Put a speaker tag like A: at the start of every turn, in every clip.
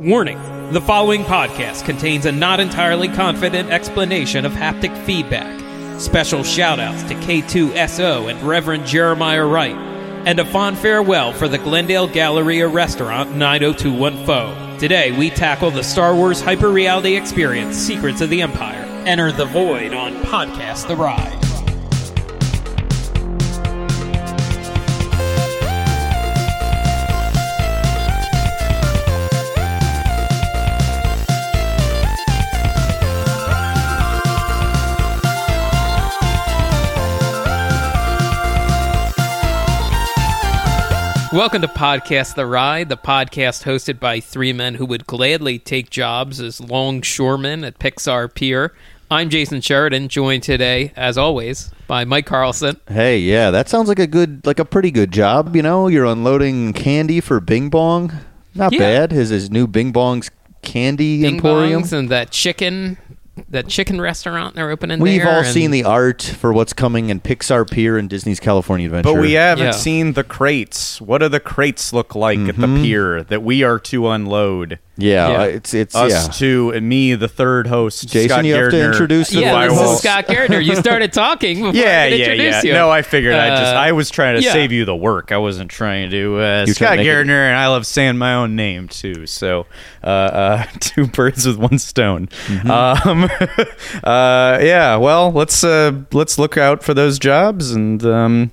A: Warning the following podcast contains a not entirely confident explanation of haptic feedback. Special shoutouts to K2SO and Reverend Jeremiah Wright, and a fond farewell for the Glendale Galleria Restaurant 9021Pho. Today, we tackle the Star Wars hyper reality experience, Secrets of the Empire. Enter the Void on Podcast The Ride. Welcome to Podcast The Ride, the podcast hosted by three men who would gladly take jobs as longshoremen at Pixar Pier. I'm Jason Sheridan, joined today, as always, by Mike Carlson.
B: Hey, yeah, that sounds like a good, like a pretty good job. You know, you're unloading candy for Bing Bong. Not
A: Yeah.
B: bad. His his new Bing Bong's candy
A: Bing
B: emporium.
A: Bongs and that chicken, that chicken restaurant they're opening
B: We've
A: there.
B: all
A: and-
B: seen the art for what's coming in Pixar Pier and Disney's California Adventure.
C: But we haven't
A: Yeah.
C: seen the crates. What do the crates look like at the mm-hmm. pier that we are to unload?
B: Yeah,
A: Yeah.
B: uh, it's it's
C: Us
B: yeah.
C: two and me, the third host,
B: Jason,
C: Scott
B: you have to
C: Gardner.
B: introduce the
A: Yeah, this is Scott Gardner. You started talking before
C: Yeah,
A: I could
C: yeah,
A: introduce
C: yeah.
A: you.
C: No, I figured I just
A: Uh,
C: I was trying to
A: yeah.
C: save you the work. I wasn't trying to. Uh,
B: You're trying to
C: Scott
B: it-
C: Gardner and I love saying my own name too. So, uh, uh, two birds with one stone.
B: Mm-hmm.
C: Um, uh, yeah. Well, let's uh, let's look out for those jobs and. Um,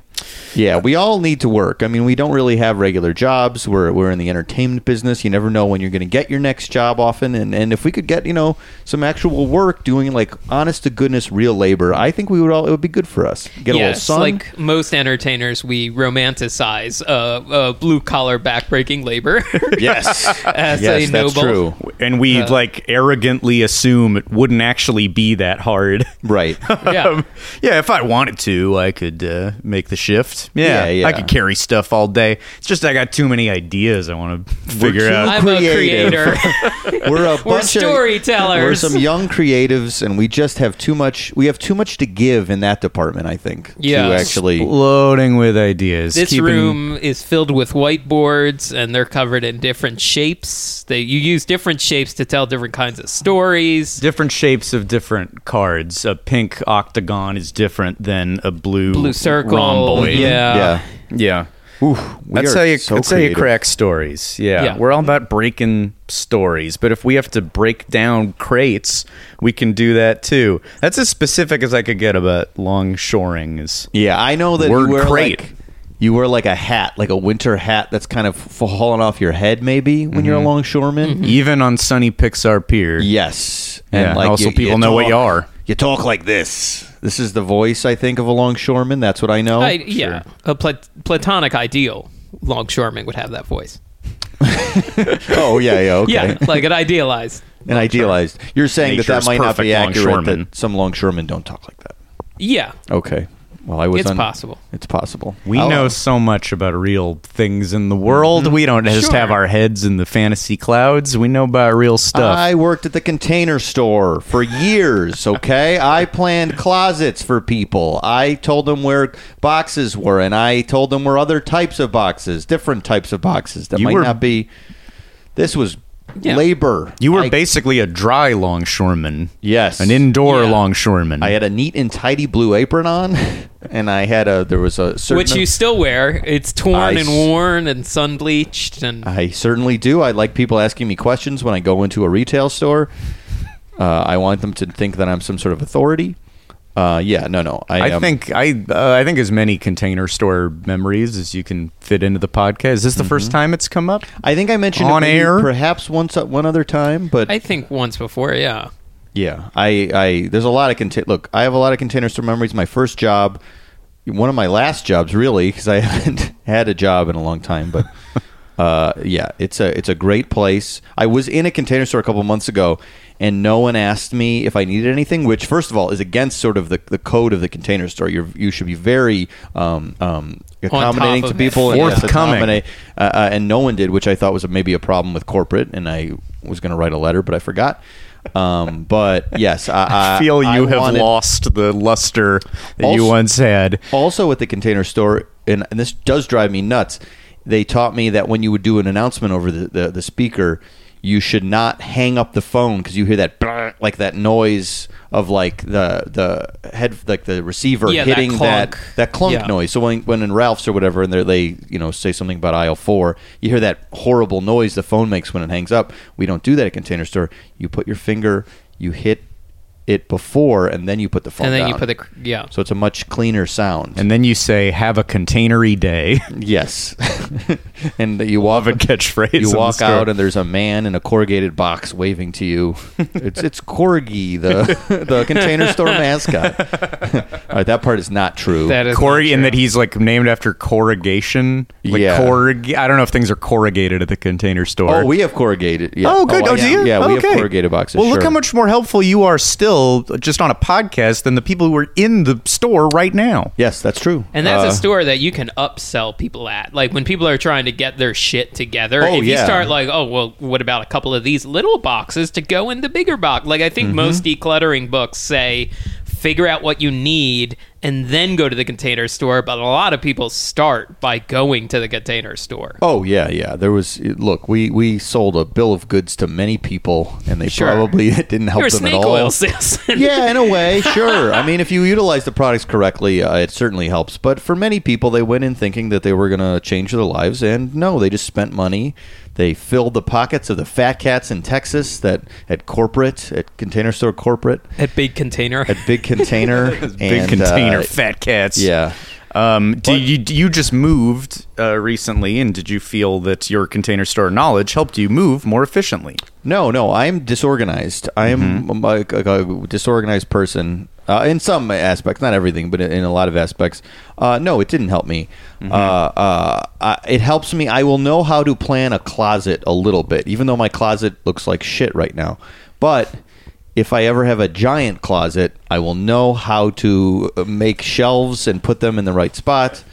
B: Yeah, we all need to work. I mean, we don't really have regular jobs. We're we're in the entertainment business. You never know when you're going to get your next job often. And and if we could get you know some actual work doing like honest to goodness real labor, I think we would all it would be good for us. Get a little sun.
A: like most entertainers, we romanticize uh, uh, blue collar backbreaking labor.
B: yes,
A: as
B: yes,
A: a
B: that's
A: noble.
B: true.
C: and we like arrogantly assume it wouldn't actually be that hard.
B: Right.
A: Yeah.
C: Um, yeah, if I wanted to, I could uh, make the shift. Yeah,
B: Yeah, yeah.
C: I could carry stuff all day. It's just I got too many ideas I want to figure out.
A: I'm
B: Creative.
A: a creator.
B: We're a
A: We're
B: bunch of
A: storytellers.
B: we're some young creatives, and we just have too much. We have too much to give in that department. I think.
A: Yeah.
B: To actually.
C: Loading with ideas.
A: This
C: keeping-
A: room is filled with whiteboards, and they're covered in different shapes. They you use different shapes to tell different kinds of stories.
C: different shapes of different cards. A pink octagon is different than a blue
A: Blue circle,
C: rhomboid.
A: Yeah.
B: Yeah.
C: yeah.
B: Oof, we
C: That's
B: are
C: how you.
B: so
C: that's how you crack stories. Yeah.
A: Yeah.
C: we're all about breaking stories. But if we have to break down crates, we can do that too. That's as specific as I could get about longshoring. Is
B: Yeah, I know that
C: Word
B: you wear
C: crate.
B: like you wear like a hat, like a winter hat that's kind of falling off your head, maybe when you're a
C: Mm-hmm.
B: longshoreman.
C: even on sunny Pixar Pier.
B: Yes,
C: Yeah, also people know what you are.
B: You talk like this. This is the voice, I think, of a longshoreman. That's what I know.
A: I, yeah, a plat- platonic ideal longshoreman would have that voice.
B: oh yeah, yeah, okay.
A: Yeah, like an idealized.
B: and idealized. You're saying that that might not be accurate. That some longshoremen don't talk like that.
A: Yeah,
B: Okay. Well, I was.
A: It's
B: un-
A: possible.
B: It's possible.
C: We
B: I'll-
C: know so much about real things in the world. Mm-hmm. We don't just
A: Sure.
C: have our heads in the fantasy clouds. We know about real stuff.
B: I worked at the container store for years, okay? I planned closets for people. I told them where boxes were, and I told them where other types of boxes, different types of boxes that
C: You
B: might
C: were-
B: not be. This was
A: Yeah.
B: labor.
C: you were
B: I-
C: basically a dry longshoreman.
B: Yes.
C: An indoor
A: Yeah.
C: longshoreman.
B: I had a neat and tidy blue apron on, and I had a. There was a certain.
A: which you still wear. It's torn
B: I
A: and worn and sun bleached and
B: I certainly do. I like people asking me questions when I go into a retail store. Uh, I want them to think that I'm some sort of authority. Uh, yeah, no, no. I,
C: I
B: am-
C: think I uh, I think as many container store memories as you can fit into the podcast. Is this the first time it's come up?
B: I think I mentioned
C: On
B: it maybe
C: air?
B: perhaps once one other time, but
A: I think once before. Yeah,
B: yeah, I, I there's a lot of contain. Look, I have a lot of container store memories. My first job, one of my last jobs, really, because I haven't had a job in a long time. But uh, yeah, it's a it's a great place. I was in a container store a couple months ago, and no one asked me if I needed anything. Which, first of all, is against sort of the, the code of the container store. You're, you should be very um, um, accommodating to
A: of it.
B: people and yes,
C: Forthcoming.
B: uh, uh, and no one did, which I thought was maybe a problem with corporate. And I was going to write a letter, but I forgot. Um, but yes, I,
C: I feel you
B: I
C: have
B: wanted-
C: lost the luster that you once had.
B: Also, at the container store, and, and this does drive me nuts. They taught me that when you would do an announcement over the, the, the speaker, you should not hang up the phone because you hear that like that noise of like the the head like the receiver
A: Yeah,
B: hitting that
A: clunk.
B: that clunk
A: Yeah.
B: noise. So when when in Ralph's or whatever, and they're- they you know say something about aisle four, you hear that horrible noise the phone makes when it hangs up. We don't do that at Container Store. You put your finger, you hit it before, and then you put the phone
A: and then
B: down.
A: you put the yeah.
B: so it's a much cleaner sound.
C: And then you say, "Have a containery day."
B: yes, and you walk
C: Love a catchphrase.
B: you walk out and there's a man in a corrugated box waving to you. It's it's Corgi, the the container store mascot. All right, that part is not true.
A: That is
C: Corri,
A: not
C: and that he's like named after corrugation. Like
B: Yeah.
C: corrug- I don't know if things are corrugated at the container store.
B: oh, we have corrugated. Yeah.
C: Oh, good. Oh,
B: yeah.
C: Oh, do you?
B: Yeah, we
C: Okay.
B: have corrugated boxes.
C: Well, look how much more helpful you are still just on a podcast than the people who are in the store right now.
B: Yes, that's true.
A: And that's
B: Uh,
A: a store that you can upsell people at. Like when people are trying to get their shit together,
B: Oh,
A: if you start like, oh, well, what about a couple of these little boxes to go in the bigger box? Like I
B: Mm-hmm.
A: think most decluttering books say figure out what you need and then go to the container store, but a lot of people start by going to the container store.
B: Oh yeah, yeah. There was look, we we sold a bill of goods to many people, and they
A: Sure.
B: probably it didn't help
A: You're
B: them at all. yeah, in a way, sure. I mean, if you utilize the products correctly, uh, it certainly helps. But for many people, they went in thinking that they were going to change their lives, and no, they just spent money. They filled the pockets of the fat cats in Texas that at corporate, at Container Store corporate,
A: At big container.
B: at Big Container,
C: Big
B: and,
C: container
B: uh,
C: fat cats.
B: yeah.
C: Um, did you you just moved uh, recently, and did you feel that your container store knowledge helped you move more efficiently?
B: No, no, I'm disorganized. I am
C: Mm-hmm.
B: a, a- a disorganized person uh, in some aspects, not everything, but in, in a lot of aspects. Uh, no, it didn't help me.
C: Mm-hmm.
B: Uh, uh, it helps me. I will know how to plan a closet a little bit, even though my closet looks like shit right now. But if I ever have a giant closet, I will know how to uh, make shelves and put them in the right spot.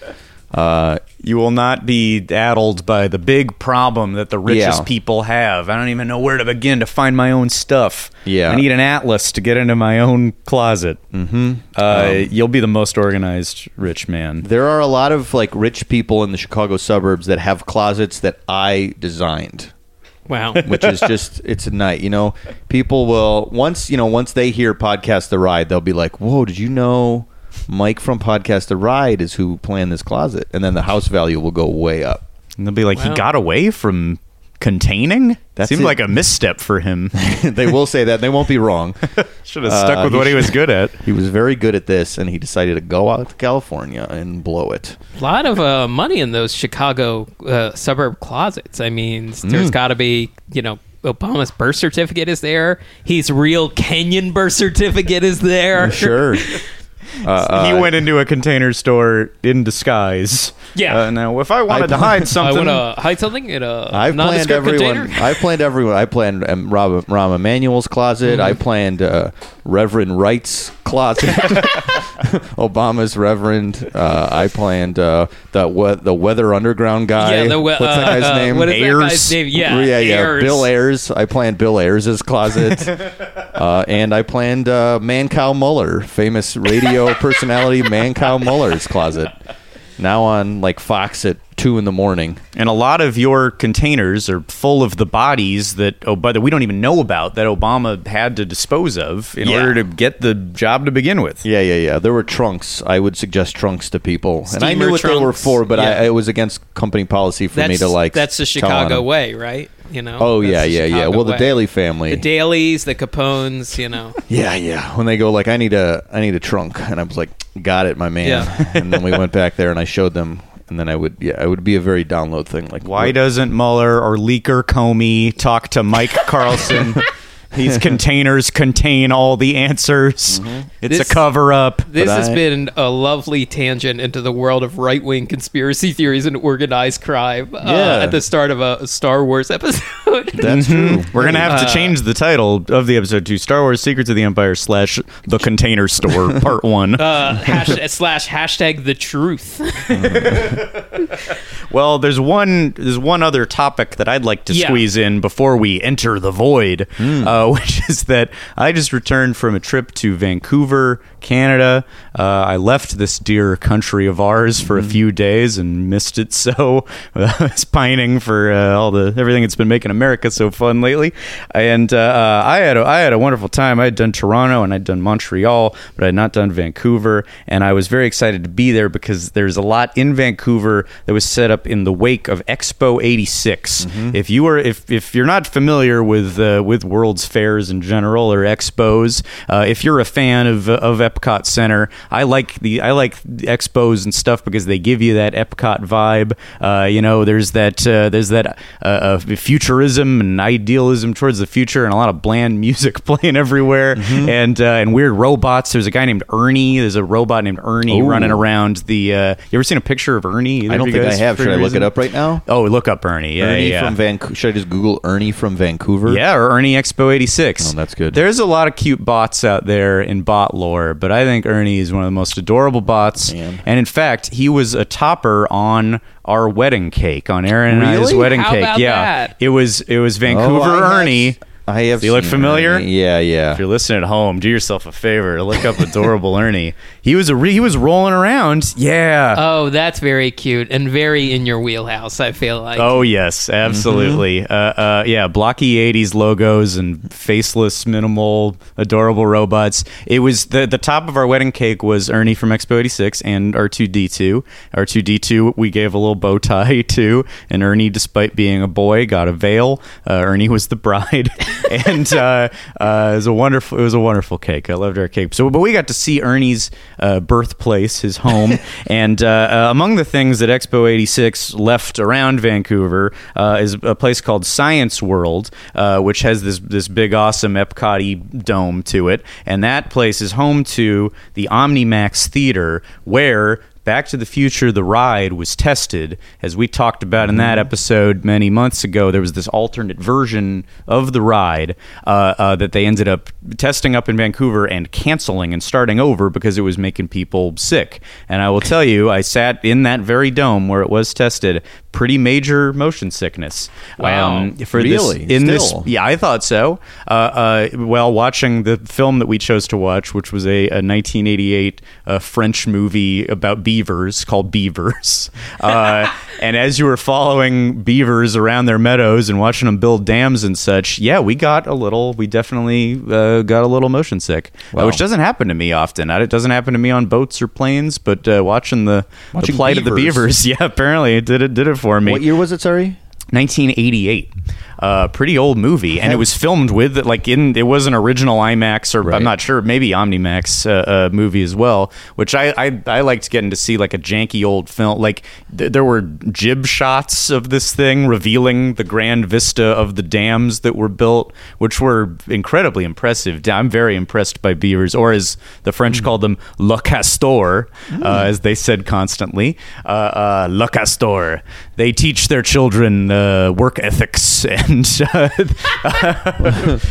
B: Uh,
C: You will not be addled by the big problem that the richest
B: Yeah.
C: people have. I don't even know where to begin to find my own stuff.
B: Yeah.
C: I need an atlas to get into my own closet. Mm-hmm. Uh, you'll be the most organized rich man.
B: There are a lot of like rich people in the Chicago suburbs that have closets that I designed.
A: Wow.
B: which is just it's a night you know people will once you know once they hear podcast the ride they'll be like whoa did you know mike from podcast the ride is who planned this closet and then the house value will go way up
C: And they'll be like,
A: Wow.
C: he got away from containing?
B: That
C: Seemed
B: it.
C: like a misstep for him.
B: they will say that they won't be wrong
C: Should have stuck
B: Uh,
C: with
B: he
C: what he was good at.
B: he was very good at this and he decided to go out to california and blow it
A: A lot of uh, money in those Chicago uh, suburb closets. I mean,
B: Mm.
A: there's got to be, you know, Obama's birth certificate is there. His real Kenyan birth certificate is there.
B: sure Uh,
C: he went into a container store in disguise.
A: Yeah.
C: Uh, now, if I wanted to
B: plan-
C: hide
A: I
C: something,
A: want to hide something in a
B: I've planned
A: nondescript
B: everyone.
A: container.
B: I've planned everyone. I planned um, Rob, Rahm Emanuel's closet.
A: Mm-hmm.
B: I planned uh, Reverend Wright's closet. Obama's Reverend. Uh, I planned uh, the we- the Weather Underground guy.
A: yeah, the we-
B: What's that
A: uh,
B: guy's
A: uh,
B: name?
A: What is that guy's name? Yeah,
B: yeah, yeah.
A: Ayers.
B: Bill Ayers. I planned Bill Ayers' closet, uh, and I planned uh, Mancow Muller, famous radio personality Mancow Muller's closet. Now on like Fox at two in the morning.
C: and a lot of your containers are full of the bodies that, oh, but that we don't even know about that Obama had to dispose of in
B: Yeah.
C: order to get the job to begin with.
B: Yeah, yeah, yeah. There were trunks. I would suggest trunks to people, and I knew what they were for, but
A: Yeah.
B: I, it was against company policy for
A: That's
B: me to like.
A: that's the Chicago way, right? You know.
B: Oh yeah, yeah, yeah.
A: Chicago
B: Well, the
A: way.
B: Daley family.
A: the Daleys, the Capones, you know.
B: yeah, yeah. When they go like, I need a, I need a trunk, and I was like, got it, my man.
A: Yeah.
B: and then we went back there, and I showed them, and then I would, yeah, it would be a very download thing. Like,
C: Why doesn't Mueller or Leaker Comey talk to Mike Carlson? These containers contain all the answers. It's
A: This-
C: a cover up.
A: This
B: But
A: has
B: I-
A: been a lovely tangent into the world of right wing conspiracy theories and organized crime uh,
B: Yeah.
A: at the start of a Star Wars episode.
B: That's true.
C: We're gonna have to
A: Uh,
C: change the title of the episode to Star Wars: Secrets of the Empire slash The Container Store Part One.
A: uh, hash, slash hashtag the truth.
C: well, there's one there's one other topic that I'd like to
A: Yeah.
C: squeeze in before we enter the void. Uh, uh, which is that I just returned from a trip to Vancouver, Canada. Uh, I left this dear country of ours for a few days and missed it so. I was pining for uh, all the everything that's been making America so fun lately, and uh, uh, I had a, I had a wonderful time. I had done Toronto and I'd done Montreal, but I had not done Vancouver, and I was very excited to be there because there's a lot in Vancouver that was set up in the wake of Expo '86. If you are if if you're not familiar with uh, with World's Fairs in general or expos, uh, if you're a fan of of Epcot Center, I like the I like the expos and stuff because they give you that Epcot vibe. Uh, you know, there's that uh, there's that uh, futurism and idealism towards the future, and a lot of bland music playing everywhere, and uh, and weird robots. There's a guy named Ernie. There's a robot named Ernie
B: Ooh.
C: running around the. Uh, you ever seen a picture of Ernie?
B: I don't think I have. Should I look it up right now?
C: Oh, look up Ernie. Yeah,
B: Ernie
C: yeah.
B: from Vancouver. Should I just Google Ernie from Vancouver?
C: Yeah, or Ernie Expo 86.
B: Oh, that's good.
C: There's a lot of cute bots out there in bot lore, but I think Ernie is one of the most adorable bots.
B: Man.
C: And in fact, he was a topper on our wedding cake, on Aaron and I's wedding
A: How
C: cake.
A: about
C: yeah.
A: that?
C: It was it was
B: Oh,
C: Vancouver
B: I have-
C: Ernie.
B: I have.
C: Do you look familiar?
B: Ernie. Yeah, yeah.
C: If you're listening at home, do yourself a favor. Look up adorable Ernie. He was a re- he was rolling around. Yeah.
A: Oh, that's very cute and very in your wheelhouse. I feel like.
C: Oh yes, absolutely.
B: Mm-hmm.
C: Uh, uh, yeah, blocky '80s logos and faceless, minimal, adorable robots. It was the the top of our wedding cake was Ernie from Expo '86 and R2D2. R2D2 we gave a little bow tie to, and Ernie, despite being a boy, got a veil. Uh, Ernie was the bride, and uh, uh, it was a wonderful it was a wonderful cake. I loved our cake. So, but we got to see Ernie's uh, birthplace, his home, and uh, uh, among the things that Expo '86 left around Vancouver uh, is a place called Science World, uh, which has this this big awesome Epcot dome to it, and that place is home to the OmniMax Theater, where Back to the Future, the ride was tested, as we talked about in that episode many months ago. There was this alternate version of the ride uh, uh, that they ended up testing up in Vancouver and canceling and starting over because it was making people sick. And I will tell you, I sat in that very dome where it was tested, pretty major motion sickness.
A: Wow.
C: for
B: Really?
C: this in
B: Still?
C: this yeah, I thought so. Uh, uh, while watching the film that we chose to watch, which was a, a 1988 uh, French movie about beavers called Beavers, uh, and as you were following beavers around their meadows and watching them build dams and such, yeah, we got a little. We definitely uh, got a little motion sick, uh,
B: Wow.
C: which doesn't happen to me often. It doesn't happen to me on boats or planes, but uh, watching the, the
B: Watching
C: plight of the
B: beavers.
C: beavers, yeah, apparently it did it did it for me.
B: What year was it? Sorry.
C: 1988. Uh, pretty old movie, and it was filmed with like in it was an original IMAX or
B: Right.
C: I'm not sure maybe OmniMax uh, uh, movie as well, which I, I I liked getting to see like a janky old film. Like th- there were jib shots of this thing revealing the grand vista of the dams that were built, which were incredibly impressive. I'm very impressed by beavers, or as the French called them, le castor, uh, as they said constantly, uh, uh, le castor. They teach their children uh, work ethics and uh,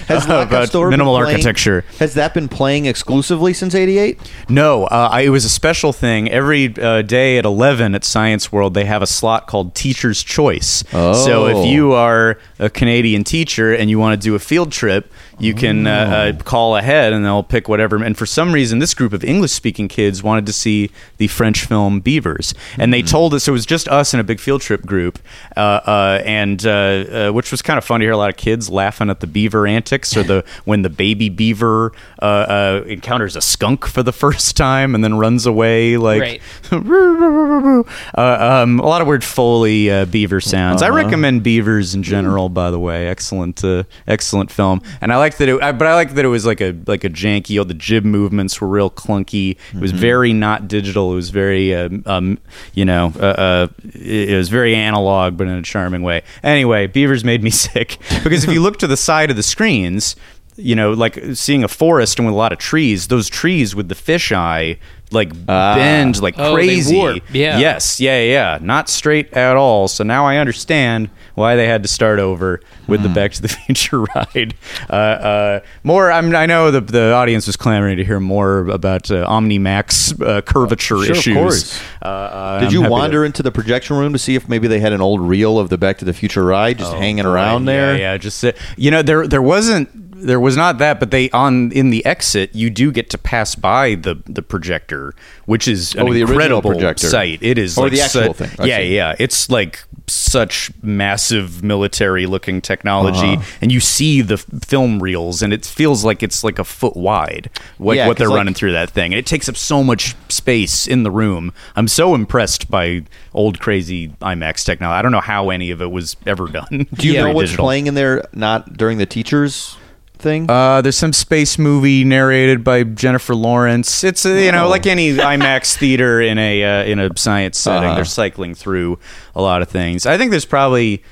B: Has La
C: about minimal
B: playing-
C: architecture.
B: Has that been playing exclusively since '88?
C: No, uh, I, it was a special thing. Every uh, day at 11 at Science World, they have a slot called Teacher's Choice. So
B: Oh.
C: if you are a Canadian teacher and you want to do a field trip, you can uh, uh, call ahead and they'll pick whatever. And for some reason, this group of English speaking kids wanted to see the French film Beavers. And they told us so it was just us and a big field trip group, uh, uh, and uh, uh, which was kind of fun to hear a lot of kids laughing at the beaver antics or the when the baby beaver uh, uh, encounters a skunk for the first time and then runs away like
A: Right.
C: uh, um, a lot of weird foley uh, beaver sounds. I recommend Beavers in general. By the way, excellent, uh, excellent film. And I like that it, I, but I like that it was like a like a janky. All the jib movements were real clunky. It was very not digital. It was very, um, um, you know, uh, uh, it was very analog, but in a charming way. Anyway, Beavers made me sick because if you look to the side of the screens. You know, like seeing a forest and with a lot of trees, those trees with the fisheye like
B: Ah.
C: bend like
A: Oh, they
C: crazy.
A: warp, yeah.
C: Yes, yeah, yeah. Not straight at all. So now I understand why they had to start over with the Back to the Future ride. Uh, uh, more, I'm, I know the, the audience was clamoring to hear more about uh, OmniMax uh, curvature
B: Sure, of
C: issues.
B: course.
C: Uh, uh,
B: Did
C: I'm
B: you
C: happy to-
B: wander into the projection room to see if maybe they had an old reel of the Back to the Future ride just hanging
C: Oh, boy,
B: around there?
C: Yeah, yeah. Just sit. You know, there there wasn't there was not that, but they on in the exit you do get to pass by the the projector, which is an
B: Oh, the
C: incredible
B: projector.
C: sight. It is
B: Or
C: like
B: the actual
C: su-
B: thing. I
C: Yeah,
B: see.
C: yeah. It's like such massive military looking technology,
B: Uh-huh.
C: and you see the film reels, and it feels like it's like a foot wide. What,
B: Yeah,
C: what they're
B: like-
C: running through that thing, and it takes up so much space in the room. I'm so impressed by old crazy IMAX technology. I don't know how any of it was ever done.
B: Do you
A: Yeah.
B: know what's
C: digital.
B: playing in there? Not during the teachers thing.
C: Uh, there's some space movie narrated by Jennifer Lawrence. It's uh, you know
B: Oh.
C: like any IMAX theater in a uh, in a science setting.
B: Uh-huh.
C: They're cycling through a lot of things. I think there's probably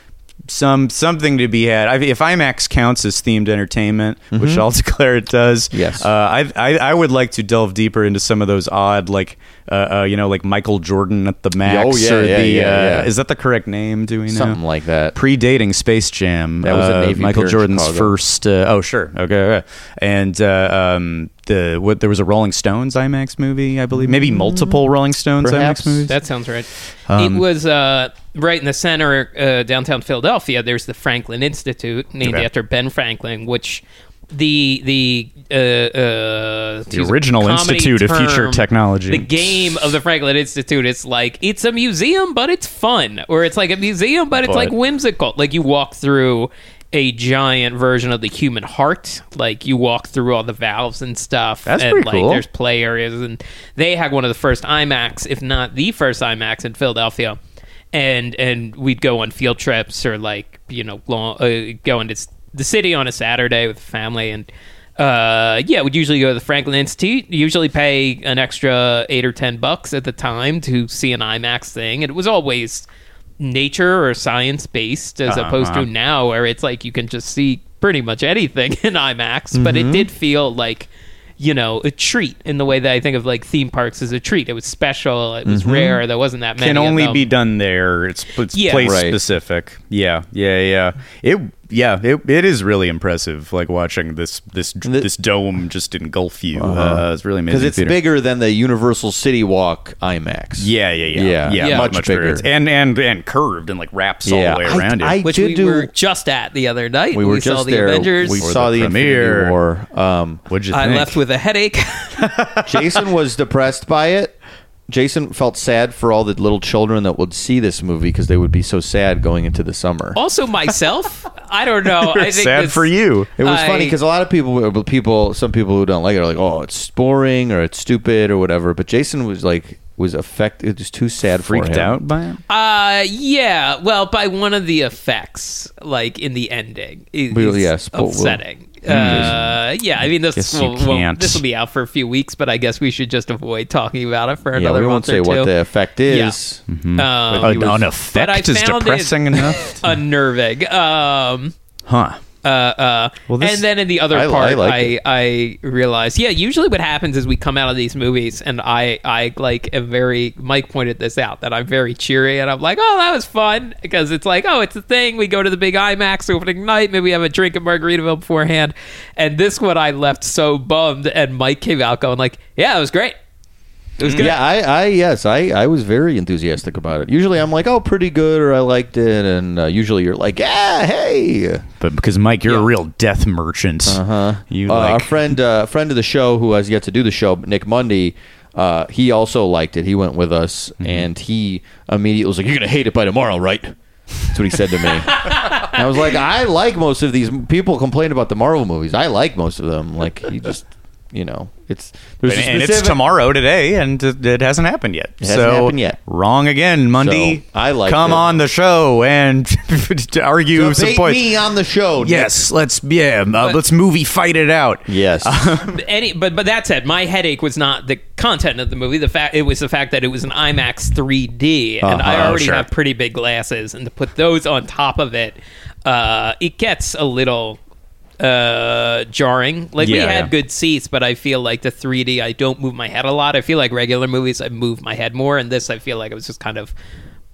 C: some something to be had. I, if IMAX counts as themed entertainment, which I'll declare it does,
B: Mm-hmm. Yes.
C: uh, I, I I would like to delve deeper into some of those odd like uh, uh, you know like Michael Jordan at the Max
B: Oh, yeah,
C: or
B: yeah,
C: the
B: yeah,
C: uh,
B: yeah.
C: is that the correct name? Do we know
B: Something like that.
C: predating Space Jam.
B: That was a
C: uh,
B: Navy
C: Michael Jordan's
B: Chicago.
C: first. Uh, oh, sure, okay, okay. and uh, um, the what there was a Rolling Stones IMAX movie, I believe, maybe multiple Rolling Stones
B: Perhaps.
C: IMAX movies.
A: That sounds right.
C: Um,
A: it was uh, right in the center, uh, downtown Philadelphia. There's the Franklin Institute, named
C: Okay.
A: after Ben Franklin, which the the uh, uh,
C: The original Institute of Future Technology.
A: The game of the Franklin Institute. It's like it's a museum, but it's fun, or it's like a museum, but it's
C: But-
A: like whimsical. Like you walk through a giant version of the human heart. Like you walk through all the valves and stuff.
C: That's
A: and
C: pretty
A: like
C: cool.
A: there's play areas, and they had one of the first IMAX, if not the first IMAX in Philadelphia. And and we'd go on field trips or like you know long, uh, go into the city on a Saturday with the family and. Uh, yeah, we'd usually go to the Franklin Institute. Usually pay an extra eight or ten bucks at the time to see an IMAX thing. And it was always nature or science based as
C: Uh-huh.
A: opposed to now where it's like you can just see pretty much anything in IMAX. But
C: Mm-hmm.
A: it did feel like, you know, a treat in the way that I think of like theme parks as a treat. It was special. It was rare. There wasn't that many.
C: Mm-hmm. Can
A: of
C: only
A: them.
C: be done there. It's, it's
A: Yeah.
C: place
B: Right.
C: specific. Yeah, yeah, yeah. It yeah, it, it is really impressive. Like watching this this this dome just engulf you. uh it's really amazing.
B: Because it's
C: theater.
B: bigger than the Universal City Walk IMAX.
C: Yeah, yeah, yeah,
B: Yeah.
C: yeah,
A: Yeah.
C: much,
B: Much
C: much
B: bigger.
C: bigger, and and and curved and like wraps all the way
B: I-
C: around
B: I-
C: it.
A: which we
B: do-
A: were just at the other night.
B: We were
A: saw
B: just
A: the
B: there.
A: Avengers.
B: We saw
C: the
B: the,
C: premiere.
B: Infinity War. Um,
C: What'd you
A: I
C: think?
A: left with a headache.
B: Jason was depressed by it. Jason felt sad for all the little children that would see this movie because they would be so sad going into the summer.
A: also, myself, I don't know. I think
C: Sad for you.
B: It was
A: I-
B: funny because a lot of people, people, some people who don't like it are like, "Oh, it's boring" or "It's stupid" or whatever. But Jason was like, was affected. It was too sad
C: Freaked
B: for him.
C: out by it.
A: Uh, yeah. Well, by one of the effects, like in the ending, is,
B: We'll-
A: is
B: yeah, spo- we'll-
A: upsetting. Uh, yeah. I mean, this will,
C: can't.
A: this will be out for a few weeks, but I guess we should just avoid talking about it for
B: Yeah,
A: another
B: we won't say what the effect
A: Yeah.
B: is.
A: Um,
C: An, an effect is depressing enough.
A: unnerving. Um,
C: Huh.
A: Uh, uh,
C: Well, this-
A: and then in the other
B: I- I
A: part, I,
B: like
A: I,
B: it.
A: realized, yeah, usually what happens is we come out of these movies, and I, I like am very. Mike pointed this out that I'm very cheery, and I'm like, oh, that was fun because it's like, oh, it's a thing. We go to the big IMAX opening night, maybe we have a drink at Margaritaville beforehand, and this one I left so bummed, and Mike came out going like, yeah, it was great. It was good.
B: Yeah, I, I, yes, I, I was very enthusiastic about it. Usually, I'm like, oh, pretty good, or I liked it, and uh, usually you're like, yeah, hey.
C: But because Mike, you're a real death merchant.
B: Uh-huh.
C: You
B: Uh, our friend, uh, friend of the show who has yet to do the show, Nick Mundy. Uh, he also liked it. He went with us,
C: Mm-hmm.
B: and he immediately was like, "You're gonna hate it by tomorrow, right?" That's what he said to me. And I was like, "I like most of these people complain about the Marvel movies. I like most of them. Like, he just, you know, it's there's
C: and,
B: a
C: and it's tomorrow today, and it, it hasn't happened yet.
B: It hasn't
C: so
B: happened yet.
C: wrong again, Mundy.
B: So, I liked
C: come
B: it.
C: on the show and to argue some points.
B: me on the show. Nick.
C: Yes, let's yeah, uh, let's movie fight it out.
B: Yes.
A: any but but that said, my headache was not the content of the movie. The fact it was the fact that it was an IMAX 3D, and I
B: Uh-huh,
A: already
C: sure.
A: have pretty big glasses, and to put those on top of it, uh, it gets a little uh jarring like we had
C: yeah.
A: good seats but i feel like the 3d i don't move my head a lot i feel like regular movies i move my head more and this i feel like i was just kind of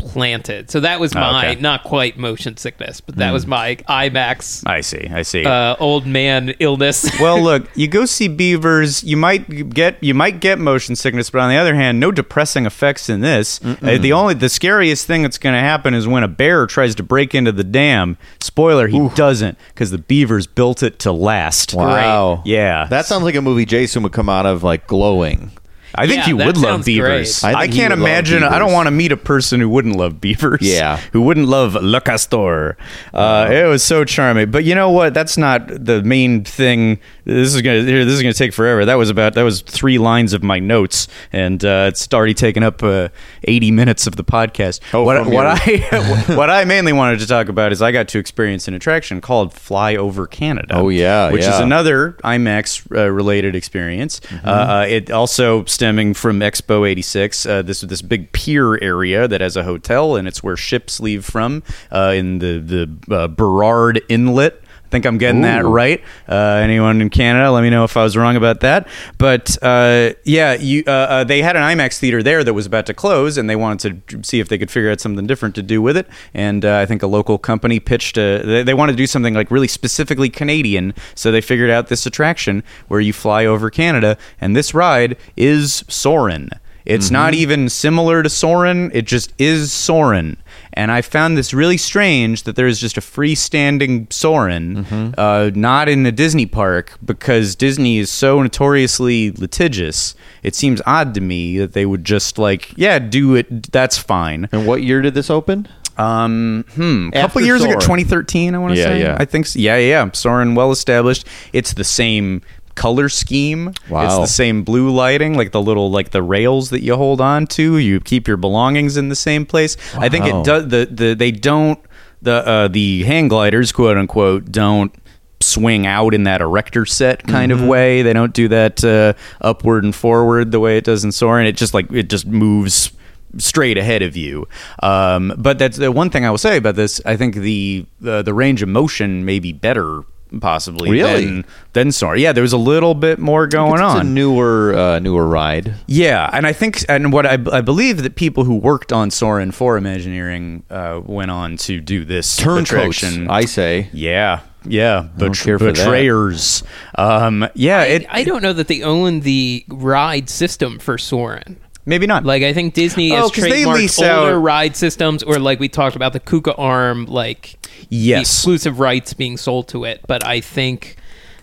A: planted. So that was my
C: Okay.
A: not quite motion sickness, but that was my IMAX
C: I see. I see.
A: uh, old man illness.
C: well, look, you go see beavers, you might get you might get motion sickness, but on the other hand, no depressing effects in this. Uh, the only the scariest thing that's going to happen is when a bear tries to break into the dam. Spoiler, he doesn't because the beavers built it to last.
B: Wow.
C: Yeah.
B: That sounds like a movie Jason would come out of like glowing.
C: I think
A: Yeah,
C: he would love beavers.
B: I
C: I, can't imagine. I don't want to meet a person who wouldn't love beavers.
B: Yeah.
C: who wouldn't love Le Castor. Uh, it was so charming. But you know what? That's not the main thing. This is gonna. Here, this is gonna take forever. That was about. That was three lines of my notes, and uh, it's already taken up uh, eighty minutes of the podcast.
B: Oh,
C: what what I what I mainly wanted to talk about is I got to experience an attraction called Fly Over Canada.
B: Oh, yeah,
C: which is another IMAX uh, related experience.
B: Mm-hmm.
C: Uh, uh, it also stemming from Expo '86. Uh, this this big pier area that has a hotel, and it's where ships leave from uh, in the the uh, Burrard Inlet. I think I'm getting that right. Uh, anyone in Canada, let me know if I was wrong about that. But uh, yeah, you, uh, uh, they had an IMAX theater there that was about to close, and they wanted to see if they could figure out something different to do with it. And uh, I think a local company pitched a, they, they wanted to do something like really specifically Canadian, so they figured out this attraction where you fly over Canada, and this ride is Soarin'. It's not even similar to Soarin'. It just is Soarin'. And I found this really strange that there is just a freestanding Soarin', uh, not in a Disney park, because Disney is so notoriously litigious. It seems odd to me that they would just like, yeah, do it. That's fine.
B: And what year did this open?
C: Um, hmm, a couple
B: After
C: years ago, 2013, I want to
B: Yeah,
C: say.
B: yeah.
C: I think so. Yeah, yeah, yeah. Soarin', well established. It's the same color scheme. It's the same blue lighting, like the little like the rails that you hold on to. You keep your belongings in the same place. I think it does. The the they don't the uh, the hang gliders, quote unquote, don't swing out in that erector set kind
B: Mm-hmm.
C: of way. They don't do that uh, upward and forward the way it does in Soarin'. It just like it just moves straight ahead of you. Um, but that's the one thing I will say about this. I think the uh, the range of motion may be better. Possibly
B: Really?
C: than, than Soarin'. Yeah, there was a little bit more going
B: it's
C: on.
B: a newer uh, newer ride.
C: Yeah, and I think, and what I, I believe that people who worked on Soarin' for Imagineering uh, went on to do this
B: Turncoats. I say.
C: yeah, yeah,
B: don't
C: betr-
B: care that.
C: betrayers. Um, yeah, it
A: I don't know that they own the ride system for Soarin'.
C: Maybe not.
A: Like I think Disney
C: Oh,
A: has
C: 'cause they
A: trademarked
C: lease
A: older
C: out-
A: ride systems, or like we talked about the Kuka Arm, like the
C: yes,
A: exclusive rights being sold to it. But I think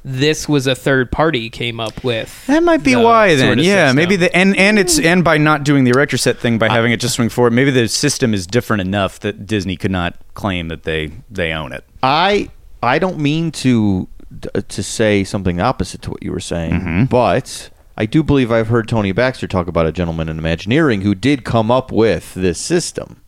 A: this was a third party came up with.
C: That might be
A: the
C: why
A: sort
C: then.
A: of
C: Yeah,
A: system.
C: maybe the and and it's and by not doing the erector set thing by having it just swing forward, maybe the system is different enough that Disney could not claim that they they own it.
B: I I don't mean to to say something opposite to what you were saying,
C: Mm-hmm.
B: but I do believe I've heard Tony Baxter talk about a gentleman in Imagineering who did come up with this system.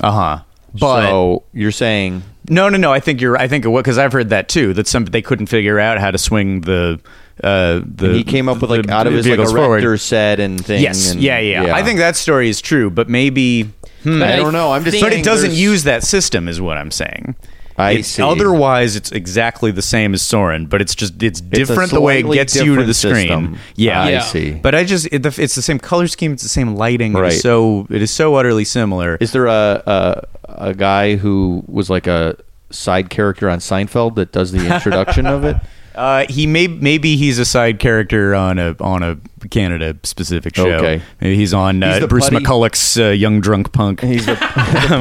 C: Uh huh. But
B: so you're saying
C: No, no, no. I think you're. I think what because I've heard that too. That some they couldn't figure out how to swing the. Uh, the
B: he came up with like
C: the
B: out of his like
C: forward.
B: set and things.
C: Yes,
B: and-
C: yeah, yeah, I think that story is true, but maybe. Hmm,
B: I don't know. I'm just
C: but it doesn't use that system, is what I'm saying.
B: I
C: It's-
B: see.
C: Otherwise, it's exactly the same as Soarin', but it's just it's
B: a
C: different the way it gets you to the screen.
B: system.
C: Yeah,
B: I see.
C: But I just it, it's the same color scheme, it's the same lighting.
B: Right.
C: is so it is so utterly similar.
B: Is there a, a a guy who was like a side character on Seinfeld that does the introduction of it?
C: Uh, he may maybe he's a side character on a on a Canada specific show.
B: Okay.
C: maybe he's on uh,
B: He's the
C: Bruce
B: Puddy-
C: McCulloch's uh, Young Drunk Punk.
B: He's the, the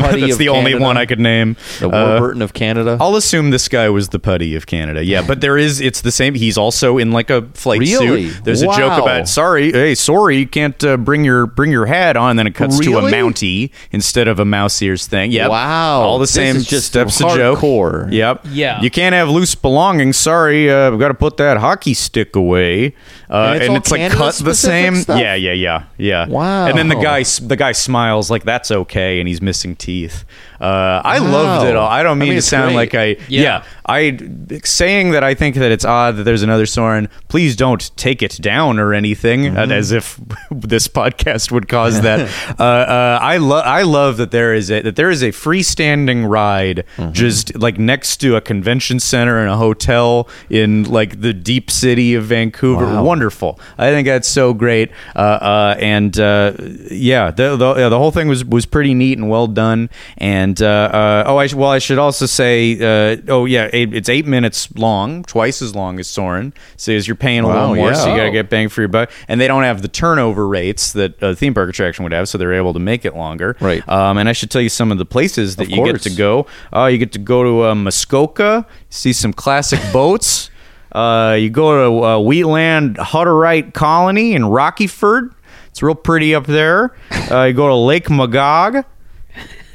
B: Puddy
C: That's
B: of
C: the only
B: Canada,
C: one I could name.
B: The
C: Uh,
B: Warburton of Canada.
C: I'll assume this guy was the Puddy of Canada. Yeah, but there is it's the same. He's also in like a flight
B: Really?
C: suit. There's a joke about sorry, hey, sorry, you can't uh, bring your bring your hat on. And then it cuts to a
B: Really?
C: Mountie instead of a mouse ears thing. Yeah.
B: Wow.
C: all the
B: This
C: same
B: is just
C: steps of joke.
B: hardcore.
C: Yep.
A: Yeah.
C: You can't have loose belongings. Sorry, uh, we've got to put that hockey stick away. Uh,
B: And it's all
C: like cut the same.
B: stuff?
C: Yeah, yeah, yeah, yeah.
B: Wow.
C: And then the guy the guy smiles like that's okay, and he's missing teeth. Uh, I
B: Wow.
C: loved it all. I don't
B: I
C: mean,
B: mean,
C: to sound
B: great.
C: like I yeah.
A: Yeah.
C: I saying that I think that it's odd that there's another Soarin'. Please don't take it down or anything,
B: Mm-hmm.
C: uh, as if this podcast would cause that. uh, uh, I love I love that there is a that there is a freestanding ride
B: Mm-hmm.
C: just like next to a convention center and a hotel in like the deep city of Vancouver.
B: Wow.
C: Wonderful. I think that's so great. Uh, uh, and uh, yeah, the the, yeah, the whole thing was was pretty neat and well done. And uh, uh, oh, I sh- well, I should also say, uh, oh yeah, it, it's eight minutes long, twice as long as Soarin'. So as you're paying a
B: Wow,
C: little more, so you got to get bang for your buck. And they don't have the turnover rates that a theme park attraction would have, so they're able to make it longer.
B: Right.
C: Um, and I should tell you some of the places that
B: Of
C: you get
B: course.
C: to go. Uh, you get to go to uh, Muskoka, see some classic boats. Uh, you go to uh, Wheatland Hutterite Colony in Rockyford. It's real pretty up there. Uh, you go to Lake Magog.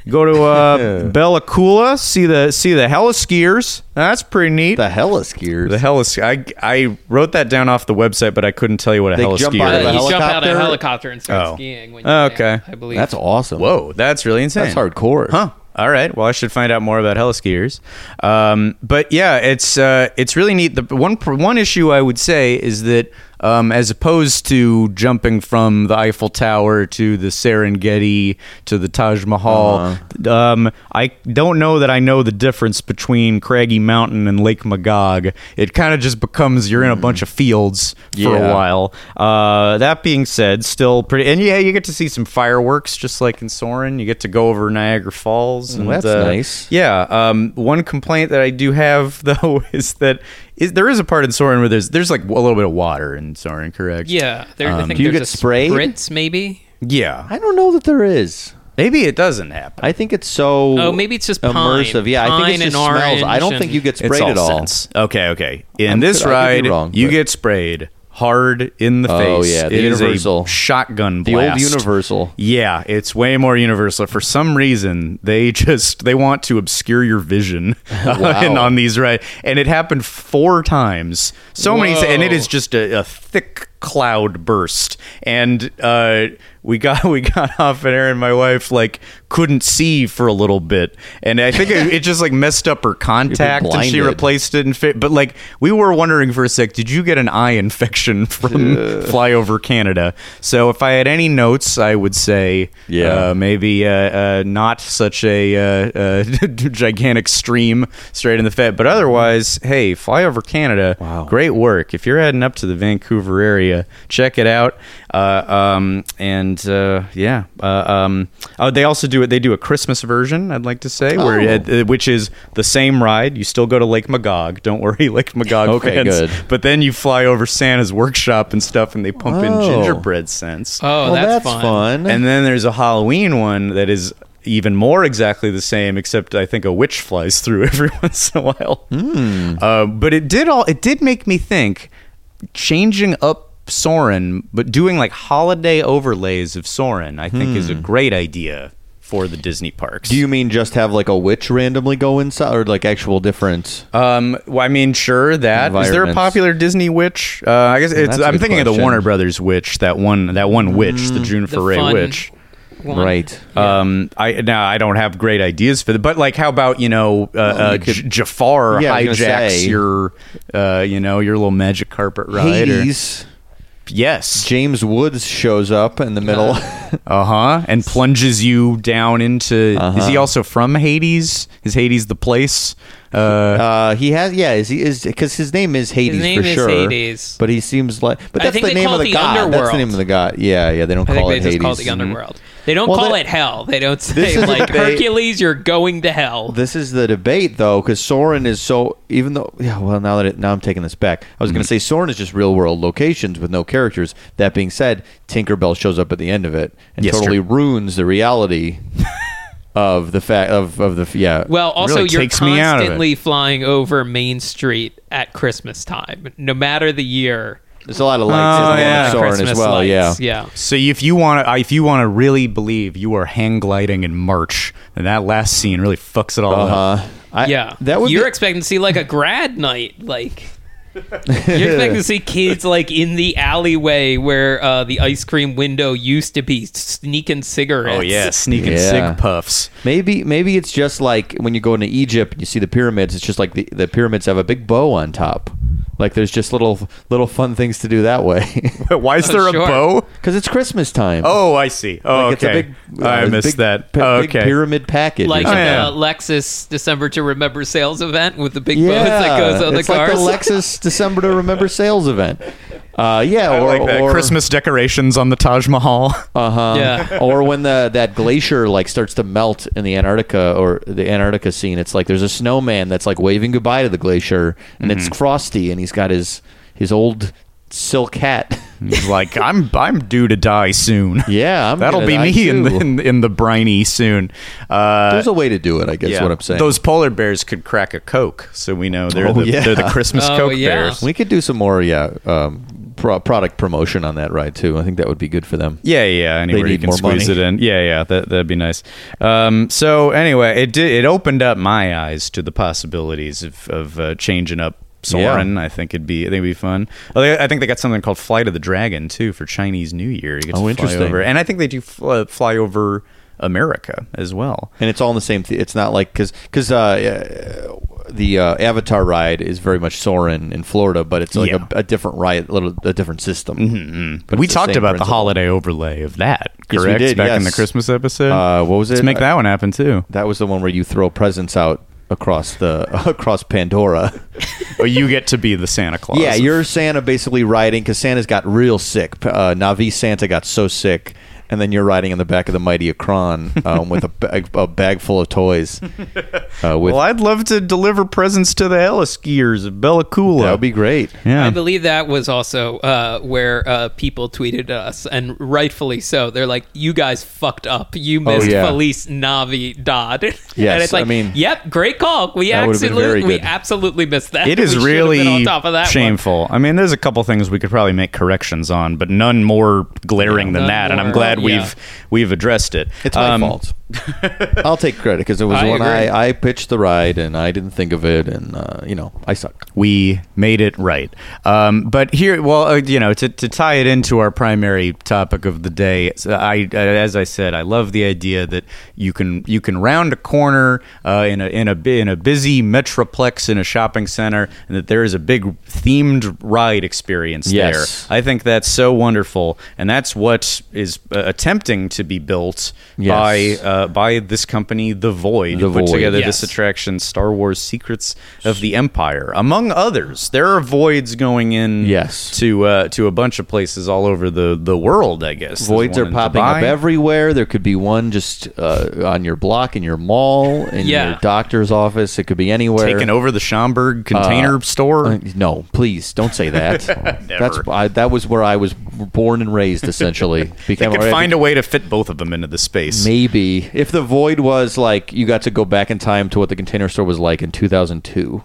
C: Go to uh, Bella Coola. See the see the hella skiers. That's pretty neat.
B: The hella skiers.
C: The hella I I wrote that down off the website, but I couldn't tell you what a
B: They
C: hella
B: jump
C: skier
B: out of
C: is.
B: the
A: you jump out of a helicopter and start
C: Oh.
A: skiing. When
C: Oh,
A: you land,
C: okay.
A: I believe
B: That's awesome.
C: Whoa, that's really insane.
B: That's hardcore.
C: Huh. All right. Well, I should find out more about heliskiers. Um, but yeah, it's uh, it's really neat. The one one issue I would say is that um, as opposed to jumping from the Eiffel Tower to the Serengeti to the Taj Mahal,
B: Uh-huh.
C: um, I don't know that I know the difference between Craggy Mountain and Lake Magog. It kind of just becomes you're in a bunch of fields for.
B: Yeah.
C: a while. Uh, that being said, still pretty, and yeah, you get to see some fireworks just like in Soarin'. You get to go over Niagara Falls. And,
B: that's
C: uh,
B: nice.
C: Yeah. Um, one complaint that I do have though is that is there is a part in Soarin' where there's there's like a little bit of water in Soarin', correct?
A: Yeah, there, I
C: Um,
A: think
B: do you
A: there's
B: get
A: a
B: sprayed?
A: spritz, maybe.
C: Yeah.
B: I don't know that there is.
C: Maybe it doesn't happen.
B: I think it's so.
A: Oh, maybe it's just pine.
B: immersive. Yeah, I think
A: Pine
B: it's just
A: and
B: smells. I don't think you get sprayed
C: all
B: at all.
C: sense. Okay, okay. In
B: I'm
C: this
B: good- could
C: ride,
B: wrong,
C: you
B: but-
C: get sprayed hard in the
B: Oh,
C: face.
B: yeah, the
C: It
B: universal.
C: shotgun
B: The old Universal.
C: Yeah, it's way more universal. For some reason, they just they want to obscure your vision and on these right. And it happened four times. So many, and it is just a, a thick cloud burst. And uh, we got we got off, and Aaron, my wife, like couldn't see for a little bit, and I think it, it just like messed up her contact, and she replaced it and fit. But like we were wondering for a sec, did you get an eye infection from flyover Canada? So if I had any notes, I would say,
B: Yeah.
C: uh, maybe uh, uh, not such a uh, uh, gigantic stream straight in the face. But otherwise, hey, flyover Canada,
B: Wow.
C: great work. If you're heading up to the Vancouver area, check it out. Uh, um, and uh, yeah, uh, um, oh, they also do it. They do a Christmas version. I'd like to say, where
B: Oh.
C: uh, which is the same ride. You still go to Lake Magog. Don't worry, Lake Magog
B: Okay,
C: fans.
B: good.
C: But then you fly over Santa's workshop and stuff, and they pump in
B: Oh.
C: gingerbread scents.
A: Oh,
B: well,
A: that's,
B: that's, fun.
C: And then there's a Halloween one that is even more exactly the same, except I think a witch flies through every once in a while. Uh, but it did all. It did make me think changing up Soarin', but doing like holiday overlays of Soarin'. I think is a great idea for the Disney parks.
B: Do you mean just have like a witch randomly go inside, or like actual different?
C: Um, well, I mean, sure. That is there a popular Disney witch? Uh, I guess it's.
B: That's a
C: I'm
B: good
C: thinking of the. Warner Brothers witch. That one. That one witch, the June
A: The
C: Foray
A: fun
C: witch.
A: One.
B: Right.
C: Um, I now I don't have great ideas for the, but like, how about you know, uh, uh,
B: you could-
C: J- Jafar
B: Yeah, I was gonna
C: hijacks your, uh, you know, your little magic carpet ride? or-
B: Hades.
C: yes.
B: James Woods shows up in the middle.
C: Uh huh. And plunges you down into. Is
B: Uh-huh.
C: he also from Hades? Is Hades the place? Uh,
B: uh, he has, yeah, is he is because his name is Hades
A: His name
B: for
A: is
B: sure.
A: Hades.
B: But he seems like, but
A: I
B: that's
A: think
B: the
A: they
B: name
A: call
B: of
A: it
B: the,
A: the
B: god. That's the name of the god. Yeah, yeah. They don't
A: I think
B: call
A: they
B: it
A: just
B: Hades.
A: call it the underworld. They don't
B: Well,
A: call
B: that-
A: it hell. They don't
B: This
A: say
B: is
A: like
B: debate.
A: Hercules, you're going to hell.
B: This is the debate, though, because Soarin' is so. Even though, yeah, well, now that it, now I'm taking this back, I was
C: Mm-hmm.
B: going to say Soarin' is just real world locations with no characters. That being said, Tinkerbell shows up at the end of it and
C: Yes,
B: totally
C: true.
B: ruins the reality of the fact of of the yeah.
A: Well, also
C: Really
A: you're
C: takes me out
A: constantly flying over Main Street at Christmas time, no matter the year.
B: there's a lot of lights
C: Oh,
B: in the
C: yeah.
B: Soarin'
A: Christmas
B: as well.
A: lights.
B: Yeah.
A: yeah.
C: So if you want to, if you want to really believe you are hang gliding in March, then that last scene really fucks it all
B: Uh
C: up.
B: huh. I,
A: yeah,
B: That would
A: you're
B: be,
A: expecting to see like a grad night, like You're expecting to see kids like in the alleyway where uh, the ice cream window used to be, sneaking cigarettes.
C: Oh yeah, sneaking
B: Yeah.
C: cig puffs.
B: Maybe maybe it's just like when you go into Egypt and you see the pyramids. It's just like the, the pyramids have a big bow on top. Like there's just little little fun things to do that way
C: Why is
A: Oh,
C: there a
A: sure.
C: bow?
B: because it's Christmas time.
C: Oh, I see. Oh,
B: Like,
C: okay.
B: It's a big,
C: I
B: uh,
C: missed
B: big,
C: that.
B: p-
C: oh,
B: big
C: okay.
B: pyramid package.
A: Like
C: Oh, yeah.
A: the Lexus December to Remember sales event with the big bows
B: yeah,
A: that goes on the
B: it's
A: cars.
B: like the Lexus December to Remember sales event. Uh, yeah,
C: I
B: or,
C: like that.
B: or
C: Christmas decorations on the Taj Mahal.
B: Uh-huh.
A: Yeah.
B: or when the that glacier like starts to melt in the Antarctica or the Antarctica scene, it's like there's a snowman that's like waving goodbye to the glacier, and it's
C: Mm-hmm.
B: Frosty, and he's got his his old silk hat.
C: He's like, I'm I'm due to die soon.
B: yeah, I'm
C: That'll be
B: die
C: me in the in, in the briny soon. Uh,
B: There's a way to do it, I guess.
C: yeah.
B: What I'm saying.
C: Those polar bears could crack a coke, so we know they're
B: Oh,
C: the
B: yeah.
C: they're the Christmas
A: Oh,
C: coke
A: yeah.
C: bears.
B: we could do some more, yeah, um, pro- product promotion on that ride too. I think that would be good for them.
C: Yeah, yeah. Anywhere you can squeeze
B: money.
C: it in. Yeah, yeah. That that'd be nice. Um, so anyway, it did. It opened up my eyes to the possibilities of of uh, changing up Soarin'. I think it'd be. I think it'd be fun. Oh, they- I think they got something called Flight of the Dragon too for Chinese New Year. You get to
B: Oh,
C: fly
B: interesting.
C: over, and I think they do fly, fly over America as well.
B: and it's all in the same. Th- it's not like because because uh, uh, the uh, Avatar ride is very much Soarin' in Florida, but it's like
C: Yeah.
B: a, a different ride, a little a different system.
C: Mm-hmm.
B: But
C: we
B: the
C: talked
B: same
C: about the holiday overlay of that.
B: Yes, we
C: Correct.
B: did,
C: Back in the. Christmas episode.
B: Uh, what was it?
C: Let's make that one happen too.
B: That was the one where you throw presents out across the across Pandora.
C: oh, you get to be the Santa Claus.
B: yeah, you're Santa basically riding because Santa's got real sick. Uh, Navi Santa got so sick. And then you're riding in the back of the mighty ikran um, with a bag, a bag full of toys. Uh, with
C: Well, I'd love to deliver presents to the hella skiers of Bella Coola.
B: that would be great.
C: yeah.
A: I believe that was also uh, where uh, people tweeted us, and rightfully so. They're like, "You guys fucked up. You missed
B: Oh, yeah.
A: Felice Navi Dodd." and
B: Yes,
A: it's like,
B: I mean-
A: "Yep, great call. We
B: That would've been
A: absolutely, we absolutely missed that.
C: It is
A: We
C: really
A: on top of that one.
C: shameful. I mean, there's a couple things we could probably make corrections on, but none more glaring than
A: none
C: that. And I'm
A: more-
C: glad
A: yeah.
C: we've we've addressed it.
B: It's my
C: Um,
B: fault. I'll take credit because it was
A: I
B: when
A: agree.
B: I, I pitched the ride and I didn't think of it, and uh, you know I suck.
C: we made it right. Um, but here, well, uh, you know, to, to tie it into our primary topic of the day, so I, uh, as I said, I love the idea that you can you can round a corner uh, in a in a in a busy metroplex in a shopping center, and that there is a big themed ride experience
B: Yes.
C: there. I think that's so wonderful, and that's what is uh, attempting to be built
B: Yes.
C: by uh, by this company, The Void,
B: The
C: who put
B: Void.
C: together
A: Yes.
C: this attraction, Star Wars: Secrets of the Empire, among others. There are voids going in,
B: Yes.
C: to uh, to a bunch of places all over the the world. I guess
B: Voids are popping
C: Dubai.
B: up everywhere. There could be one just uh, on your block in your mall, in
A: Yeah.
B: your doctor's office. It could be anywhere.
C: Taking over the Schaumburg container store.
B: Uh, no, please don't say that. That's I, that was where I was born and raised. Essentially,
C: they
B: Became-
C: could find a way to fit both of them into the space.
B: Maybe if the void was like you got to go back in time to what the container store was like in 2002.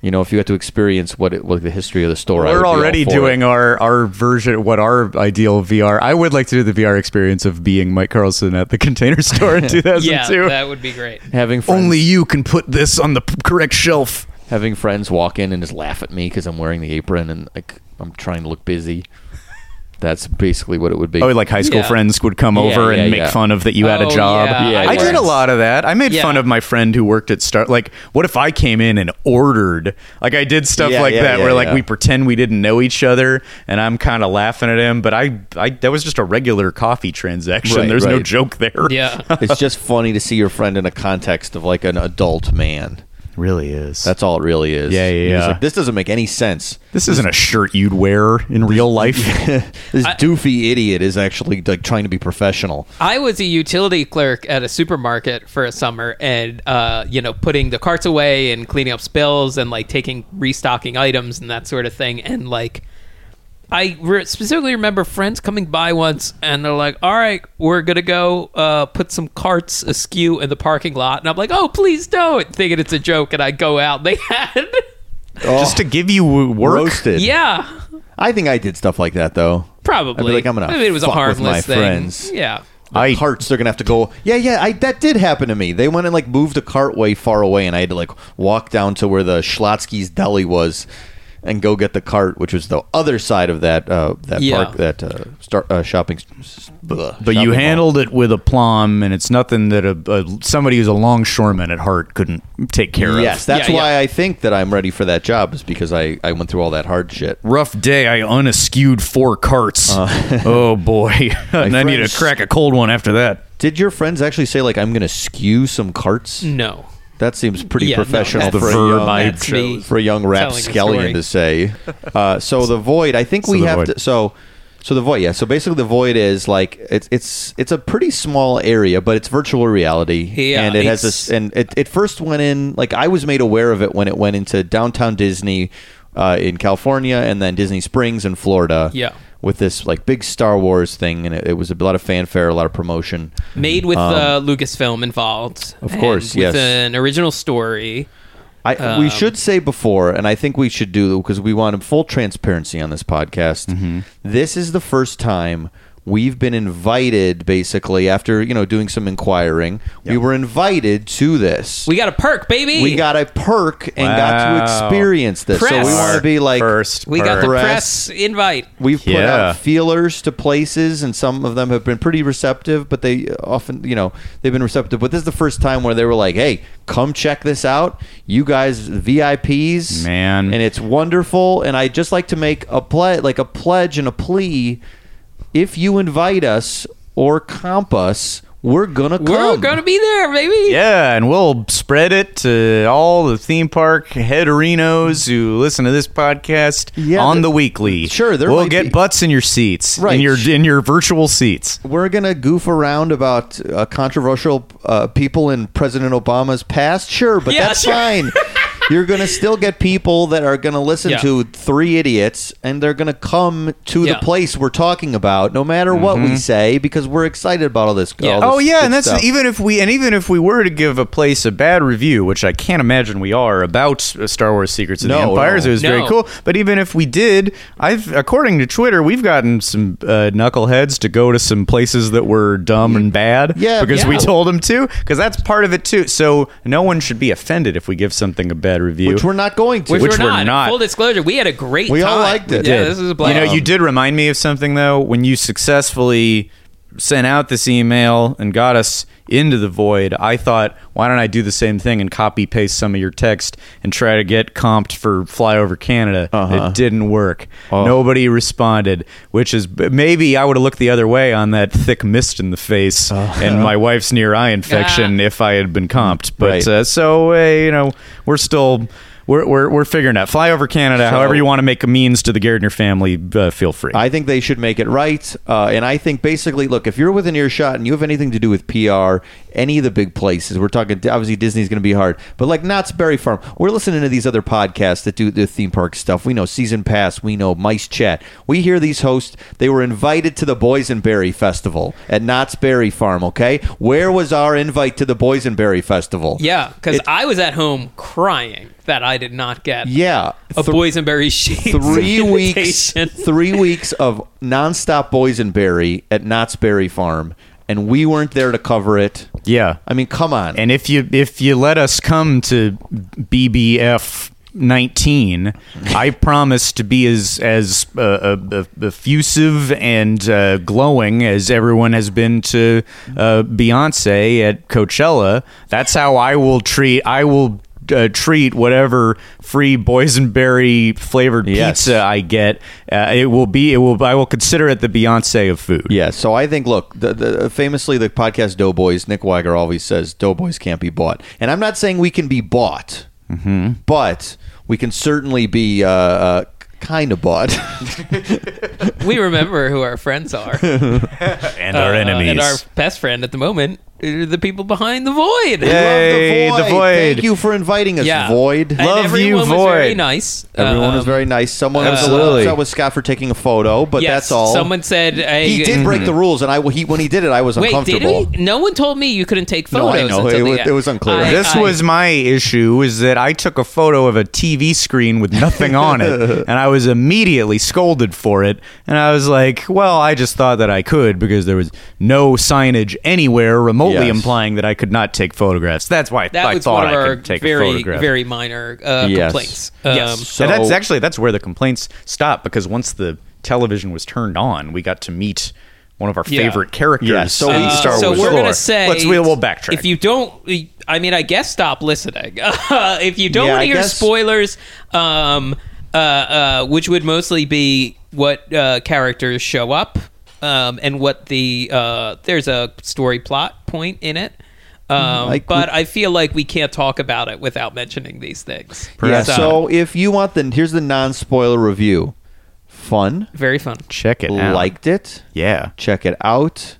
B: You know, if you got to experience what it, what the history of the store.
C: We're already doing
B: it.
C: our, our version, what our ideal VR. I would like to do the VR experience of being Mike Carlson at the Container Store in 2002.
A: Yeah, that would be great.
B: having friends,
C: Only you can put this on the p- correct shelf.
B: having friends walk in and just laugh at me because I'm wearing the apron and like I'm trying to look busy. That's basically what it would be.
C: Oh, like high school
A: Yeah.
C: friends would come
B: Yeah,
C: over and
B: yeah,
C: make
B: yeah.
C: fun of that you had a
A: Oh,
C: job.
A: yeah,
B: Yeah,
C: I
B: I
C: did a
B: was.
C: lot of that. I made
A: Yeah.
C: fun of my friend who worked at Star. Like, what if I came in and ordered? Like, I did stuff
B: Yeah,
C: like
B: yeah,
C: that
B: yeah,
C: where like
B: yeah.
C: we pretend we didn't know each other, and I'm kind of laughing at him. But I, I, that was just a regular coffee transaction.
B: Right,
C: There's no
B: right.
C: joke there.
A: Yeah.
B: it's just funny to see your friend in a context of like an adult man.
C: Really is.
B: That's all it really is.
C: Yeah, yeah,
B: You're
C: yeah.
B: like, this doesn't make any sense.
C: this isn't a shirt you'd wear in real life.
B: this doofy idiot is actually like trying to be professional.
A: I was a utility clerk at a supermarket for a summer, and uh, you know, putting the carts away and cleaning up spills and like taking restocking items and that sort of thing. And like, I re- specifically remember friends coming by once, and they're like, "All right, we're gonna go uh, put some carts askew in the parking lot," and I'm like, "Oh, please don't!" Thinking it's a joke, and I go out. They had,
C: just to give you work.
B: roasted.
A: yeah,
B: I think I did stuff like that though.
A: probably.
B: I'd be like, I'm gonna
A: mean, it was a
B: fuck with
A: harmless
B: my
A: thing.
B: friends.
A: Yeah.
B: The
C: I-
B: carts they're gonna have to go. Yeah, yeah. I that did happen to me. They went and like moved a cart way far away, and I had to like walk down to where the Schlotzsky's deli was. And go get the cart, which was the other side of that uh, that
A: Yeah.
B: park that uh, star, uh, shopping.
C: But you handled it with aplomb, and it's nothing that a, a somebody who's a longshoreman at heart couldn't take care of.
B: Yes, that's
A: Yeah,
B: why
A: yeah.
B: I think that I'm ready for that job is because I, I went through all that hard shit.
C: Rough day. I unaskewed four carts. oh boy, and I need to crack a cold one after that.
B: Did your friends actually say like I'm going to skew some carts?
A: No.
B: That seems pretty
A: Yeah, no,
B: professional
A: that's-
B: for,
C: The
B: a young,
C: I
A: That's me
B: for a young
A: telling a
B: rapscallion to say. Uh, so the void, I think
C: So
B: we have
C: void.
B: to. So so the void, yeah. So basically, the void is like it's it's it's a pretty small area, but it's virtual reality,
A: Yeah,
B: and it has this. And it, it first went in like I was made aware of it when it went into downtown Disney uh, in California, and then Disney Springs in Florida.
A: Yeah.
B: With this like big Star Wars thing, and it, it was a lot of fanfare, a lot of promotion.
A: Made with uh, Lucasfilm involved.
B: Um, Of course,
A: and
B: yes.
A: With an original story.
B: I, we should say before, and I think we should do because we want full transparency on this podcast. This is the first time we've been invited, basically after you know doing some inquiring. We were invited to this.
A: We got a perk, baby.
B: We got a perk and got to experience this. So we want to be like
C: First,
A: We got the
C: part.
B: Press.
A: press invite.
B: We've put
C: Yeah.
B: out feelers to places, and some of them have been pretty receptive. But they often, you know, they've been receptive. But this is the first time where they were like, "Hey, come check this out, you guys VIPs,
C: Man.
B: and it's wonderful." And I just like to make a pledge, like a pledge and a plea. If you invite us or comp us, we're gonna come.
A: We're gonna be there, baby.
C: Yeah, and we'll spread it to all the theme park headerinos who listen to this podcast
B: Yeah,
C: on
B: the-
C: the weekly.
B: Sure, there
C: we'll get
B: be-
C: butts in your seats,
B: Right.
C: in your in your virtual seats.
B: we're gonna goof around about uh, controversial uh, people in President Obama's past, sure, but
A: Yeah,
B: that's
A: sure.
B: fine. You're gonna still get people that are gonna listen
A: Yeah.
B: to three idiots, and they're gonna come to
A: Yeah.
B: the place we're talking about, no matter what we say, because we're excited about all this.
A: Yeah.
B: all this
C: Oh yeah, and that's
B: stuff.
C: even if we and even if we were to give a place a bad review, which I can't imagine we are about uh, Star Wars: Secrets of the
B: No,
C: Empires.
B: no.
C: It was very cool. But even if we did, I've according to Twitter, we've gotten some uh, knuckleheads to go to some places that were dumb and bad.
B: Yeah,
C: because we told them to. Because that's part of it too. So no one should be offended if we give something a bad review.
B: which we're not going to.
A: Which,
C: Which
A: we're,
C: we're
A: not.
C: not.
A: Full disclosure, we had a great
B: We
A: time.
B: all liked it.
A: Yeah, this is a blast.
C: You know, you did remind me of something though when you successfully sent out this email and got us into the void. I thought, why don't I do the same thing and copy paste some of your text and try to get comped for flyover Canada?
B: Uh-huh.
C: It didn't work.
B: Oh.
C: Nobody responded, which is maybe I would have looked the other way on that thick mist in the face
B: Uh-huh.
C: and my wife's near eye infection
A: Ah.
C: if I had been comped. But
B: Right.
C: uh, so uh, you know, we're still. We're, we're, we're figuring out flyover Canada.
B: So-
C: however you want to make a means to the Gardner family, uh, feel free.
B: I think they should make it right. Uh, and I think basically, look, if you're within earshot and you have anything to do with PR, any of the big places, we're talking, obviously Disney's going to be hard, but like Knott's Berry Farm, we're listening to these other podcasts that do the theme park stuff. We know Season Pass, we know Mice Chat. We hear these hosts, they were invited to the Boysenberry Festival at Knott's Berry Farm, okay? Where was our invite to the Boysenberry Festival?
A: Yeah, because I was at home crying that I did not get
B: Yeah.
A: a
B: Th-
A: boysenberry sheet.
B: three weeks three weeks of nonstop boysenberry at Knott's Berry Farm, and we weren't there to cover it.
C: yeah.
B: I mean, come on.
C: And if you if you let us come to BBF 19, I promise to be as as uh, uh, effusive and uh, glowing as everyone has been to uh, Beyonce at Coachella. That's how I will treat. I will. Uh, treat whatever free boysenberry flavored
B: Yes.
C: pizza I get. Uh, it will be. It will. I will consider it the Beyonce of food.
B: yeah, so I think, look, the, the, famously, the podcast Doughboys, Nick Wiger always says Doughboys can't be bought. And I'm not saying we can be bought,
C: Mm-hmm.
B: but we can certainly be uh, uh, kind of bought.
A: we remember who our friends are.
C: And our
A: Uh,
C: enemies.
A: And our best friend at the moment are the people behind the void.
C: Yay,
B: Love
C: the Void.
B: Thank you for inviting us,
A: Yeah.
B: Void.
A: And
C: Love
A: everyone
C: you,
A: was very
C: Void.
A: nice.
B: Everyone was
A: Um,
B: very nice. Someone was a little
C: Absolutely.
B: upset with Scott for taking a photo, but
A: yes,
B: that's all.
A: Someone said hey,
B: he did break the rules, and I he, when he did it, I was
A: Wait, did
B: uncomfortable.
A: he? No one told me you couldn't take
B: No,
A: photos.
B: I know.
A: until
B: It
A: the
B: was-
A: end.
B: it was unclear.
A: I-
C: This
A: I-
C: was my issue is that I took a photo of a TV screen with nothing on it and I was immediately scolded for it and I was like, well, I just thought that I could because there was no signage anywhere remotely remotely
B: Yes.
C: implying that I could not take photographs. That's why
A: That
C: I
A: was
C: thought
A: one of
C: I
A: our
C: could take a
A: very
C: photograph.
A: very minor uh,
B: Yes.
A: complaints.
C: yes.
A: Um,
B: So-
C: and that's actually that's where the complaints stopped because once the television was turned on, we got to meet one of our
A: Yeah.
C: favorite characters.
B: Yeah, so
C: in
B: we-
A: Uh,
C: Star
A: so we're
C: lore.
A: gonna say
C: let's we'll, we'll backtrack.
A: If you don't, I mean, I guess stop listening. if you don't
B: Yeah,
A: want to hear
B: guess-
A: spoilers, um, uh, uh, which would mostly be what uh, characters show up, um, and what the uh, there's a story plot point in it. Um,
B: Like-
A: but I feel like we can't talk about it without mentioning these things.
B: Yeah, so if you want the here's the non-spoiler review. Fun,
A: very fun.
C: check it out.
B: liked it,
C: yeah.
B: check it out,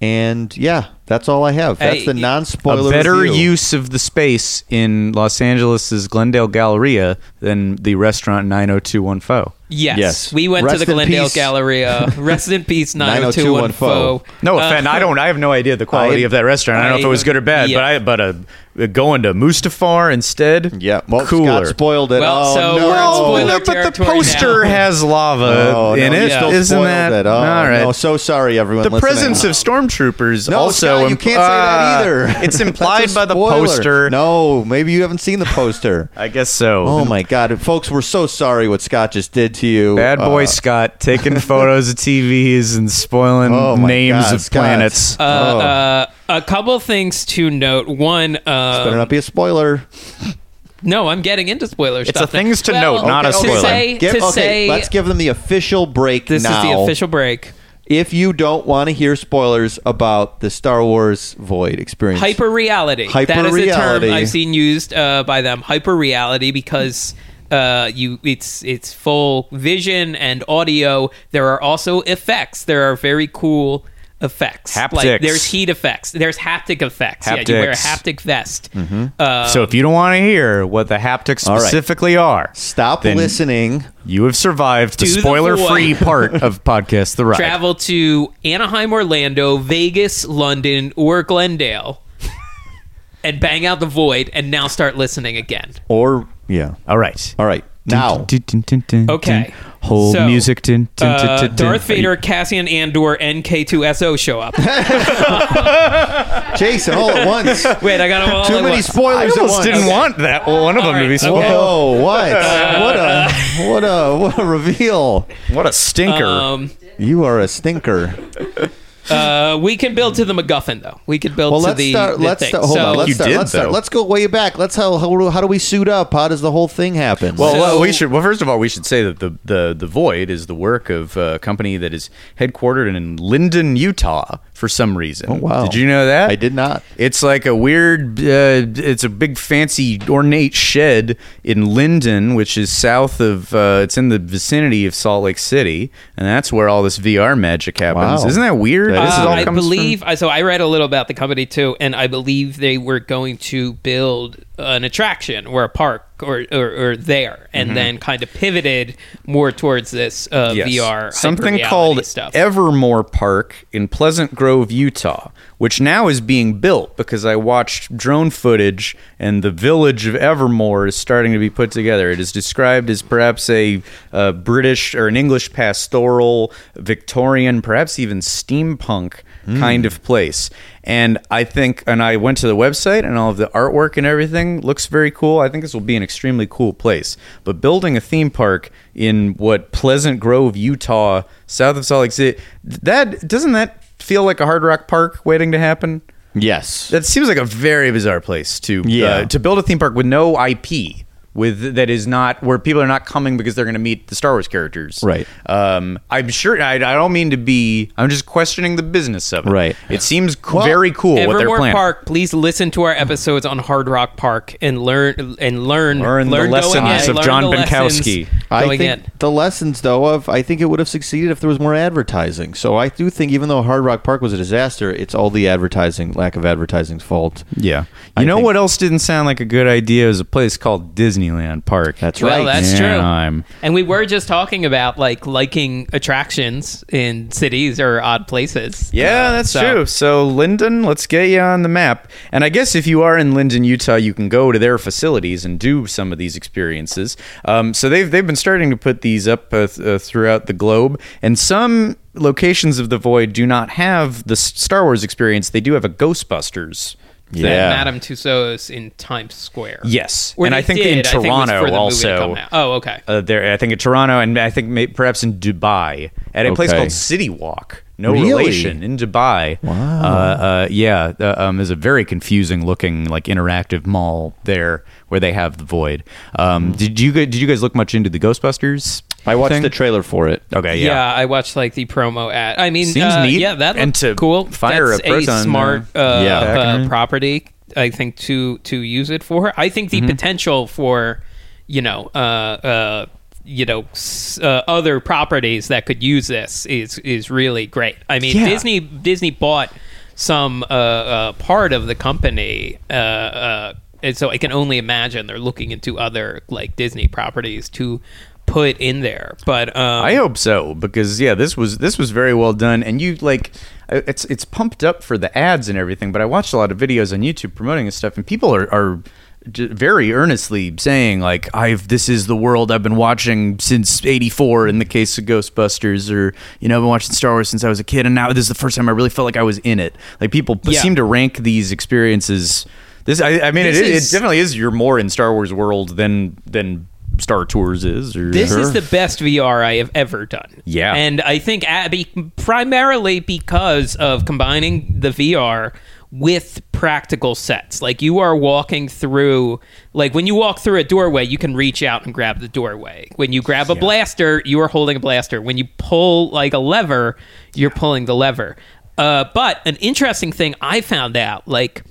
B: and yeah, that's all I have. That's
A: Hey,
B: the non-spoiler
C: better
B: review.
C: use of the space in Los Angeles' Glendale Galleria than the restaurant 9021Pho.
A: Yes,
B: Yes.
A: we went
B: Rest
A: to the Glendale
B: peace.
A: Galleria. Rest in peace, 9021Pho.
C: No
A: Uh,
C: offense, I don't. I have no idea the quality
B: I-
C: of that restaurant. I don't know if it was good or bad,
A: yeah.
C: but I but uh, going to Mustafar instead.
B: Yeah, well,
C: cooler.
B: Scott spoiled it.
A: Well,
B: oh,
A: so
B: no.
A: we're in spoiler
C: Well, but the poster
A: now.
C: has lava
B: Oh,
C: in
B: no,
C: it.
B: you still
C: Isn't that
B: it. Oh,
C: all right?
B: No, so sorry, everyone.
C: the
B: listening.
C: presence of stormtroopers
B: No,
C: also
B: Scott, you can't say that
C: uh,
B: either.
C: It's implied by the poster.
B: No, maybe you haven't seen the poster.
C: I guess so.
B: Oh my God, folks, we're so sorry what Scott just did to you.
C: Bad boy
B: Uh,
C: Scott taking photos of TVs and spoiling
B: Oh
C: names
B: God,
C: of
B: Scott.
C: planets.
A: Uh,
B: Oh.
A: uh, a couple things to note. One, uh, better
B: not be a spoiler.
A: no, I'm getting into spoilers.
C: It's a things to note, not a spoiler. to.
A: Say,
B: Give-
A: to
B: okay,
A: say,
B: let's give them the official break
A: this
B: now.
A: is the official break.
B: If you don't want to hear spoilers about the Star Wars Void experience,
A: Hyper reality. That is a term. I've seen used uh, by them. Hyper reality because uh, you it's it's full vision and audio. There are also effects. There are very cool effects. Like there's heat effects. There's haptic effects. Yeah, you wear a haptic vest. Mm-hmm.
C: Uh, so if you don't want to hear what the haptics
B: All right.
C: specifically are,
B: stop listening.
C: You have survived the spoiler-free
A: void.
C: part of podcast The Ride.
A: Travel to Anaheim, Orlando, Vegas, London, or Glendale. And bang out the void, and now start listening again.
B: Or yeah.
C: All right.
B: All right. Now.
A: Okay.
C: Hold
A: So,
C: music. Dun, dun, dun,
A: Uh,
C: dun, dun.
A: Darth Vader, Cassian Andor, and K2SO show up.
B: Jason, all at once.
A: Wait, I got them all.
B: Too
A: at
B: many
A: once.
C: I
B: spoilers at
C: almost
B: once.
C: didn't want that one of them
A: All
C: to be
A: right,
C: spoiled.
A: okay.
B: Whoa! What? what a what a what a reveal!
C: What a stinker.
A: Um,
B: You are a stinker.
A: Uh, we can build to the MacGuffin, though. We could build
B: Well,
A: to
B: let's
A: the,
B: start.
A: the
B: Let's
A: thing.
B: start. Hold
A: so,
B: on. Let's
C: You
B: start.
C: did,
B: let's start.
C: though.
B: Let's go way back. Let's how, how do- how do we suit up? How does the whole thing happen?
C: Well,
A: So-
C: well, we should. Well, first of all, we should say that the the the Void is the work of a company that is headquartered in Lindon, Utah, for some reason.
B: Oh, wow.
C: Did you know that?
B: I did not.
C: It's like a weird. Uh, it's a big, fancy, ornate shed in Lindon, which is south of. Uh, it's in the vicinity of Salt Lake City, and that's where all this VR magic happens.
B: Wow.
C: Isn't that weird?
B: That is
C: This all um,
A: I
C: comes
A: believe I so I read a little about the company too, and I believe they were going to build an attraction or a park or or, or there, and then kind of pivoted more towards this uh,
C: Mm-hmm. Yes.
A: VR
C: something called
A: stuff.
C: Evermore Park in Pleasant Grove, Utah, which now is being built because I watched drone footage and the village of Evermore is starting to be put together. It is described as perhaps a, uh British or an English pastoral, Victorian, perhaps even steampunk kind of place. And I think, and I went to the website and all of the artwork and everything looks very cool. I think this will be an extremely cool place. But building a theme park in what Pleasant Grove, Utah, south of Salt Lake City, that doesn't that feel like a Hard Rock Park waiting to happen?
B: Yes.
C: That seems like a very bizarre place to
B: Yeah.
C: uh, to build a theme park with no IP. With that is not where people are not coming because they're going to meet the Star Wars characters.
B: Right.
C: Um, I'm sure. I, I don't mean to be. I'm just questioning the business of it.
B: Right.
C: It seems co-
B: Well,
C: very cool what they're
A: Evermore
C: planning.
A: Park, please listen to our episodes on Hard Rock Park and learn and learn
C: Learn the
A: going
C: lessons
A: in,
C: of John
A: the lessons
C: Binkowski.
B: I think
A: in.
B: the lessons, though, of I think it would have succeeded if there was more advertising. So I do think, even though Hard Rock Park was a disaster, it's all the advertising, lack of advertising's fault.
C: Yeah. You
B: I
C: know
B: think-
C: what else didn't sound like a good idea? Is a place called Disneyland Park.
B: That's
A: Well,
B: right.
A: that's true.
C: Anaheim.
A: And we were just talking about like liking attractions in cities or odd places.
C: Yeah,
A: Uh,
C: that's
A: so-
C: true. So Lindon, let's get you on the map. And I guess if you are in Lindon, Utah, you can go to their facilities and do some of these experiences. Um, so they've they've been starting to put these up uh, th- uh, throughout the globe, and some locations of the void do not have the S- Star Wars experience. They do have a Ghostbusters. Thing.
B: Yeah.
A: Madame Tussauds in Times Square.
C: Yes,
A: Or
C: and I think
A: did.
C: in
A: I think it
C: Toronto
A: for the movie to
C: also.
A: Oh, okay.
C: Uh, there, I think in Toronto, and I think may, perhaps in Dubai, at a place called City Walk. No
B: Really?
C: relation in Dubai.
B: Wow.
C: Uh, uh, yeah, uh, um, there's a very confusing looking like interactive mall there where they have the void. Um, Did you did you guys look much into the Ghostbusters?
B: I watched
C: thing?
B: the trailer for it.
C: Okay,
A: yeah.
C: yeah.
A: I watched like the promo ad. I mean,
C: Seems
A: uh,
C: neat.
A: Yeah, that
C: And
A: looks
C: to
A: cool.
C: fire
A: That's
C: a proton,
A: smart
C: uh,
A: uh,
B: yeah.
A: uh, property. I think to to use it for. I think the
C: Mm-hmm.
A: potential for you know uh, uh, you know uh, other properties that could use this is is really great. I mean,
C: Yeah.
A: Disney Disney bought some uh, uh, part of the company. Uh, uh, and so I can only imagine they're looking into other like Disney properties to put in there. But um,
C: I hope so because yeah, this was this was very well done, and you like uh, it's it's pumped up for the ads and everything. But I watched a lot of videos on YouTube promoting this stuff, and people are are very earnestly saying like I've this is the world I've been watching since '84 in the case of Ghostbusters, or you know I've been watching Star Wars since I was a kid, and now this is the first time I really felt like I was in it. Like people
A: Yeah.
C: seem to rank these experiences. This I, I mean
A: This
C: it,
A: is-
C: it definitely is. You're more in Star Wars world than than. Star Tours is or
A: This is the best VR I have ever done.
C: Yeah.
A: and I think uh, Abby primarily because of combining the VR with practical sets. Like you are walking through, like when you walk through a doorway, you can reach out and grab the doorway. When you grab a blaster, you are holding a blaster. When you pull like a lever, you're pulling the lever. Uh, but an interesting thing I found out, like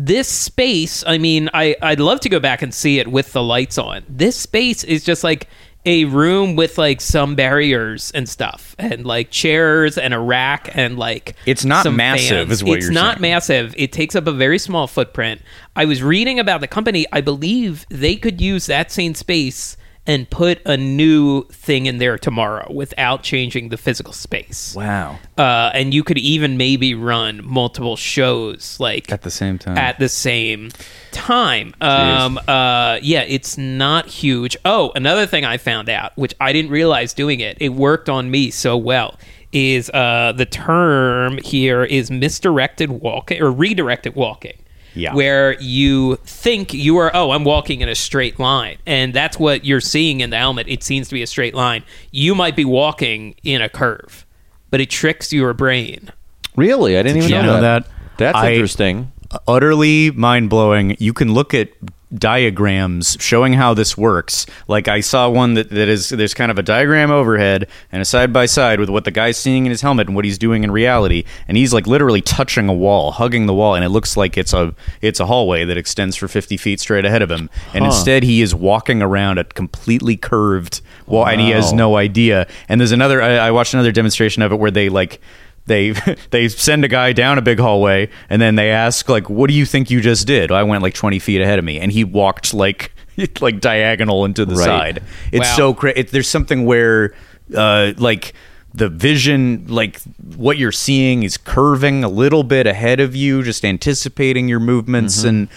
A: this space i mean I, i'd love to go back and see it with the lights on this space is just like a room with like some barriers and stuff and like chairs and a rack and like
C: It's not massive,
A: fans.
C: is what
A: it's
C: you're
A: not
C: saying.
A: massive it takes up a very small footprint i was reading about the company i believe they could use that same space and put a new thing in there tomorrow without changing the physical space
C: wow
A: uh, and you could even maybe run multiple shows like
C: at the same time.
A: at the same time. Um, uh, yeah, it's not huge. Oh, another thing I found out, which I didn't realize doing it, it worked on me so well, is uh, the term here is misdirected walking or redirected walking.
C: Yeah.
A: Where you think you are, oh, I'm walking in a straight line. And that's what you're seeing in the helmet. It seems to be a straight line. You might be walking in a curve, but it tricks your brain.
B: Really? I didn't even
C: you
B: know,
C: know
B: that.
C: that?
B: That's
C: I-
B: interesting.
C: utterly mind blowing. You can look at diagrams showing how this works. Like I saw one that, that is there's kind of a diagram overhead and a side by side with what the guy's seeing in his helmet and what he's doing in reality. And he's like literally touching a wall, hugging the wall, and it looks like it's a it's a hallway that extends for 50 feet straight ahead of him. And instead he is walking around a completely curved wall and he has no idea. And there's another I, I watched another demonstration of it where they like they they send a guy down a big hallway and then they ask like what do you think you just did i went like 20 feet ahead of me and he walked like like diagonal into the
B: Right.
C: side it's
A: Wow.
C: so crazy there's something where uh like the vision like what you're seeing is curving a little bit ahead of you just anticipating your movements
B: Mm-hmm.
C: and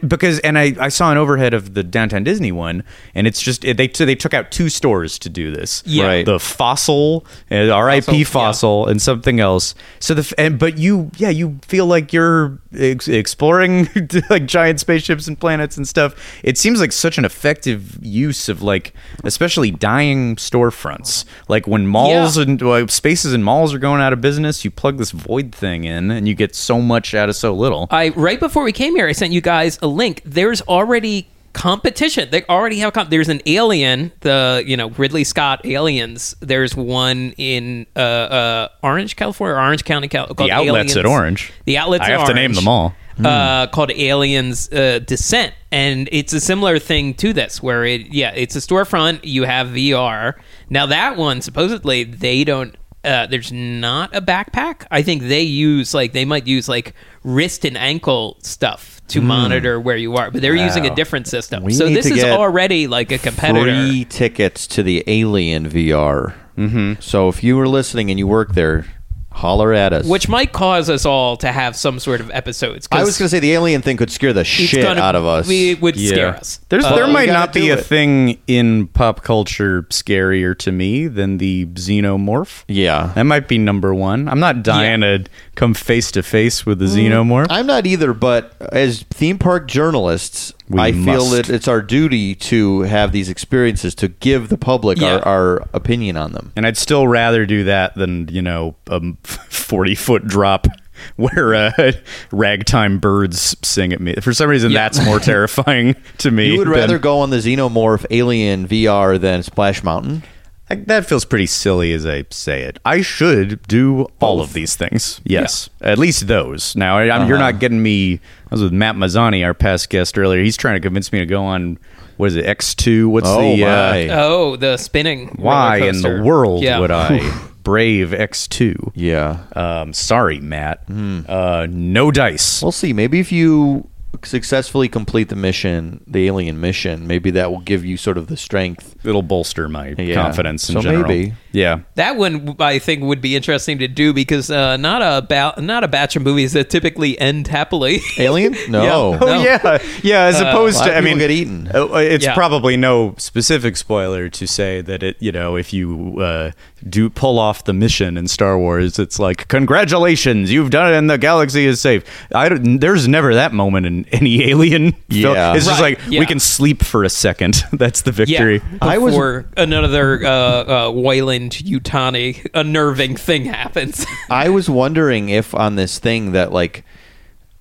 C: and because and I, I saw an overhead of the downtown disney one and it's just they they took out two stores to do this
A: Yeah.
B: Right.
C: the fossil uh, rip
A: Fossil,
C: fossil,
A: yeah.
C: and something else so the and, but you yeah you feel like you're ex- exploring like giant spaceships and planets and stuff it seems like such an effective use of like especially dying storefronts like when malls
A: Yeah.
C: And spaces in malls are going out of business you plug this void thing in and you get so much out of so little
A: I right before we came here, I sent you guys a link. There's already competition. They already have comp- there's an Alien, the you know Ridley Scott Aliens. There's one in uh, uh, Orange, California, Orange County, Cal- called
C: the outlets
A: Aliens.
C: at orange
A: The outlets.
C: i
A: at
C: have to name them all
A: Uh, called Aliens uh, Descent, and it's a similar thing to this, where it yeah, it's a storefront. You have VR. Now that one supposedly they don't uh, there's not a backpack. I think they use like they might use like wrist and ankle stuff to monitor where you are, but they're using a different system.
B: We
A: so this is already like a competitor.
B: Free tickets to the Alien VR. Mm-hmm. So if you were listening and you work there, holler at us.
A: Which might cause us all to have some sort of episodes. 'cause
B: I was going to say the alien thing could scare the
A: it's
B: shit
A: gonna-
B: out of us.
A: We would scare us.
C: There's
A: Uh,
C: there might
B: gotta
C: not be
B: do
C: a
B: it.
C: thing in pop culture scarier to me than the xenomorph.
B: yeah.
C: That might be number one. I'm not dying to come face to face with the xenomorph.
B: I'm not either, but as theme park journalists,
C: We
B: I feel that it's our duty to have these experiences to give the public
A: Yeah.
B: our, our opinion on them.
C: And I'd still rather do that than, you know, a 40 foot drop where uh, ragtime birds sing at me. For some reason,
A: Yeah.
C: that's more terrifying to me.
B: You would
C: than-
B: rather go on the Xenomorph Alien VR than Splash Mountain?
C: I- that feels pretty silly as I say it. I should do all of these things. Yes, at least those. Now, I, I'm, you're
B: Uh-huh.
C: not getting me. I was with Matt Mazzani, our past guest earlier. He's trying to convince me to go on. What is it? X2. What's
B: Oh,
C: the?
B: my.
C: Uh,
A: Oh, the spinning.
C: why in the world
A: Yeah.
C: would I brave X2?
B: Yeah.
C: Um, sorry, Matt.
B: Hmm.
C: Uh, no dice.
B: We'll see. Maybe if you successfully complete the mission, the alien mission, maybe that will give you sort of the strength.
C: It'll bolster my
B: Yeah.
C: confidence in
B: So
C: general.
B: maybe.
C: Yeah.
A: That one I think would be interesting to do because uh, not a ba- not a batch of movies that typically end happily.
B: Alien? No.
A: Yeah.
C: Oh
A: No.
C: yeah, yeah. As opposed
B: lot
C: to, I mean,
B: get eaten.
C: uh, It's
A: Yeah.
C: probably no specific spoiler to say that it, you know, if you uh, do pull off the mission in Star Wars, it's like congratulations, you've done it, and the galaxy is safe. I don't, there's never that moment in any Alien. film.
B: Yeah.
C: it's just like
A: yeah.
C: we can sleep for a second. That's the victory.
A: Yeah,
B: I was-
A: another uh, uh, Weyland-Yutani unnerving thing happens.
B: I was wondering if on this thing that like,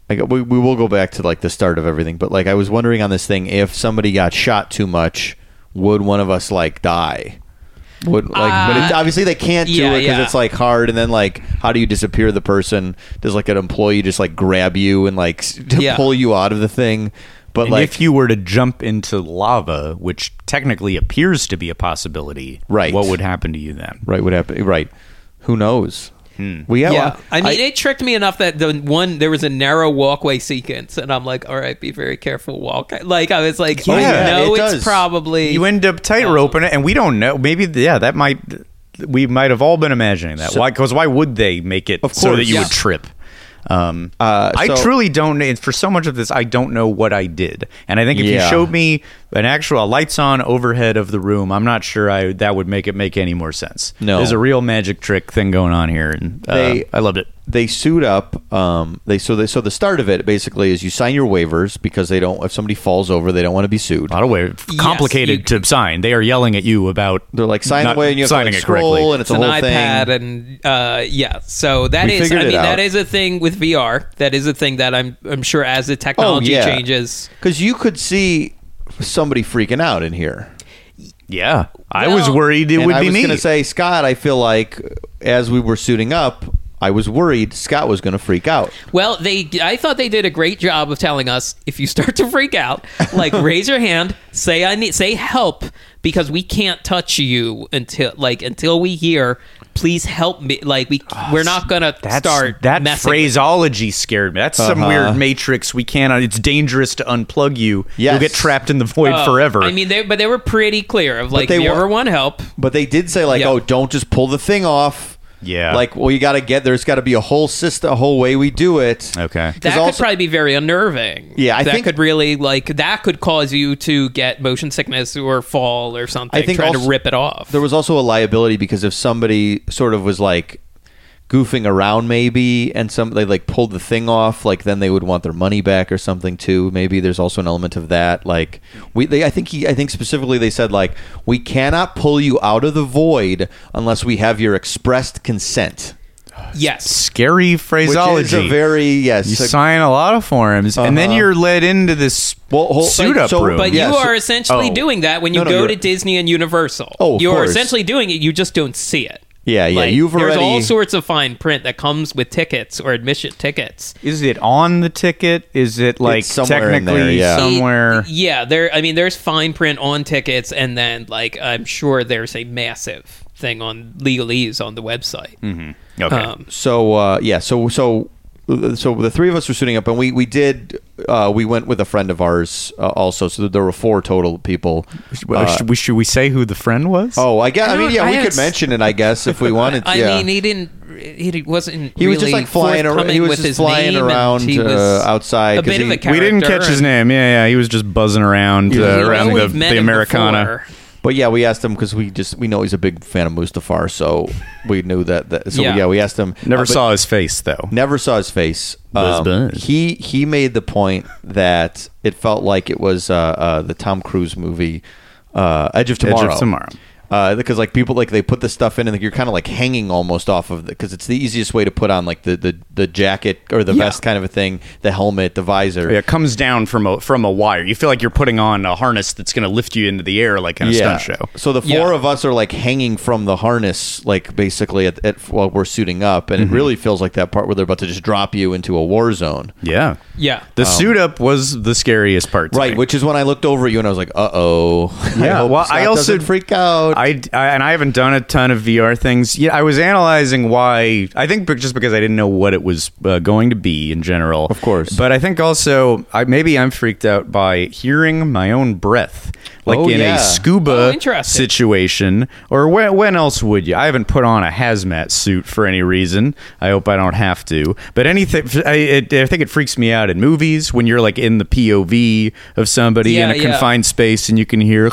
B: I got- we, we will go back to like the start of everything, but like I was wondering on this thing if somebody got shot too much, would one of us like die? Would like, but it's,
A: Uh,
B: obviously they can't do
A: yeah,
B: it because
A: yeah.
B: it's like hard. And then like, how do you disappear the person? Does like an employee just like grab you and like to
A: Yeah.
B: pull you out of the thing? But
C: And
B: like,
C: if you were to jump into lava, which technically appears to be a possibility,
B: Right.
C: What would happen to you then?
B: right, what happened? Right, who knows?
C: Hmm.
B: We have.
A: yeah, I mean, it tricked me enough that the one there was a narrow walkway sequence, and I'm like, all right, be very careful, walk. Like I was like,
C: Yeah,
A: I know
B: it
A: it's
B: does.
A: probably
C: You end up tightroping it, and we don't know. Maybe, yeah, that might. We might have all been imagining that.
B: So-
C: why? Because why would they make it
B: Of
C: so that you
A: Yeah.
C: would trip? Um,
B: Uh,
C: I truly don't. For so much of this, I don't know what I did, and I think if
B: Yeah.
C: you showed me an actual lights on overhead of the room, I'm not sure I that would make it make any more sense.
B: No.
C: there's a real magic trick thing going on here, and uh,
B: They-
C: I loved it.
B: they suit up. Um, they so they so the start of it basically is you sign your waivers because they don't. If somebody falls over, they don't want to be sued.
C: A lot of way complicated to sign. They are yelling at you about
B: They're like sign
C: not
B: away, and you have to
C: signing
B: like,
C: it correctly.
B: scroll, and it's,
A: it's
B: a
A: an iPad,
B: thing.
A: and uh, yeah. So that
B: We
A: is, I mean,
B: out.
A: that is a thing with VR. That is a thing that I'm, I'm sure as the technology
B: Oh, yeah.
A: changes.
B: Because you could see somebody freaking out in here.
C: Yeah, I
A: Well-
C: was worried it
B: and
C: would
B: I
C: be me.
B: I was going to say, Scott. I feel like as we were suiting up, I was worried Scott was going to freak out.
A: Well, they, I thought they did a great job of telling us if you start to freak out, like raise your hand, say I need, say help, because we can't touch you until, like, until we hear, please help me. Like we, we're not gonna
C: That's,
A: start
C: that
A: messing with
C: phraseology scared me. That's some
B: Uh-huh.
C: weird matrix. We can't. It's dangerous to unplug you.
B: Yes.
C: You'll get trapped in the void
A: Oh,
C: forever.
A: I mean, they, but they were pretty clear of like,
B: they
A: if you
B: wa-
A: ever want help,
B: But they did say like,
A: Yeah.
B: oh, don't just pull the thing off.
C: Yeah.
B: Like, well, you got to get there's got to be a whole system, a whole way we do it.
C: okay.
A: that could
B: also-
A: probably be very unnerving.
B: Yeah, I think
A: that
B: think-
A: could really like that could cause you to get motion sickness or fall or something.
B: I think
A: trying
B: also-
A: to rip it off.
B: There was also a liability because if somebody sort of was like goofing around maybe and some they like pulled the thing off like then they would want their money back or something too maybe there's also an element of that like we they, i think he i think specifically they said like we cannot pull you out of the void unless we have your expressed consent
A: yes.
C: Scary phraseology.
B: which
C: phraseology.
B: is a very yes
C: you
B: a-
C: sign a lot of forms, and then
B: Uh-huh.
C: you're led into this
B: Well, hold-
C: suit
B: but-
C: up
B: so-
C: room.
A: But
B: Yeah,
A: you
B: so-
A: are essentially
C: Oh.
A: doing that when you
B: No, no,
A: go to Disney and Universal.
B: Oh, of
A: you're
B: course.
A: essentially doing it. You just don't see it.
B: Yeah, yeah.
A: Like,
B: You've already.
A: there's all sorts of fine print that comes with tickets or admission tickets.
C: Is it on the ticket? Is it like
B: somewhere in there,
C: technically
B: yeah.
C: somewhere?
A: It- yeah, there. I mean, there's fine print on tickets, and then like I'm sure there's a massive thing on legalese on the website.
C: Okay.
A: Um,
B: So uh, yeah, so so so the three of us were suiting up, and we we did uh, we went with a friend of ours uh, also. So there were four total people. Uh,
C: should we should we say who the friend was?
B: oh, I guess. I,
A: I
B: mean, yeah,
A: I
B: we could
A: haven't-
B: mention it. I guess if we wanted. to.
A: I
B: yeah.
A: mean, he didn't. He wasn't.
B: He was just like flying around. He was just flying around
A: he was
B: uh, outside.
A: A
B: 'cause
A: bit of a character.
C: we didn't catch his name. Yeah, yeah, he was just buzzing around uh, around the, the Americana.
A: before.
B: But yeah, we asked him because we just we know he's a big fan of Mustafar, so we knew that. that so yeah.
A: Yeah.
B: we asked him.
C: Never
B: uh,
C: saw his face though.
B: Never saw his face. Um,
C: buzz.
B: He he made the point that it felt like it was uh, uh, the Tom Cruise movie uh, Edge of
C: Edge of
B: Tomorrow.
C: Tomorrow.
B: Uh, because like people like they put the stuff in and you're kind of like hanging almost off of because it's the easiest way to put on like the the, the jacket or the
C: Yeah.
B: vest kind of a thing, the helmet, the visor.
C: Yeah, it comes down from a from a wire. You feel like you're putting on a harness that's going to lift you into the air like in a stunt show.
B: So the four
A: Yeah.
B: of us are like hanging from the harness, like basically at, at while we're suiting up, and
C: Mm-hmm.
B: it really feels like that part where they're about to just drop you into a war zone.
C: Yeah.
A: Yeah.
C: The suit up was the scariest part. to
B: Um, Right,
C: me.
B: which is when I looked over at you and I was like, "Uh oh."
C: Yeah, well, I also-
B: freak out.
C: I, I and I haven't done a ton of VR things. Yeah, I was analyzing why. I think just because I didn't know what it was uh, going to be in general.
B: Of course.
C: but I think also I, maybe I'm freaked out by hearing my own breath, like
B: Oh,
C: in
B: yeah.
C: a
A: Oh,
C: scuba
A: interesting.
C: situation. Or when, when else would you? I haven't put on a hazmat suit for any reason. I hope I don't have to. But anything, I, it, I think it freaks me out in movies when you're like in the POV of somebody
A: Yeah,
C: in a
A: yeah.
C: confined space and you can hear.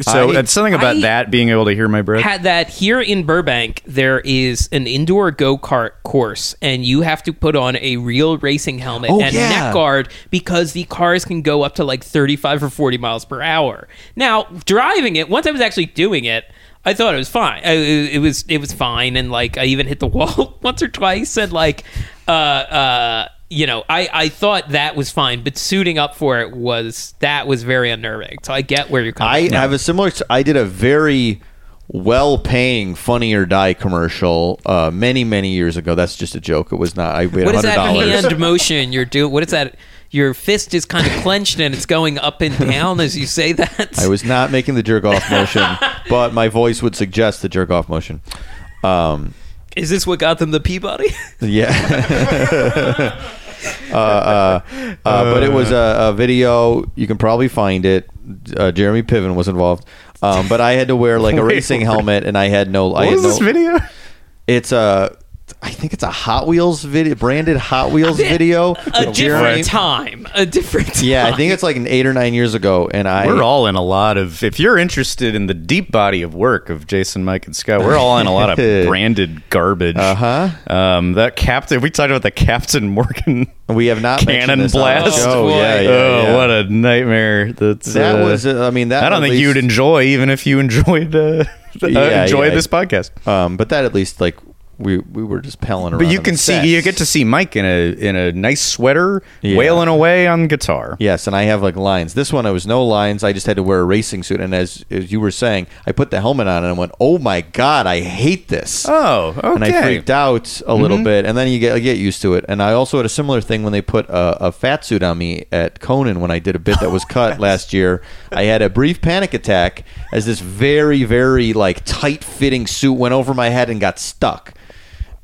C: So
B: I-
C: it's something about
A: I
C: that being able to hear my breath.
A: had that here in Burbank. There is an indoor go kart course, and you have to put on a real racing helmet
B: Oh,
A: and
B: yeah.
A: neck guard because the cars can go up to like 35 or 40 miles per hour. Now, driving it, once I was actually doing it. I thought it was fine. I- It, it was it was fine, and like I even hit the wall once or twice, and like, uh, uh, you know, I I thought that was fine, but suiting up for it was that was very unnerving. So I get where you're coming.
B: I
A: from.
B: have a similar. I did a very well-paying Funny or Die commercial uh, many many years ago. That's just a joke. It was not. I paid
A: What is
B: hundred
A: that
B: dollars.
A: hand motion you're doing? What is that? Your fist is kind of clenched and it's going up and down as you say that.
B: I was not making the jerk off motion, but my voice would suggest the jerk off motion. Um,
A: Is this what got them the Peabody?
B: yeah. uh, uh, uh, but it was a, a video. You can probably find it. Uh, Jeremy Piven was involved. Um, but I had to wear like a
C: Wait,
B: racing helmet, and I had no. I
C: What
B: had
C: was
B: no,
C: this video?
B: It's a. I think it's a Hot Wheels video, branded Hot Wheels video.
A: a
B: with Jeremy-
A: different time. A different time.
B: Yeah, I think it's like an eight or nine years ago, and I.
C: We're all in a lot of. If you're interested in the deep body of work of Jason, Mike, and Scott, we're all in a lot of branded garbage.
B: Uh huh.
C: Um, that Captain. We talked about the Captain Morgan
B: We have not mentioned
C: cannon
B: this on the
C: blast.
B: show.
A: Oh,
B: yeah, yeah,
C: oh,
B: yeah.
C: what a nightmare! That's
B: That
C: uh,
B: was. uh, I mean, that.
C: I don't
B: at
C: think you'd enjoy, even if you enjoyed uh,
B: Yeah,
C: enjoyed
B: yeah.
C: this podcast.
B: Um, but that at least like we we were just palling around.
C: But you can see, you get to see Mike in a in a nice sweater,
B: Yeah.
C: wailing away on guitar.
B: Yes, and I have like lines. This one, I was no lines. I just had to wear a racing suit. And as, as you were saying, I put the helmet on and I went, "Oh my god, I hate this."
C: Oh, okay.
B: And I freaked out a little mm-hmm. bit, and then you get get used to it. And I also had a similar thing when they put a, a fat suit on me at Conan when I did a bit that was cut last year. I had a brief panic attack as this very very like tight fitting suit went over my head and got stuck.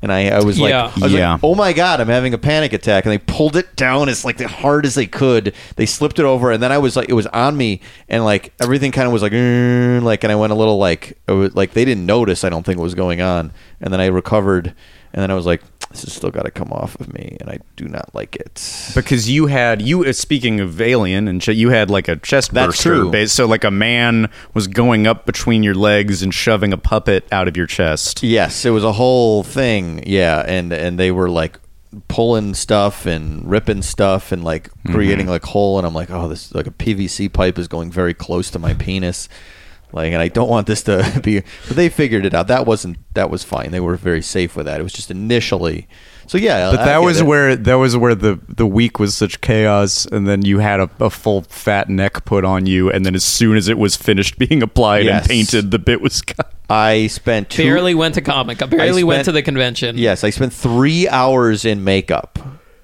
B: And I, I was like,
A: Yeah.
B: I was
C: Yeah.
B: like, oh my god, I'm having a panic attack. And they pulled it down as like the hard as they could. They slipped it over, and then I was like, it was on me, and like everything kind of was like, like, and I went a little like, it was, like they didn't notice. I don't think what was going on, and then I recovered, and then I was like, this has still got to come off of me, and I do not like it.
C: because you had you uh, speaking of alien and sh- you had like a chest
B: That's
C: burster
B: true.
C: base so like a man was going up between your legs and shoving a puppet out of your chest
B: Yes, it was a whole thing. Yeah, and and they were like pulling stuff and ripping stuff and like creating like hole and I'm like, "Oh, this like a PVC pipe is going very close to my penis." Like, and I don't want this to be. But they figured it out. That wasn't. That was fine. They were very safe with that. It was just initially. So yeah,
C: But
B: I
C: that
B: get
C: was
B: it.
C: where that was where the the week was such chaos, and then you had a, a full fat neck put on you, and then as soon as it was finished being applied
B: Yes.
C: and painted, the bit was cut.
B: I spent two.
A: Barely went to comic. I barely went
B: spent-
A: to the convention.
B: Yes, I spent three hours in makeup,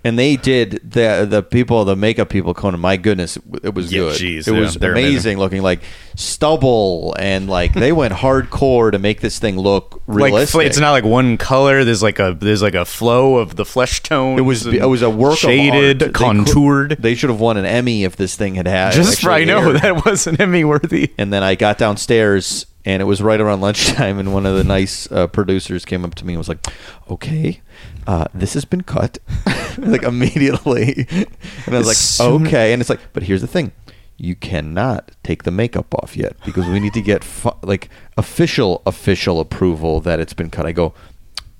B: and they did the the people, the makeup people. Conan, my goodness, it was
C: Yeah,
B: good.
C: geez,
B: it
C: yeah,
B: was amazing,
C: amazing.
B: looking, like stubble, and like they went hardcore to make this thing look realistic.
C: fl- it's not like one color. There's like a there's like a flow of the flesh tone.
B: It was it was a work
C: shaded,
B: of art. They could-
C: contoured.
B: They should have won an Emmy if this thing had had.
C: Just I know
B: aired.
C: that wasn't Emmy worthy.
B: And then I got downstairs, and it was right around lunchtime, and one of the nice uh, producers came up to me and was like, "Okay, uh, this has been cut," like immediately. And I was like,
C: soon-
B: "Okay," and it's like, but here's the thing. You cannot take the makeup off yet because we need to get fu- like official official approval that it's been cut. I go,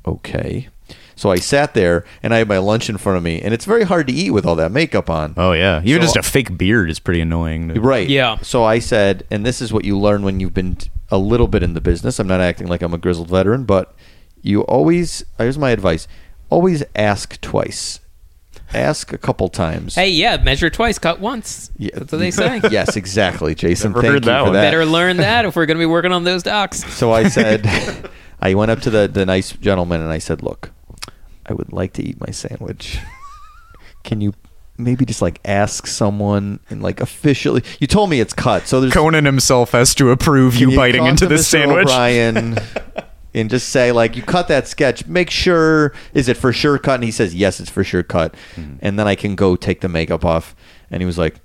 B: okay. So I sat there and I had my lunch in front of me, and it's very hard to eat with all that makeup on.
C: Oh yeah, even
B: So-
C: just a fake beard is pretty annoying. to-
B: Right.
A: Yeah.
B: So I said, and this is what you learn when you've been t- a little bit in the business. I'm not acting like I'm a grizzled veteran, but you always, here's my advice always ask twice. Ask a couple times.
A: Hey, yeah, measure twice, cut once.
B: Yeah.
A: That's what they say.
B: yes, exactly, Jason.
C: Never
B: Thank
C: heard
B: you
C: that
B: for
C: one.
B: that.
A: Better learn that if we're going to be working on those docs.
B: So I said, I went up to the, the nice gentleman and I said, look, I would like to eat my sandwich. Can you maybe just like ask someone and like officially? You told me it's cut, so there's
C: Conan himself has to approve
B: Can
C: you, biting into this
B: Mr.
C: sandwich.
B: O'Brien and just say like you cut that sketch. Make sure is it for sure cut? And he says yes, it's for sure cut.
C: Hmm.
B: And then I can go take the makeup off. And he was like,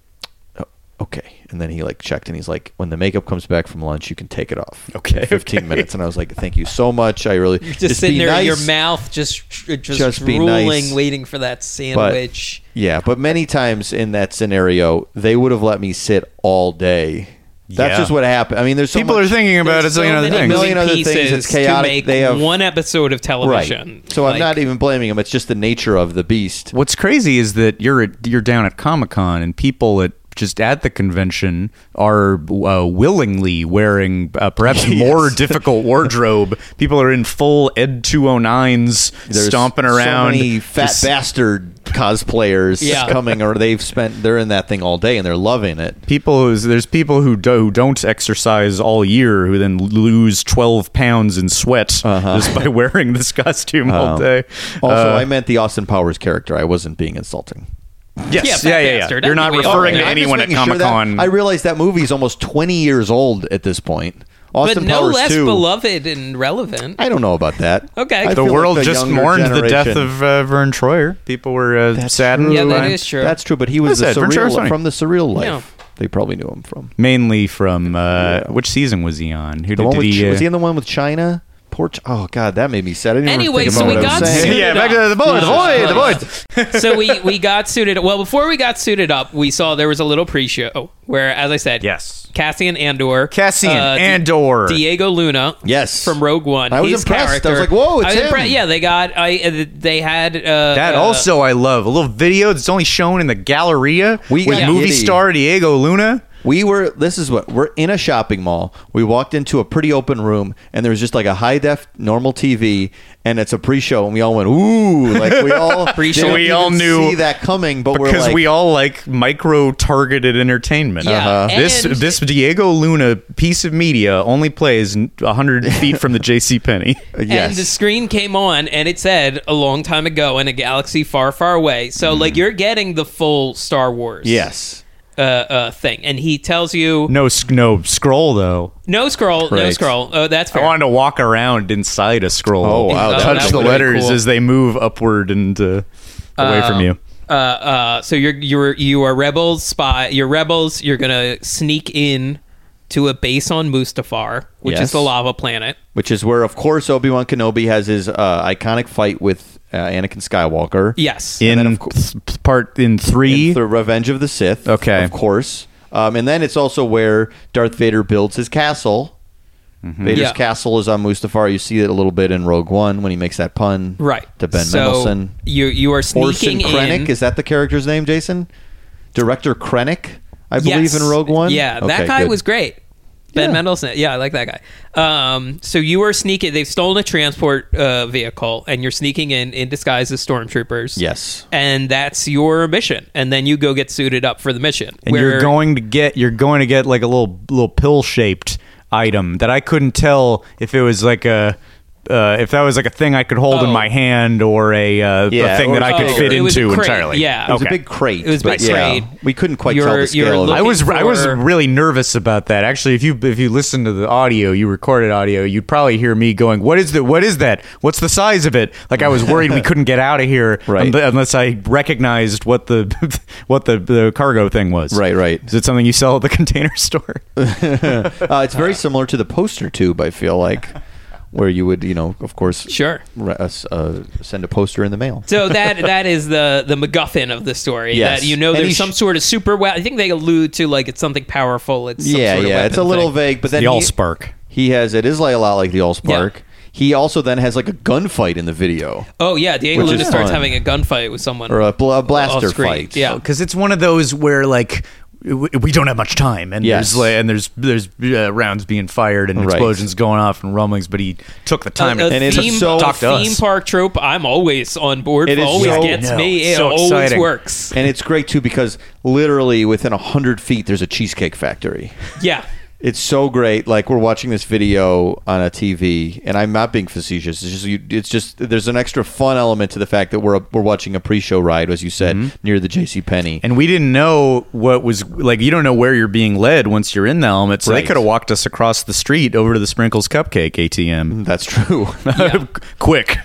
B: "Oh, okay. And then he like checked and he's like, when the makeup comes back from lunch, you can take it off.
C: Okay,
B: fifteen
C: okay.
B: minutes. And I was like, thank you so much. I really
A: You're just, sitting
B: be
A: there,
B: nice.
A: your mouth just just,
B: Just
A: drooling,
B: nice.
A: waiting for that sandwich.
B: Yeah, but many times in that scenario, they would have let me sit all day. That's
C: Yeah.
B: just what happened. I mean, there's so
C: People
B: much-
C: are thinking about it. So you know the
A: many
C: things.
B: million other things. It's chaotic.
A: To make
B: They have-
A: one episode of television.
B: Right. So I'm not even blaming them. It's just the nature of the beast.
C: What's crazy is that you're at, you're down at Comic Con and people at just at the convention are uh, willingly wearing uh, perhaps more difficult wardrobe. People are in full Ed 209s,
B: There's
C: stomping around.
B: So many fat
C: Just-
B: bastard cosplayers
A: Yeah.
B: coming, or they've spent. They're in that thing all day and they're loving it.
C: People, who's- there's people who, do, who don't exercise all year who then lose 12 pounds in sweat
B: Uh-huh.
C: just by wearing this costume all
B: Um,
C: day.
B: Also,
C: Uh,
B: I meant the Austin Powers character. I wasn't being insulting.
C: Yes,
A: Yeah,
C: yeah, yeah, yeah. You're not
A: think we all
C: referring
A: know.
C: to
A: I'm
B: I'm just
C: anyone at
B: making
C: Comic
B: that-
C: Con.
B: I realize that movie's almost 20 years old at this point.
A: but no
B: Powers
A: less
B: 2.
A: beloved and relevant.
B: I don't know about that.
A: Okay.
B: I
A: The
C: the
B: feel
C: world
B: like
C: just
B: younger
C: mourned the death
B: generation-
C: of uh, Vern Troyer. People were uh,
B: That's
C: saddened.
B: true.
A: yeah, that
C: by-
A: is true.
B: That's true, but he was
C: That's
B: the
C: it. Vern Troyer's
B: surreal
C: funny.
B: from the surreal life.
A: Yeah.
B: They probably knew him from
C: mainly from uh,
B: Yeah.
C: which season was he on? Who
B: the
C: did,
B: one
C: did
B: with.
C: he?
B: was
C: uh,
B: he in the one with China? Poor. Ch- oh God, that made me sad. I didn't even
A: Anyway,
B: think
A: so
B: about
A: we
B: what I was
A: got
B: saying.
A: suited
C: yeah, back
A: up.
C: to the boy, the boy, the boy.
A: so we we got suited. Well, before we got suited up, we saw there was a little pre-show where, as I said,
C: Yes.
A: Cassian Andor,
C: Cassian
A: uh, Di-
C: Andor.
A: Diego Luna,
B: Yes.
A: from Rogue One.
B: I was
A: his
B: impressed. I was
A: character-
B: like, whoa, it's
A: I was
B: him.
A: impre- Yeah, they got. I uh, they had uh,
C: That
A: uh,
C: also I love. A little video that's only shown in the Galleria
B: We
C: with
B: got
C: movie
B: giddy.
C: star Diego Luna.
B: We were. This is what we're in a shopping mall. We walked into a pretty open room, and there was just like a high def normal TV, and it's a pre-show, and we all went ooh, like we all
A: Pre-show.
C: We all knew-
B: see that coming, but we're
C: Because
B: like,
C: we all like micro targeted entertainment.
A: Yeah,
B: Uh-huh.
C: This
A: and-
C: this Diego Luna piece of media only plays hundred feet from the J.C. Penney.
B: yes,
A: And the screen came on, and it said a long time ago in a galaxy far, far away. So, like, you're getting the full Star Wars,
B: Mm-hmm. yes.
A: Uh, uh, thing. And he tells you
C: No, sc- no scroll though.
A: no scroll, no
B: Right.
A: scroll. Oh, that's fine.
C: I
A: fair.
C: wanted to walk around inside a scroll.
B: Oh, wow,
A: that
C: touch the
A: be
C: letters
A: cool.
C: as they move upward and uh, away from
A: Um,
C: you.
A: Uh, uh, so you're you're you are rebels spy. You're rebels. You're gonna sneak in to a base on Mustafar, which
B: Yes.
A: is the lava planet.
B: Which is where, of course, Obi Wan Kenobi has his uh, iconic fight with uh, Anakin Skywalker
A: Yes.
C: In
B: of
C: part in three,
B: in the Revenge of the Sith.
C: Okay.
B: of course. Um, and then it's also where Darth Vader builds his castle.
C: Mm-hmm.
B: Vader's
A: Yeah.
B: castle is on Mustafar. You see it a little bit in Rogue One when he makes that pun
A: right.
B: to Ben
A: so
B: Mendelsohn.
A: You you are
B: Orson
A: sneaking
B: Krennic
A: in.
B: is that the character's name, Jason? Director Krennic, I believe
A: Yes.
B: in Rogue One.
A: Yeah,
B: Okay,
A: that guy
B: good.
A: was great. Ben
B: Yeah.
A: Mendelsohn. Yeah, I like that guy. Um, so you are sneaking. They've stolen a transport uh, vehicle, and you're sneaking in in disguise as stormtroopers.
B: Yes.
A: and that's your mission. And then you go get suited up for the mission.
C: and you're going to get you're going to get like a little little pill shaped item that I couldn't tell if it was like a uh, if that was like a thing I could hold in
A: Oh.
C: my hand or a, uh,
B: Yeah,
C: a thing
B: or-
C: that I could fit
A: it was a
C: into
A: crate,
C: entirely.
A: yeah.
B: It was
C: okay.
B: a big crate.
A: It was a
B: but
A: big
B: yeah,
A: crate.
B: We couldn't quite tell
A: You're-
B: the scale.
A: you're
B: of it.
C: I was I was
A: for-
C: really nervous about that. Actually, if you if you listen to the audio, you recorded audio, you'd probably hear me going, "What is the what is that? What's the size of it?" Like I was worried we couldn't get out of here
B: Right.
C: un- unless I recognized what the what the the cargo thing was.
B: Right, right.
C: Is it something you sell at the container store?
B: Uh, it's very similar to the poster tube. I feel like, where you would, you know, of course,
A: Sure.
B: re- uh, uh, send a poster in the mail.
A: So that that is the the MacGuffin of the story.
B: Yes.
A: That you know
B: And
A: there's
B: he sh-
A: some sort of super. we- I think they allude to like it's something powerful. It's some
B: yeah,
A: sort of
B: yeah. It's a
A: weapon
B: little
A: thing.
B: vague, but then
C: the
B: he,
C: Allspark.
B: he has it is like a lot like the Allspark.
A: Yeah.
B: He also then has like a gunfight in the video
A: Oh yeah, Diego
B: Which
A: Luna starts
B: fun.
A: having a gunfight with someone
B: or a, bl- a blaster
A: off-screen.
B: fight.
A: Yeah.
C: because it's one of those where like w- we don't have much time and
B: Yes.
C: there's and there's there's uh, rounds being fired and
B: Right.
C: explosions going off and rumblings but he took the time
A: a, a
B: And it's
A: theme,
B: so-
A: a
C: Talk to
A: theme
C: us.
A: park trope. I'm always on board.
B: It
A: always
B: so-
A: gets
C: No,
A: me. It
C: so
A: always
C: exciting.
A: works.
B: And it's great too because literally within a hundred feet there's a cheesecake factory.
A: Yeah.
B: It's so great. Like we're watching this video on a TV, and I'm not being facetious. It's just, you, it's just there's an extra fun element to the fact that we're we're watching a pre-show ride, as you said, near the J.C. Penney.
C: and we didn't know what was like you don't know where you're being led once you're in the helmet so
B: Right.
C: they could have walked us across the street over to the sprinkles cupcake atm
B: That's true.
C: Quick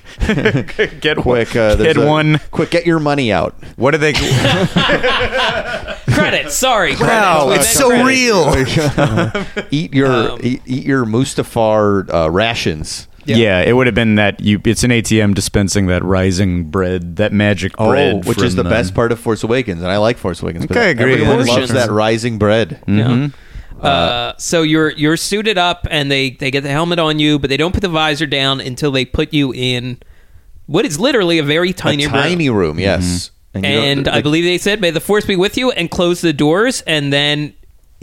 C: get
B: quick, uh,
C: get
B: a-
C: one
B: Quick, get your money out.
C: what do they
A: Credits. Sorry.
C: wow
A: credits.
C: it's so
A: credits.
C: real
B: eat your
A: Um,
B: eat, eat your Mustafar uh, rations.
A: Yeah.
C: yeah. it would have been that you it's an atm dispensing that rising bread that magic bread
B: Oh, which is
C: from,
B: the
C: uh,
B: best part of Force Awakens, and I like Force Awakens. but
C: Okay, agree.
B: Everyone loves that rising bread.
A: Yeah. Uh, so you're you're suited up, and they they get the helmet on you, but they don't put the visor down until they put you in what is literally a very tiny
B: a
A: room.
B: tiny room, yes. And, you don't-
A: and I believe they said, "May the force be with you," and close the doors, and then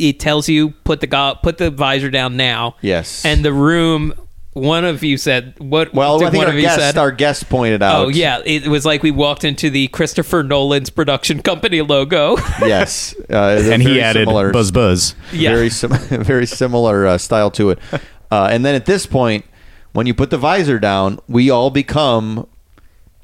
A: it tells you put the go- put the visor down now.
B: Yes.
A: and the room. One of you said what?
B: Well,
A: did
B: I think
A: one
B: our
A: of you
B: guest,
A: said?
B: our guest pointed out.
A: Oh yeah, it was like we walked into the Christopher Nolan's production company logo.
B: yes, uh,
C: and he added
B: similar,
C: buzz buzz
A: Yeah.
B: very sim- very similar uh, style to it. Uh, and then at this point, when you put the visor down, we all become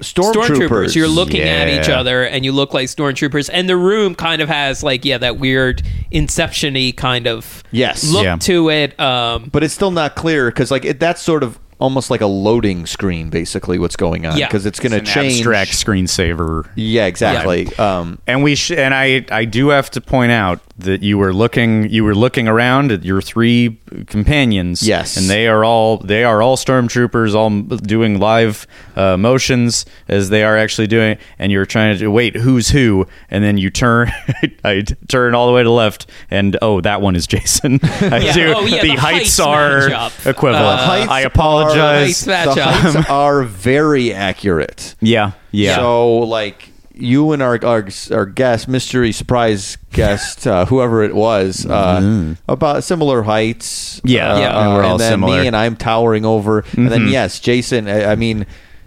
B: stormtroopers.
A: stormtroopers. You're looking at each other, and you look like stormtroopers. And the room kind of has like yeah, that weird Inception-y kind of
B: Yes.
A: look
C: Yeah.
A: to it. Um,
B: but it's still not clear because like it, that's sort of almost like a loading screen, basically what's going on
A: Yeah.
B: because it's going to change.
C: abstract screensaver
B: Yeah, exactly. Um,
C: And we sh- and I I do have to point out that you were looking you were looking around at your three companions.
B: Yes.
C: and they are all they are all stormtroopers, all doing live uh, motions as they are actually doing. And you're trying to wait who's who, and then you turn I t- turn all the way to the left, and oh that one is Jason. I
A: Yeah.
C: do.
A: Oh, yeah,
C: the,
A: the
C: heights
A: heights
C: are
A: matchup.
C: equivalent.
A: Uh,
B: heights
C: I
B: are-
C: apologize.
A: Heights
B: the
A: up.
B: heights are very accurate.
C: yeah, yeah.
B: So like you and our our, our guest, mystery surprise guest, uh, whoever it was, uh, about similar heights.
C: Mm-hmm. Yeah,
B: uh,
C: yeah,
B: uh,
C: we're all
B: and then
C: similar.
B: me and I'm towering over, and then yes, Jason. I, I mean,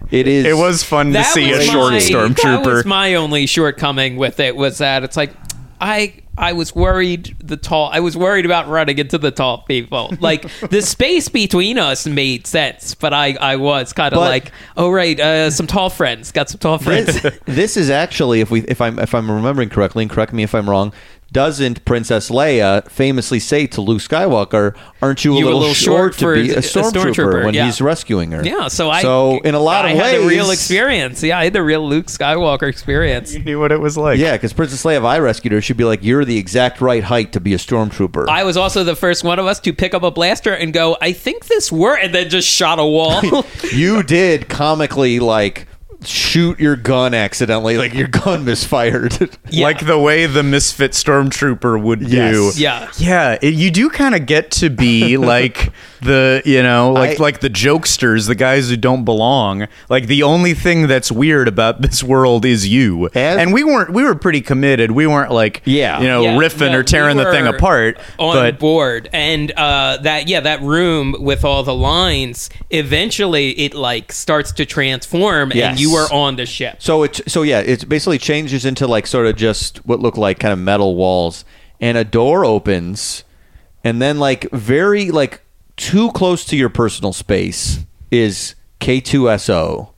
B: it is.
C: it was fun to
A: that
C: see a
A: was
C: short
A: my, That
C: stormtrooper.
A: was my only shortcoming with it was that it's like I I was worried the tall I was worried about running into the tall people. Like the space between us made sense, but I I was kind of like, oh right, uh, some tall friends, got some tall friends.
B: This, this is actually, if we, if I'm, if I'm remembering correctly, and correct me if I'm wrong. Doesn't Princess Leia famously say to Luke Skywalker, "Aren't you a,
A: You
B: little,
A: a little short
B: short,
A: for
B: to be
A: a
B: a stormtrooper,
A: stormtrooper,
B: when
A: yeah.
B: he's rescuing her?"
A: yeah, so I
B: so in a lot
A: I
B: of
A: had
B: ways,
A: the real experience. Yeah, I had the real Luke Skywalker experience.
C: you knew what it was like.
B: Yeah, because Princess Leia, if I rescued her, she'd be like, "You're the exact right height to be a stormtrooper."
A: I was also the first one of us to pick up a blaster and go, I think this worked, and then just shot a wall.
B: you did comically like shoot your gun accidentally, like your gun misfired.
A: Yeah.
C: like the way the misfit stormtrooper would
B: Yes.
C: do.
A: Yeah.
C: yeah. it- you do kind of get to be like the you know like
B: I-
C: like the jokesters, the guys who don't belong. Like the only thing that's weird about this world is you.
B: As-
C: and we weren't. We were pretty committed. We weren't like
B: Yeah.
C: you know
A: Yeah,
C: riffing
A: no,
C: or tearing
A: we
C: the thing apart.
A: on
C: but
A: board and uh that yeah that room with all the lines eventually it like starts to transform
B: Yes.
A: and you are on the ship.
B: So it so yeah, it basically changes into like sort of just what look like kind of metal walls, and a door opens, and then like very like too close to your personal space is K2SO,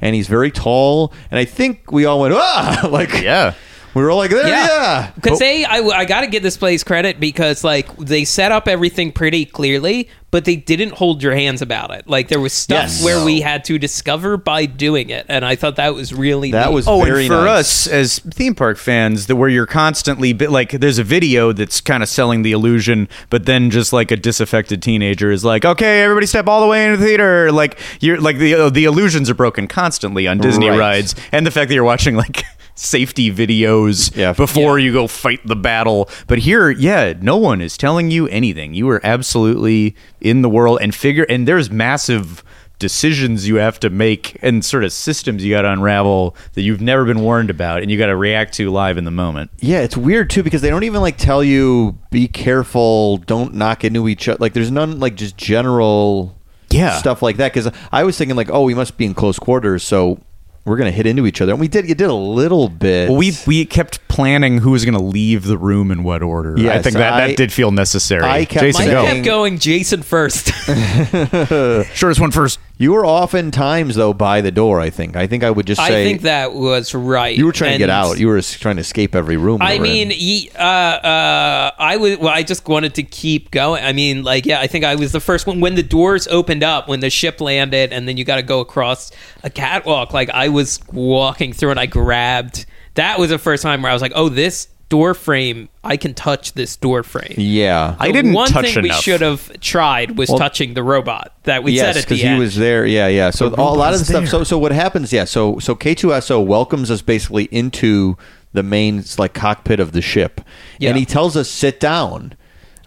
B: and he's very tall, and I think we all went ah! Like
C: yeah.
B: We were all like there yeah,
A: yeah because they I, I gotta give this place credit because like they set up everything pretty clearly but they didn't hold your hands about it like there was stuff
B: Yes.
A: where we had to discover by doing it and i thought that was really
B: That
A: neat.
B: was
C: Oh,
B: very
C: and for
B: nice.
C: us as theme park fans, that where you're constantly bi- like, there's a video that's kind of selling the illusion, but then just like a disaffected teenager is like, "Okay, everybody, step all the way into the theater." Like you're like the uh, the illusions are broken constantly on Disney
B: Right.
C: rides, and the fact that you're watching like safety videos
B: Yeah.
C: before you go fight the battle. But here, yeah, no one is telling you anything. You are absolutely in the world and figure, and there's massive decisions you have to make and sort of systems you got to unravel that you've never been warned about and you got to react to live in the moment.
B: Yeah, it's weird too because they don't even like tell you be careful, don't knock into each other. Like there's none like just general
C: Yeah.
B: stuff like that because I was thinking like oh we must be in close quarters so we're gonna hit into each other and we did you did a little bit.
C: Well, we we kept planning who was going to leave the room in what order. I
B: Yes,
C: think that,
B: I-
C: that did feel necessary.
B: I kept
C: Jason,
A: Mike
C: go.
A: kept going jason first
C: Shortest one first.
B: You were oftentimes though by the door. I think I think I would just say.
A: i think that was right
B: you were trying to get
A: And-
B: out. You were trying to escape every room.
A: I
B: were
A: mean,
B: in.
A: ye- uh, uh, I would. Well, I just wanted to keep going. I mean, like, yeah, I think I was the first one when the doors opened up when the ship landed, and then you got to go across a catwalk. Like, I was walking through, and I grabbed. That was the first time where I was like, "Oh, this door frame. I can touch this door frame."
B: yeah,
C: I didn't
A: One
C: touch
A: thing we should have tried was
B: Well-
A: touching the robot that we
B: yes,
A: said at
B: because
A: the
B: he
A: end.
B: was there. Yeah, yeah. So
C: The
B: all, a lot of
C: robot's
B: the stuff. So so what happens? Yeah. So so K2SO welcomes us basically into the main like cockpit of the ship,
A: Yeah.
B: and he tells us sit down,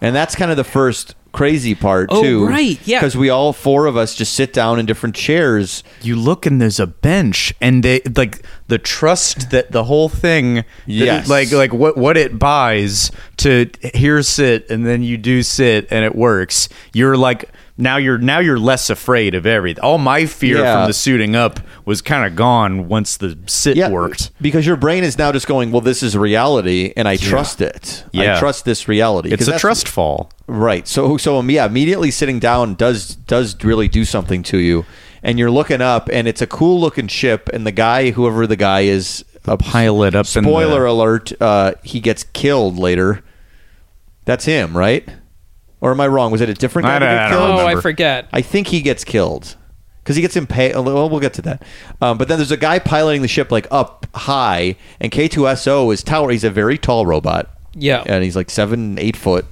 B: and that's kind of the first crazy part
A: Oh,
B: too.
A: right, yeah.
B: Because we all four of us just sit down in different chairs.
C: you look and there's a bench and they like the trust that the whole thing that-
B: Yes.
C: like like what what it buys to here sit and then you do sit and it works you're like now you're now you're less afraid of everything all my fear
B: Yeah.
C: from the suiting up was kind of gone once the sit worked
B: because your brain is now just going. Well, this is reality, and I trust it.
C: Yeah.
B: I trust this reality.
C: It's a trust fall
B: Right. So so um, yeah, immediately sitting down does does really do something to you. And you're looking up and it's a cool looking ship and the guy whoever the guy is a
C: pilot up in
B: spoiler
C: the-
B: alert, uh, he gets killed later. That's him, right? Or am I wrong? Was it a different guy
C: I
B: that
C: don't-
B: got
C: I don't
A: oh, I forget.
B: I think he gets killed because he gets impaled. Well, we'll get to that. Um, but then there's a guy piloting the ship like up high, and K2SO is tower. He's a very tall robot.
A: Yeah.
B: and he's like seven, eight foot,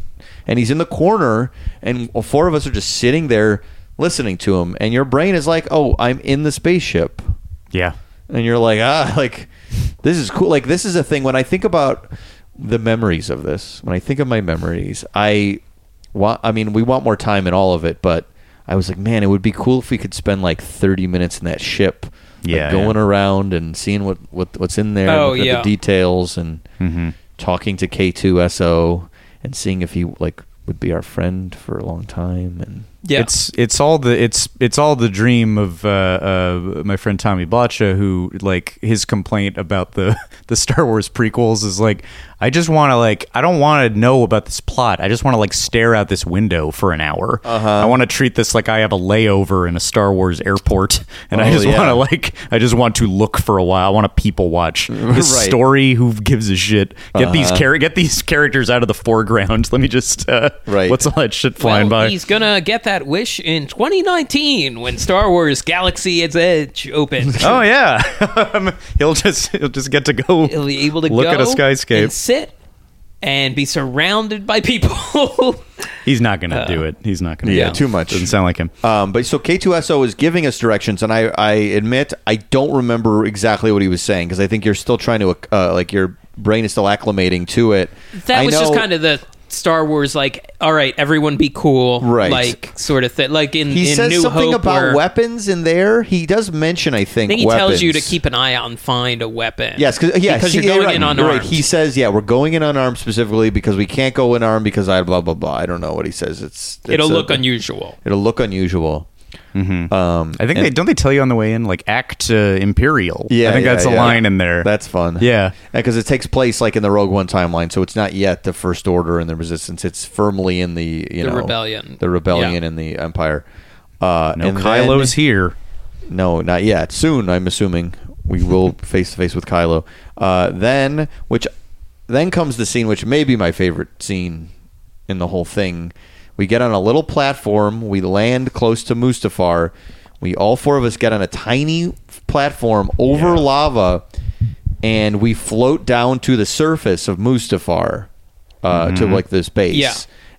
B: and he's in the corner, and four of us are just sitting there listening to him, and your brain is like, "Oh, I'm in the spaceship."
C: yeah
B: and you're like ah like this is cool like this is a thing when i think about the memories of this when i think of my memories i want i mean we want more time in all of it but i was like man it would be cool if we could spend like 30 minutes in that ship like,
C: Yeah,
B: going
C: yeah.
B: around and seeing what, what what's in there
A: Oh,
B: looking
A: yeah.
B: the details and
C: Mhm.
B: talking to k2so and seeing if he like would be our friend for a long time and
A: Yeah.
C: It's it's all the it's it's all the dream of uh, uh, my friend Tommy Blacha, who like his complaint about the the Star Wars prequels is like I just want to like I don't want to know about this plot. I just want to like stare out this window for an hour.
B: Uh-huh.
C: I want to treat this like I have a layover in a Star Wars airport, and I
B: Oh,
C: just
B: yeah.
C: want to like I just want to look for a while. I want to people watch this
B: Right.
C: story. Who gives a shit? Get these
B: Uh-huh.
C: char- get these characters out of the foreground. Let me just uh,
B: Right.
C: What's all that shit flying
A: well,
C: by?
A: He's gonna get that wish in 2019 when Star Wars Galaxy Edge opens.
C: Oh yeah, he'll just he'll just get to go
A: He'll be able to
C: look
A: go
C: at a skyscape.
A: and sit and be surrounded by people.
C: He's not going to do it. He's not going to.
B: Uh, Yeah,
C: do it.
B: too much.
C: Doesn't sound like him.
B: Um, but so K2SO is giving us directions, and I, I admit I don't remember exactly what he was saying because I think you're still trying to uh, like your brain is still acclimating to it.
A: that
B: I
A: was just kind of the Star Wars, like, all right, everyone be cool,
B: Right.
A: Like sort of thing. Like in,
B: He
A: in
B: says
A: New
B: something
A: Hope,
B: about
A: where
B: weapons in there. He does mention, I think,
A: I think he tells you to
B: weapons.
A: keep an eye out and find a weapon.
B: Yes, cause, yeah,
A: because you're going
B: right,
A: in unarmed.
B: right. He says, "Yeah, we're going in unarmed specifically because we can't go in armed because I blah blah blah." I don't know what he says. It's, it's
A: It'll
B: a-
A: look unusual.
B: It'll look unusual. Um,
C: I think
B: and-
C: they don't they tell you on the way in like act uh, imperial.
B: Yeah,
C: I think
B: yeah,
C: that's a
B: yeah.
C: line in there.
B: That's fun.
C: Yeah.
B: because it takes place like in the Rogue One timeline, so it's not yet the First Order and the Resistance. It's firmly in the you
A: The
B: know
A: rebellion.
B: the rebellion
A: Yeah.
B: and the Empire. Uh,
C: no
B: and
C: Kylo's
B: then-
C: here.
B: No, not yet. Soon, I'm assuming we will face to face with Kylo. Uh, then, which then comes the scene, which may be my favorite scene in the whole thing. We get on a little platform. We land close to Mustafar. We all four of us get on a tiny platform over
C: Yeah.
B: lava, and we float down to the surface of Mustafar, uh, to like this base.
A: Yeah.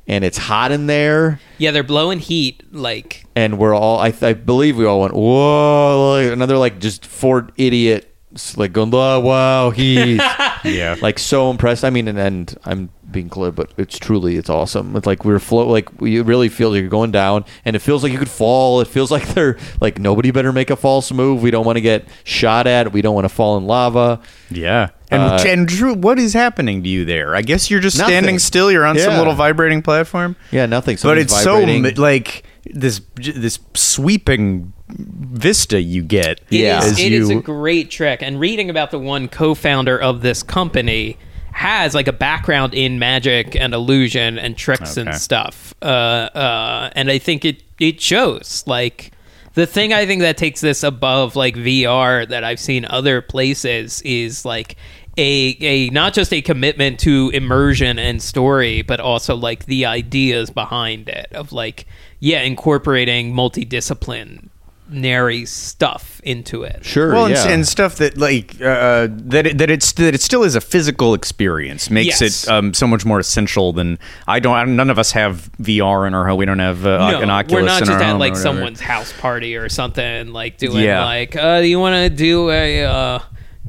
B: And it's hot in there
A: Yeah, they're blowing heat. Like
B: and we're all I, I believe we all went whoa like, another like just four idiots like going oh, wow he's
C: Yeah.
B: like so impressed i mean and, and i'm being clear but it's truly it's awesome it's like we're float like we really feel like you're going down and it feels like you could fall it feels like they're like nobody better make a false move we don't want to get shot at we don't want to fall in lava
C: Yeah. And,
B: Uh,
C: and Drew, what is happening to you there? I guess you're just
B: Nothing.
C: standing still. You're on some little vibrating platform.
B: yeah nothing
C: but it's
B: vibrating.
C: so like this this sweeping vista you get.
B: Yeah.
A: it,
C: is,
A: it
C: you,
A: is a great trick. And reading about the one co-founder of this company has like a background in magic and illusion and tricks
C: Okay.
A: and stuff. Uh, uh, and I think it it shows. Like the thing I think that takes this above like VR that I've seen other places is like a a not just a commitment to immersion and story, but also like the ideas behind it of like yeah, incorporating multidisciplinary stuff into it.
B: sure
C: well,
B: yeah.
C: and, and stuff that like uh, that it, that it's that it still is a physical experience makes
A: Yes.
C: it um, so much more essential than I don't. I, none of us have VR in our home. We don't have uh,
A: no,
C: an Oculus.
A: we're not
C: in
A: just
C: our
A: at like someone's house party or something like doing
C: Yeah.
A: like uh do you want to do a uh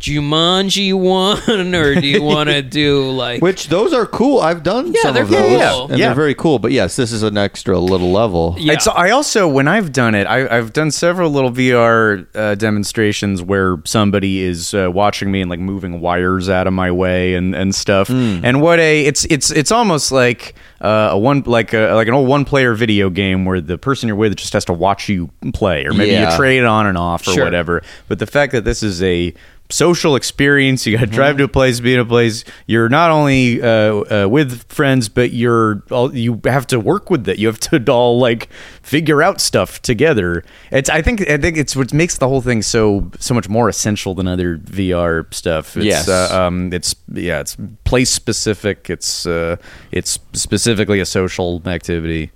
A: Jumanji one or do you want to do like
B: which those are cool i've done
A: Yeah,
B: some
A: they're
B: of those
A: cool.
B: and
C: Yeah.
B: they're very cool but yes this is an extra little level
A: yeah.
C: It's, I also, when I've done it, I, I've done several little VR uh, demonstrations where somebody is uh, watching me and like moving wires out of my way and, and stuff.
B: Hmm.
C: And what a it's it's it's almost like uh, a one like a, like an old one player video game where the person you're with just has to watch you play, or maybe
B: Yeah.
C: you trade on and off or
A: Sure.
C: whatever. But the fact that this is a social experience you got to
B: Mm-hmm.
C: drive to a place be in a place you're not only uh, uh, with friends but you're all, you have to work with it you have to all like figure out stuff together it's i think i think it's what makes the whole thing so so much more essential than other vr stuff it's,
B: Yes.
C: uh, um it's yeah it's place specific it's uh it's specifically a social activity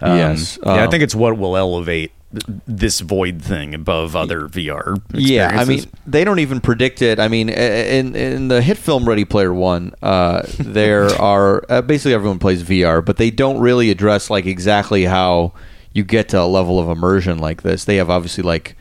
C: um,
B: Yes.
C: yeah i
B: Um,
C: think it's what will elevate this void thing above other vr
B: Yeah, I mean, they don't even predict it. I mean, in in the hit film Ready Player One, uh, there are uh, basically everyone plays VR, but they don't really address like exactly how you get to a level of immersion like this. They have obviously like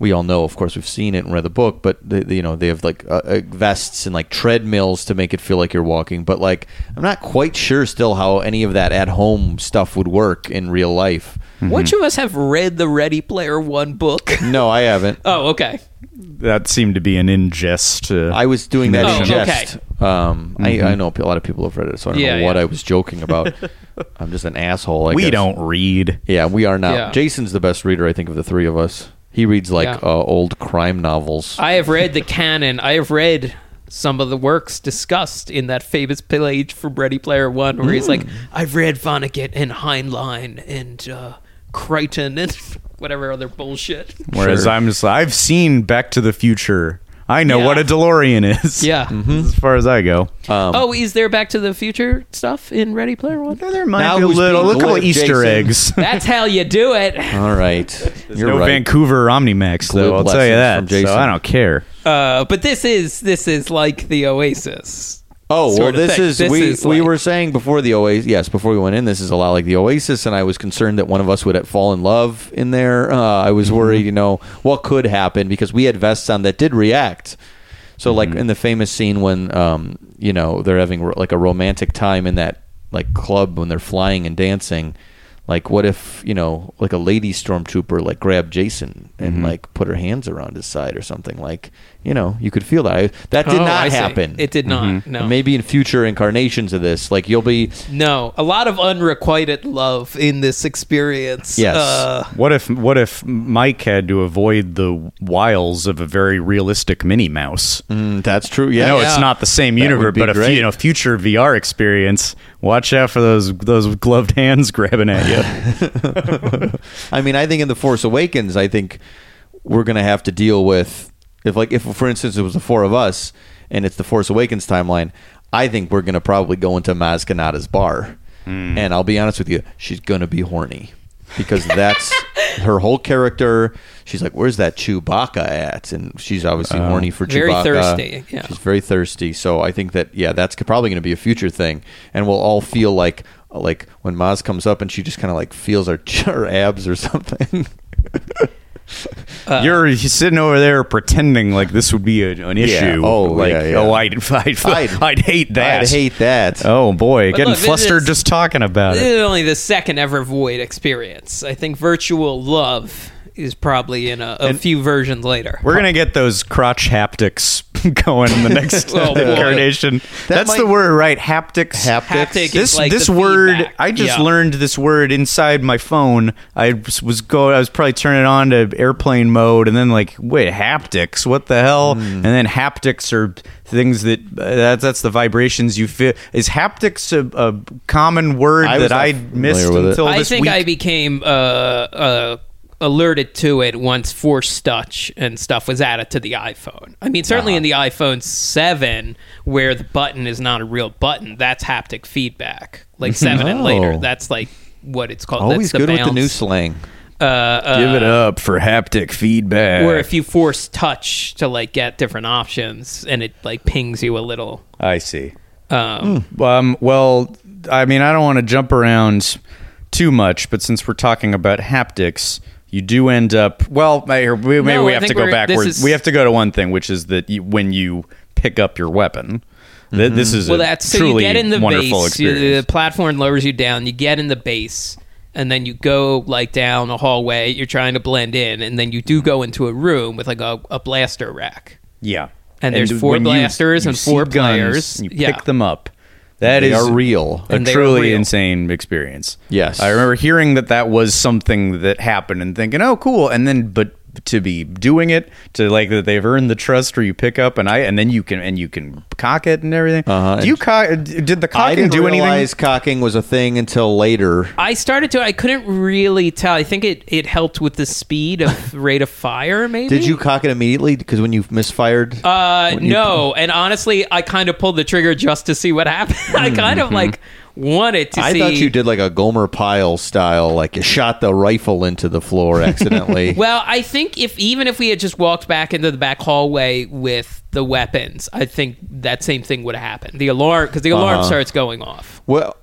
B: we all know, of course, we've seen it and read the book, but they, they- you know they have like uh, uh, vests and like treadmills to make it feel like you're walking. But like, I'm not quite sure still how any of that at home stuff would work in real life.
A: Which of us have read the Ready Player One book?
B: No, I haven't.
A: oh, okay.
C: that seemed to be an ingest. Uh,
B: I was doing that
A: Oh,
B: in
A: okay.
B: jest. Um, I, I know a lot of people have read it, so I don't
A: Yeah,
B: know what
A: yeah.
B: I was joking about. I'm just an asshole. I
C: we
B: guess.
C: don't read.
B: Yeah, we are not.
A: Yeah.
B: Jason's the best reader, I think, of the three of us. He reads like
A: Yeah.
B: uh, old crime novels.
A: I have read the canon. I have read some of the works discussed in that famous page from Ready Player One, where he's
B: Mm.
A: like, "I've read Vonnegut and Heinlein and uh, Crichton and whatever other bullshit."
C: Whereas
B: Sure.
C: I'm just, I've seen Back to the Future. I know
A: Yeah.
C: what a DeLorean is.
A: Yeah.
C: as far as I go.
B: Um,
A: oh, is there Back to the Future stuff in Ready Player One?
C: there might
B: Now
C: be a
B: who's
C: little,
B: being
C: a couple
B: glib,
C: Easter
B: Jason?
C: eggs.
A: That's how you do it.
B: all right.
C: There's
B: You're
C: no
B: right.
C: Vancouver Omnimax
B: Glib
C: though. I'll tell you
B: lessons
C: that.
B: Jason.
C: So I don't care.
A: Uh, but this is this is like the Oasis.
B: Oh well, this
A: thing.
B: is
A: This
B: we
A: is
B: we
A: like-
B: were saying before the Oasis. Yes, before we went in, this is a lot like the Oasis, and I was concerned that one of us would fall in love in there. Uh, I was
A: Mm-hmm.
B: worried, you know, what could happen because we had vests on that did react. So,
A: Mm-hmm.
B: like in the famous scene when, um, you know, they're having ro- like a romantic time in that like club when they're flying and dancing. Like, what if you know, like a lady stormtrooper, like grabbed Jason and
A: Mm-hmm.
B: like put her hands around his side or something? Like, you know, you could feel that. I, that did
A: Oh,
B: not
A: I see.
B: happen.
A: It did not.
C: Mm-hmm.
A: No.
B: And Maybe in future incarnations of this, like you'll be
A: No, a lot of unrequited love in this experience.
B: Yes.
A: Uh,
C: What if what if Mike had to avoid the wiles of a very realistic Minnie Mouse?
B: Mm, that's true.
C: I
B: Yeah.
C: know
A: Yeah.
C: it's not the same
B: That
C: universe, but a
B: great.
C: few, you know, future VR experience. Watch out for those those gloved hands grabbing at you.
B: I mean, I think in the Force Awakens, I think we're gonna have to deal with if, like, if for instance it was the four of us and it's the Force Awakens timeline. I think we're gonna probably go into Maz Kanata's bar,
C: Hmm.
B: and I'll be honest with you, she's gonna be horny because that's her whole character. She's like, "Where's that Chewbacca at?" And she's obviously
C: Oh.
B: horny for
A: Very
B: Chewbacca.
A: Very thirsty, yeah.
B: She's very thirsty. So I think that yeah, that's probably going to be a future thing, and we'll all feel like like when Maz comes up and she just kind of like feels our our abs or something.
C: you're, you're sitting over there pretending like this would be a, an issue.
B: Oh,
C: like
B: yeah, yeah.
C: oh, I'd I'd,
B: I'd-
C: I'd, hate that.
B: I'd hate that.
C: Oh boy,
A: But
C: getting
A: look,
C: flustered
A: is-
C: just talking about it.
A: this is only the second ever void experience. I think virtual love is probably in a, a few versions later.
C: We're gonna get those crotch haptics going in the next
A: Oh,
C: incarnation.
B: That
C: That's the word, right? Haptics.
B: Haptics.
A: Haptic is
C: This
A: like
C: this
A: the
C: word,
A: feedback.
C: I just
A: Yeah.
C: learned this word inside my phone. I was- was go. I was probably turning it on to airplane mode, and then like, wait, haptics? What the hell?
B: Hmm.
C: And then haptics are things that uh, that's that's the vibrations you feel. Is haptics a, a common word
B: I
C: that I missed
B: with it.
C: until
A: I think
C: week?
A: I became uh, uh, alerted to it once Force Touch and stuff was added to the iPhone. I mean, certainly in
B: Uh-huh.
A: the iPhone 7, where the button is not a real button, that's haptic feedback. Like 7 and later,
B: Oh.
A: that's like what it's called.
B: Always
A: that's the
B: good with the new slang.
A: Uh, uh,
C: Give it up for haptic feedback.
A: Or if you force touch to like get different options and it like pings you a little.
C: I see.
A: Um,
C: Um, well, I mean, I don't want to jump around too much, but since we're talking about haptics, you do end up. Well, here, we, maybe
A: No,
C: we have to go backwards.
A: is-
C: we have to go to one thing, which is that you, when you pick up your weapon, th- mm-hmm. this is
A: Well,
C: a
A: that's so you get in the
C: wonderful
A: base. you-
C: experience.
A: the platform lowers you down. You get in the base, and then you go like down a hallway. You're trying to blend in, and then you do go into a room with like a, a blaster rack.
C: yeah,
A: And there's four
C: when you-
A: blasters
C: you
A: and four
C: guns,
A: players.
C: You
A: Yeah.
C: pick them up. That
B: They
C: is
B: are real.
C: a
A: And
C: truly
A: real.
C: insane experience.
B: Yes.
C: I remember hearing that that was something that happened and thinking, "Oh, cool." And then, but to be doing it to like that they've earned the trust where you pick up and I and then you can and you can cock it and everything.
B: Uh-huh.
C: Do you cock? Did the
B: I
C: cocking
B: didn't
C: do
B: realize
C: anything?
B: cocking was a thing until later.
A: I started to. I couldn't really tell. I think it, it helped with the speed of rate of fire. Maybe
B: Did you cock it immediately? Because when you misfired,
A: Uh,
B: when you-
A: no, and honestly, I kind of pulled the trigger just to see what happened. I kind of like wanted to
B: I
A: see.
B: thought you did like a Gomer Pyle style, like you shot the rifle into the floor accidentally.
A: Well, I think if even if we had just walked back into the back hallway with the weapons, I think that same thing would have happened. The alarm because the alarm
B: Uh-huh.
A: starts going off.
B: Well,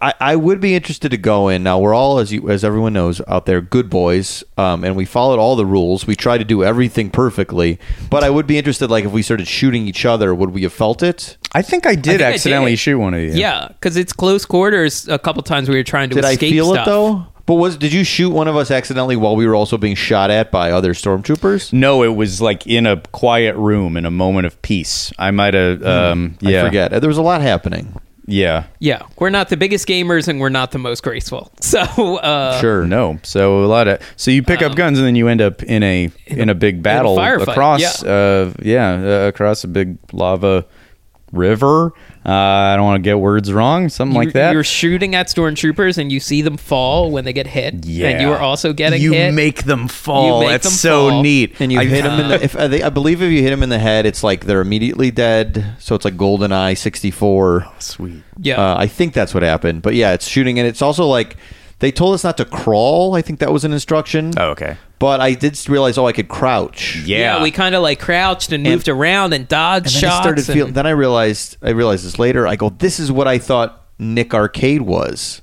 B: I, I would be interested to go in. Now we're all, as you, as everyone knows out there, good boys, um, and we followed all the rules. We tried to do everything perfectly. But I would be interested, like if we started shooting each other, would we have felt it?
C: I think I did
A: think I
C: accidentally
A: did.
C: shoot one of you.
A: Yeah, because it's close quarters. A couple times we were trying to
B: Did I feel
A: stuff.
B: it though? But was did you shoot one of us accidentally while we were also being shot at by other stormtroopers?
C: No, it was like in a quiet room in a moment of peace. I might have. Um, yeah,
B: I forget. There was a lot happening.
C: Yeah,
A: Yeah, we're not the biggest gamers and we're not the most graceful. So uh,
B: Sure.
C: No, so a lot of so you pick up
A: Um,
C: guns and then you end up in a in, a, big battle
A: firefight,
C: across
A: yeah.
C: uh yeah uh, across a big lava river. Uh, I don't want to get words wrong, something
A: you-
C: like that.
A: You're shooting at stormtroopers and you see them fall when they get hit.
C: yeah,
A: and you are also getting
C: you
A: hit.
C: make them fall.
A: You make
C: That's
A: them
C: so
A: fall.
C: neat.
B: And you
C: I-
B: hit them in the. If I, think- I believe if you hit them in the head, it's like they're immediately dead. So it's like GoldenEye sixty four.
C: Sweet.
A: yeah.
B: Uh, I think that's what happened. But yeah, it's shooting, and it's also like They told us not to crawl. I think that was an instruction.
C: Oh, okay.
B: But I did realize, oh, I could crouch.
C: Yeah.
A: we kind of like crouched and moved around and dodged
B: And then
A: shots.
B: I started
A: and-
B: feeling. Then I realized. I realized this later. I go, this is what I thought Nick Arcade was,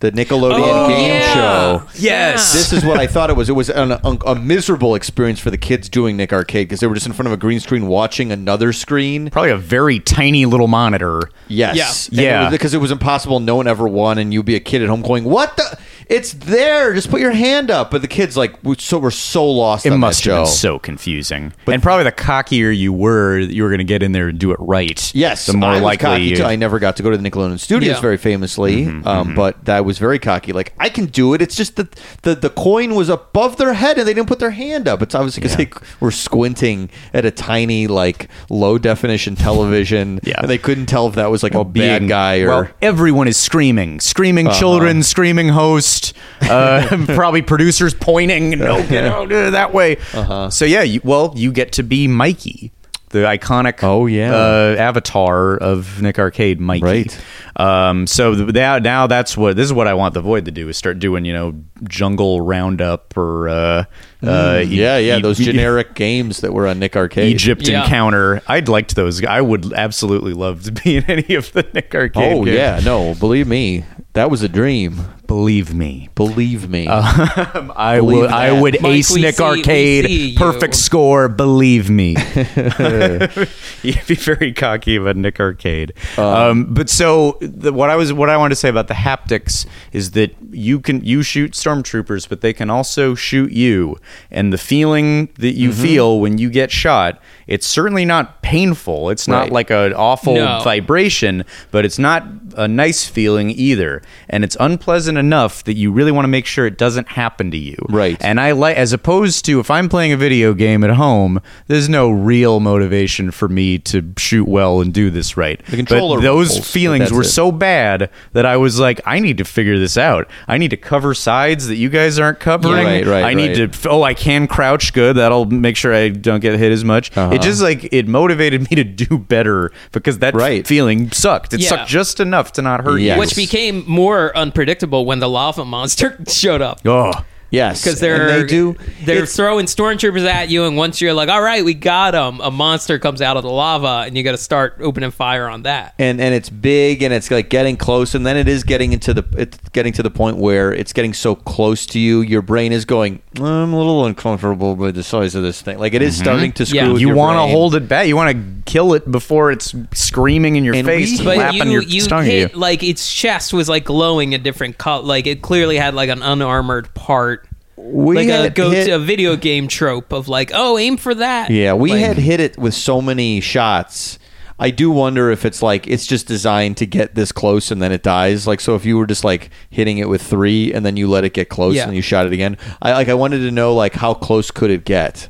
B: the Nickelodeon
A: Oh,
B: game
A: yeah.
B: show.
C: Yes.
B: This is what I thought it was. It was an, a, a miserable experience for the kids doing Nick Arcade because they were just in front of a green screen watching another screen.
C: Probably a very tiny little monitor.
B: Yes.
A: Yeah.
B: And
C: Yeah.
B: was- Because it was impossible. No one ever won, and you'd be a kid at home going, "What the? It's there. Just put your hand up." But the kids like we so were so lost.
C: It
B: on
C: must
B: that
C: have
B: show.
C: been so confusing. and probably the cockier you were, you were going to get in there and do it right.
B: Yes,
C: the more
B: I was
C: likely.
B: cocky too. I never got to go to the Nickelodeon studios
A: Yeah.
B: very famously,
C: Mm-hmm,
B: um, but I was very cocky. Like I can do it. It's just that the the coin was above their head and they didn't put their hand up. It's obviously because
C: Yeah.
B: they were squinting at a tiny like low definition television,
C: Yeah.
B: and they couldn't tell if that was like a bad guy or. Uh-huh.
C: well, everyone is screaming, screaming children, screaming host, uh, probably producers pointing, no, get out uh, that way.
B: Uh-huh.
C: So yeah, you, well, you get to be Mikey, the iconic,
B: Oh, yeah.
C: uh, avatar of Nick Arcade, Mikey.
B: Right.
C: Um, so th- now, now that's what this is what I want the Void to do is start doing, you know, jungle roundup or uh, uh, e-
B: yeah, yeah,
C: e-
B: those
C: e-
B: generic games that were on Nick Arcade.
C: Egypt
A: Yeah.
C: encounter. I'd liked those. I would absolutely love to be in any of the Nick Arcade.
B: Oh
C: games.
B: yeah, no, believe me, that was a dream.
C: Believe me.
B: Believe me.
C: I
B: Believe
C: would. I would
A: Mike,
C: ace Nick
A: see-
C: Arcade. Perfect score. Believe me. You'd be very cocky about Nick Arcade. Um, but so the, what I was, what I wanted to say about the haptics is that you can you shoot stormtroopers, but they can also shoot you, and the feeling that you
B: Mm-hmm.
C: feel when you get shot, it's certainly not painful. It's not
B: Right.
C: like an awful
A: No.
C: vibration, but it's not a nice feeling either. And it's unpleasant enough that you really want to make sure it doesn't happen to you.
B: Right.
C: And I like, as opposed to if I'm playing a video game at home, there's no real motivation for me to shoot well and do this right.
B: The controller
C: but those
B: rules,
C: feelings
B: that's
C: were
B: it.
C: so bad that I was like, I need to figure this out. I need to cover sides that you guys aren't covering.
B: Right, right,
C: I need
B: right.
C: to, oh, I can crouch good. That'll make sure I don't get hit as much.
B: Uh-huh.
C: It just like, it motivated me to do better because that
B: Right.
C: feeling sucked. It
A: Yeah.
C: sucked just enough to not hurt
B: Yes.
C: you.
A: which became more unpredictable when the lava monster showed up.
C: Oh.
B: Yes,
A: Because they're
B: they do.
A: they're
B: it's-
A: throwing stormtroopers at you, and once you're like, "All right, we got them," a monster comes out of the lava, and you got to start opening fire on that.
B: and and it's big and it's like getting close and then it is getting into the it's getting to the point where it's getting so close to you your brain is going i'm a little uncomfortable with the size of this thing like it is starting to screw
A: Yeah.
B: with
C: Mm-hmm. You want to hold it back. You want to kill it before it's screaming in your
B: And
C: face,
B: we-
C: and
A: But
C: flapping
A: you,
C: your
A: you
C: tongue at
A: hit
C: you.
A: like its chest was like glowing a different color. Like it clearly had like an unarmored part,
B: we
A: like a
B: had
A: go
B: hit-
A: to a video game trope of like, "Oh, aim for that."
B: yeah we
A: Like-
B: had hit it with so many shots I do wonder if it's like it's just designed to get this close and then it dies. Like so, if you were just like hitting it with three and then you let it get close
A: Yeah.
B: and you shot it again, I like I wanted to know like how close could it get.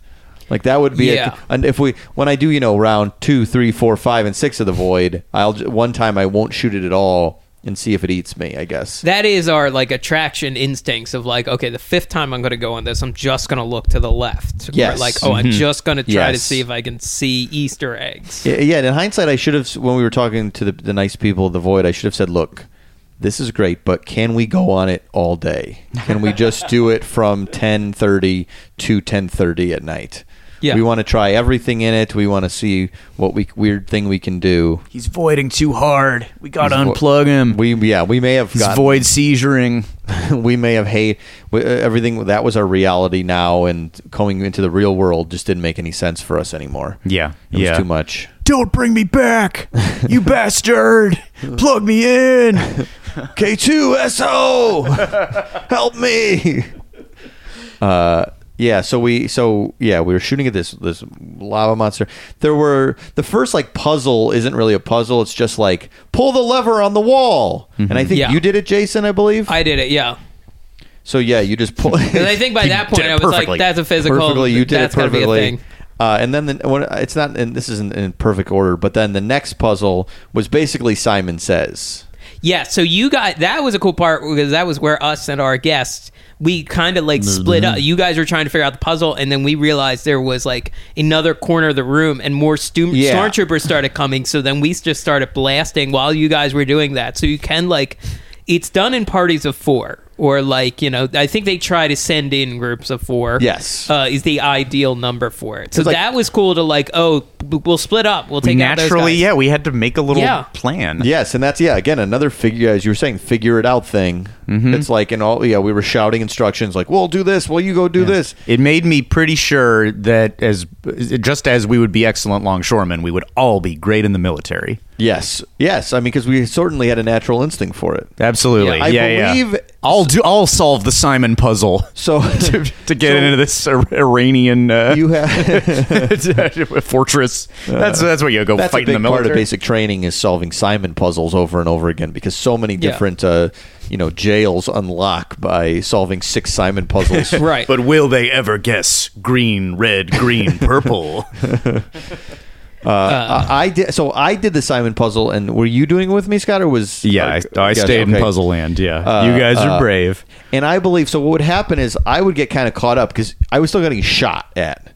B: Like that would be a-
A: Yeah.
B: and if we when I do you know round two, three, four, five, and six of the void, I'll one time I won't shoot it at all and see if it eats me. I guess.
A: That is our like attraction instincts of like, okay, the fifth time I'm going to go on this, I'm just going to look to the left. Or,
B: Yes.
A: Like, oh, I'm mm-hmm. just going to try to see if I can see Easter eggs.
B: Yeah, yeah. and In hindsight, I should have when we were talking to the, the nice people of the void. I should have said, "Look, this is great, but can we go on it all day? Can we just do it from ten thirty to ten thirty at night?
A: Yeah.
B: We want to try everything in it. We want to see what we weird thing we can do.
C: He's voiding too hard. We got to unplug him.
B: We yeah, we may have
C: He's
B: got
C: void seizuring.
B: we may have hate we, uh, everything that was our reality now, and going into the real world just didn't make any sense for us anymore.
C: Yeah,
B: It
C: yeah.
B: was too much.
C: Don't bring me back, you bastard! Plug me in.
B: K2SO! Help me! Uh, yeah, so we so yeah, we were shooting at this this lava monster. There were the first like puzzle isn't really a puzzle, it's just like pull the lever on the wall. And I think
A: Yeah.
B: you did it, Jason, I believe.
A: I did it, yeah.
B: so yeah, you just pull
A: And I think by
C: You
A: that
C: did
A: point,
C: it
A: I was
C: perfectly.
A: like, that's a physical.
B: perfectly. You did
A: that's
B: it
A: gotta be a
B: perfectly.
A: thing.
B: Uh, and then the, when, it's not, and this isn't in perfect order, but then the next puzzle was basically Simon Says.
A: Yeah, so you got that was a cool part because that was where us and our guests we kind of like split up. You guys were trying to figure out the puzzle, and then we realized there was like another corner of the room, and more stu-
B: Yeah.
A: stormtroopers started coming. So then we just started blasting while you guys were doing that. So you can like, it's done in parties of four. Or like you know, I think they try to send in groups of four.
B: Yes.
A: uh, is the ideal number for it. So
B: like-
A: that was cool to like. Oh, we'll split up. We'll take out those
C: Naturally,
A: guys.
C: yeah, we had to make a little
A: Yeah.
C: plan.
B: Yes, and that's yeah. Again, another figure, as you were saying, figure it out thing.
C: Mm-hmm.
B: It's like in all yeah, we were shouting instructions like, "We'll do this. Well, you go do this."
C: It made me pretty sure that as just as we would be excellent longshoremen, we would all be great in the military.
B: Yes, yes. I mean, because we certainly had a natural instinct for it.
C: Absolutely.
B: I
C: yeah, yeah.
B: believe-
C: I'll do. I'll solve the Simon puzzle
B: So
C: to, to get
B: so
C: into this Iranian uh,
B: you have
C: fortress. That's that's what you go
B: that's a
C: fight in
B: big
C: the military.
B: part of basic training is solving Simon puzzles over and over again because so many
A: Yeah.
B: different uh, you know jails unlock by solving six Simon puzzles.
A: right.
C: But will they ever guess green, red, green, purple?
B: Uh, I I did. So I did the Simon puzzle, and were you doing it with me, Scott, or was
C: yeah, I, I
B: Yes,
C: stayed in. Puzzle Land. Yeah,
B: Uh,
C: you guys are
B: uh,
C: brave.
B: And I believe so. What would happen is I would get kind of caught up because I was still getting shot at,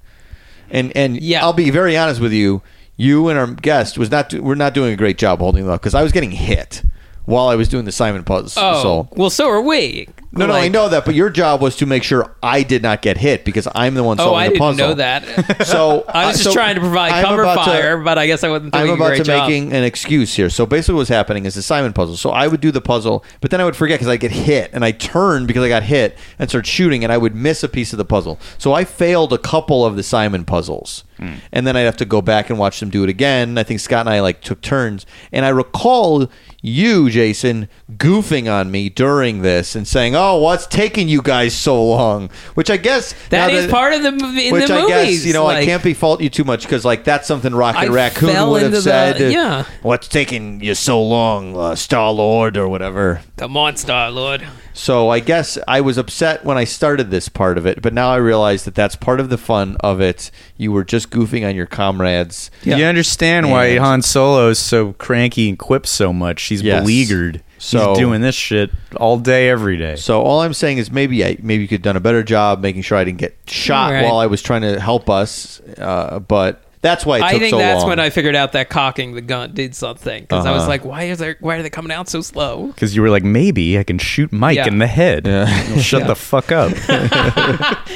B: and and
A: Yeah.
B: I'll be very honest with you. You and our guest was not. Do, we're not doing a great job holding them up because I was getting hit while I was doing the Simon puzzle.
A: oh,
B: So
A: well, so are we.
B: No, no, I know that, but your job was to make sure I did not get hit because I'm the one solving
A: I
B: the puzzle.
A: I didn't know that.
B: So
A: I was
B: uh,
A: just
B: so
A: trying to provide
B: I'm
A: cover
B: about to-
A: fire, but I guess I wasn't doing
B: I'm about to
A: job.
B: making an excuse here. So basically, what's happening is the Simon puzzle. So I would do the puzzle, but then I would forget because I get hit, and I turn because I got hit and start shooting, and I would miss a piece of the puzzle. So I failed a couple of the Simon puzzles, and then I'd have to go back and watch them do it again. I think Scott and I like took turns, and I recall you, Jason, goofing on me during this and saying, "Oh, what's taking you guys so long?" Which I guess
A: That part of the movie.
B: Which
A: the
B: I
A: movies,
B: guess you know I can't be fault you too much because like that's something Rocket
A: I
B: Raccoon
A: fell
B: would
A: into
B: have
A: the-
B: said.
A: yeah.
B: what's taking you so long, uh, Star Lord or whatever.
A: The monster, Lord.
B: So I guess I was upset when I started this part of it, but now I realize that that's part of the fun of it. You were just goofing on your comrades.
A: Yeah.
C: You understand why
B: And-
C: Han Solo is so cranky and quips so much. He's
B: Yes.
C: beleaguered.
B: So-
C: He's doing this shit all day, every day.
B: So all I'm saying is maybe I maybe you could have done a better job making sure I didn't get shot
A: Right.
B: while I was trying to help us. Uh, but that's why it took
A: I think
B: so
A: that's
B: long.
A: when I figured out that cocking the gun did something because I was
B: Uh-huh.
A: like, why is there? Why are they coming out so slow?
C: Because you were like, maybe I can shoot Mike
A: Yeah.
C: in the head. He'll Shut
A: Yeah.
C: the fuck up.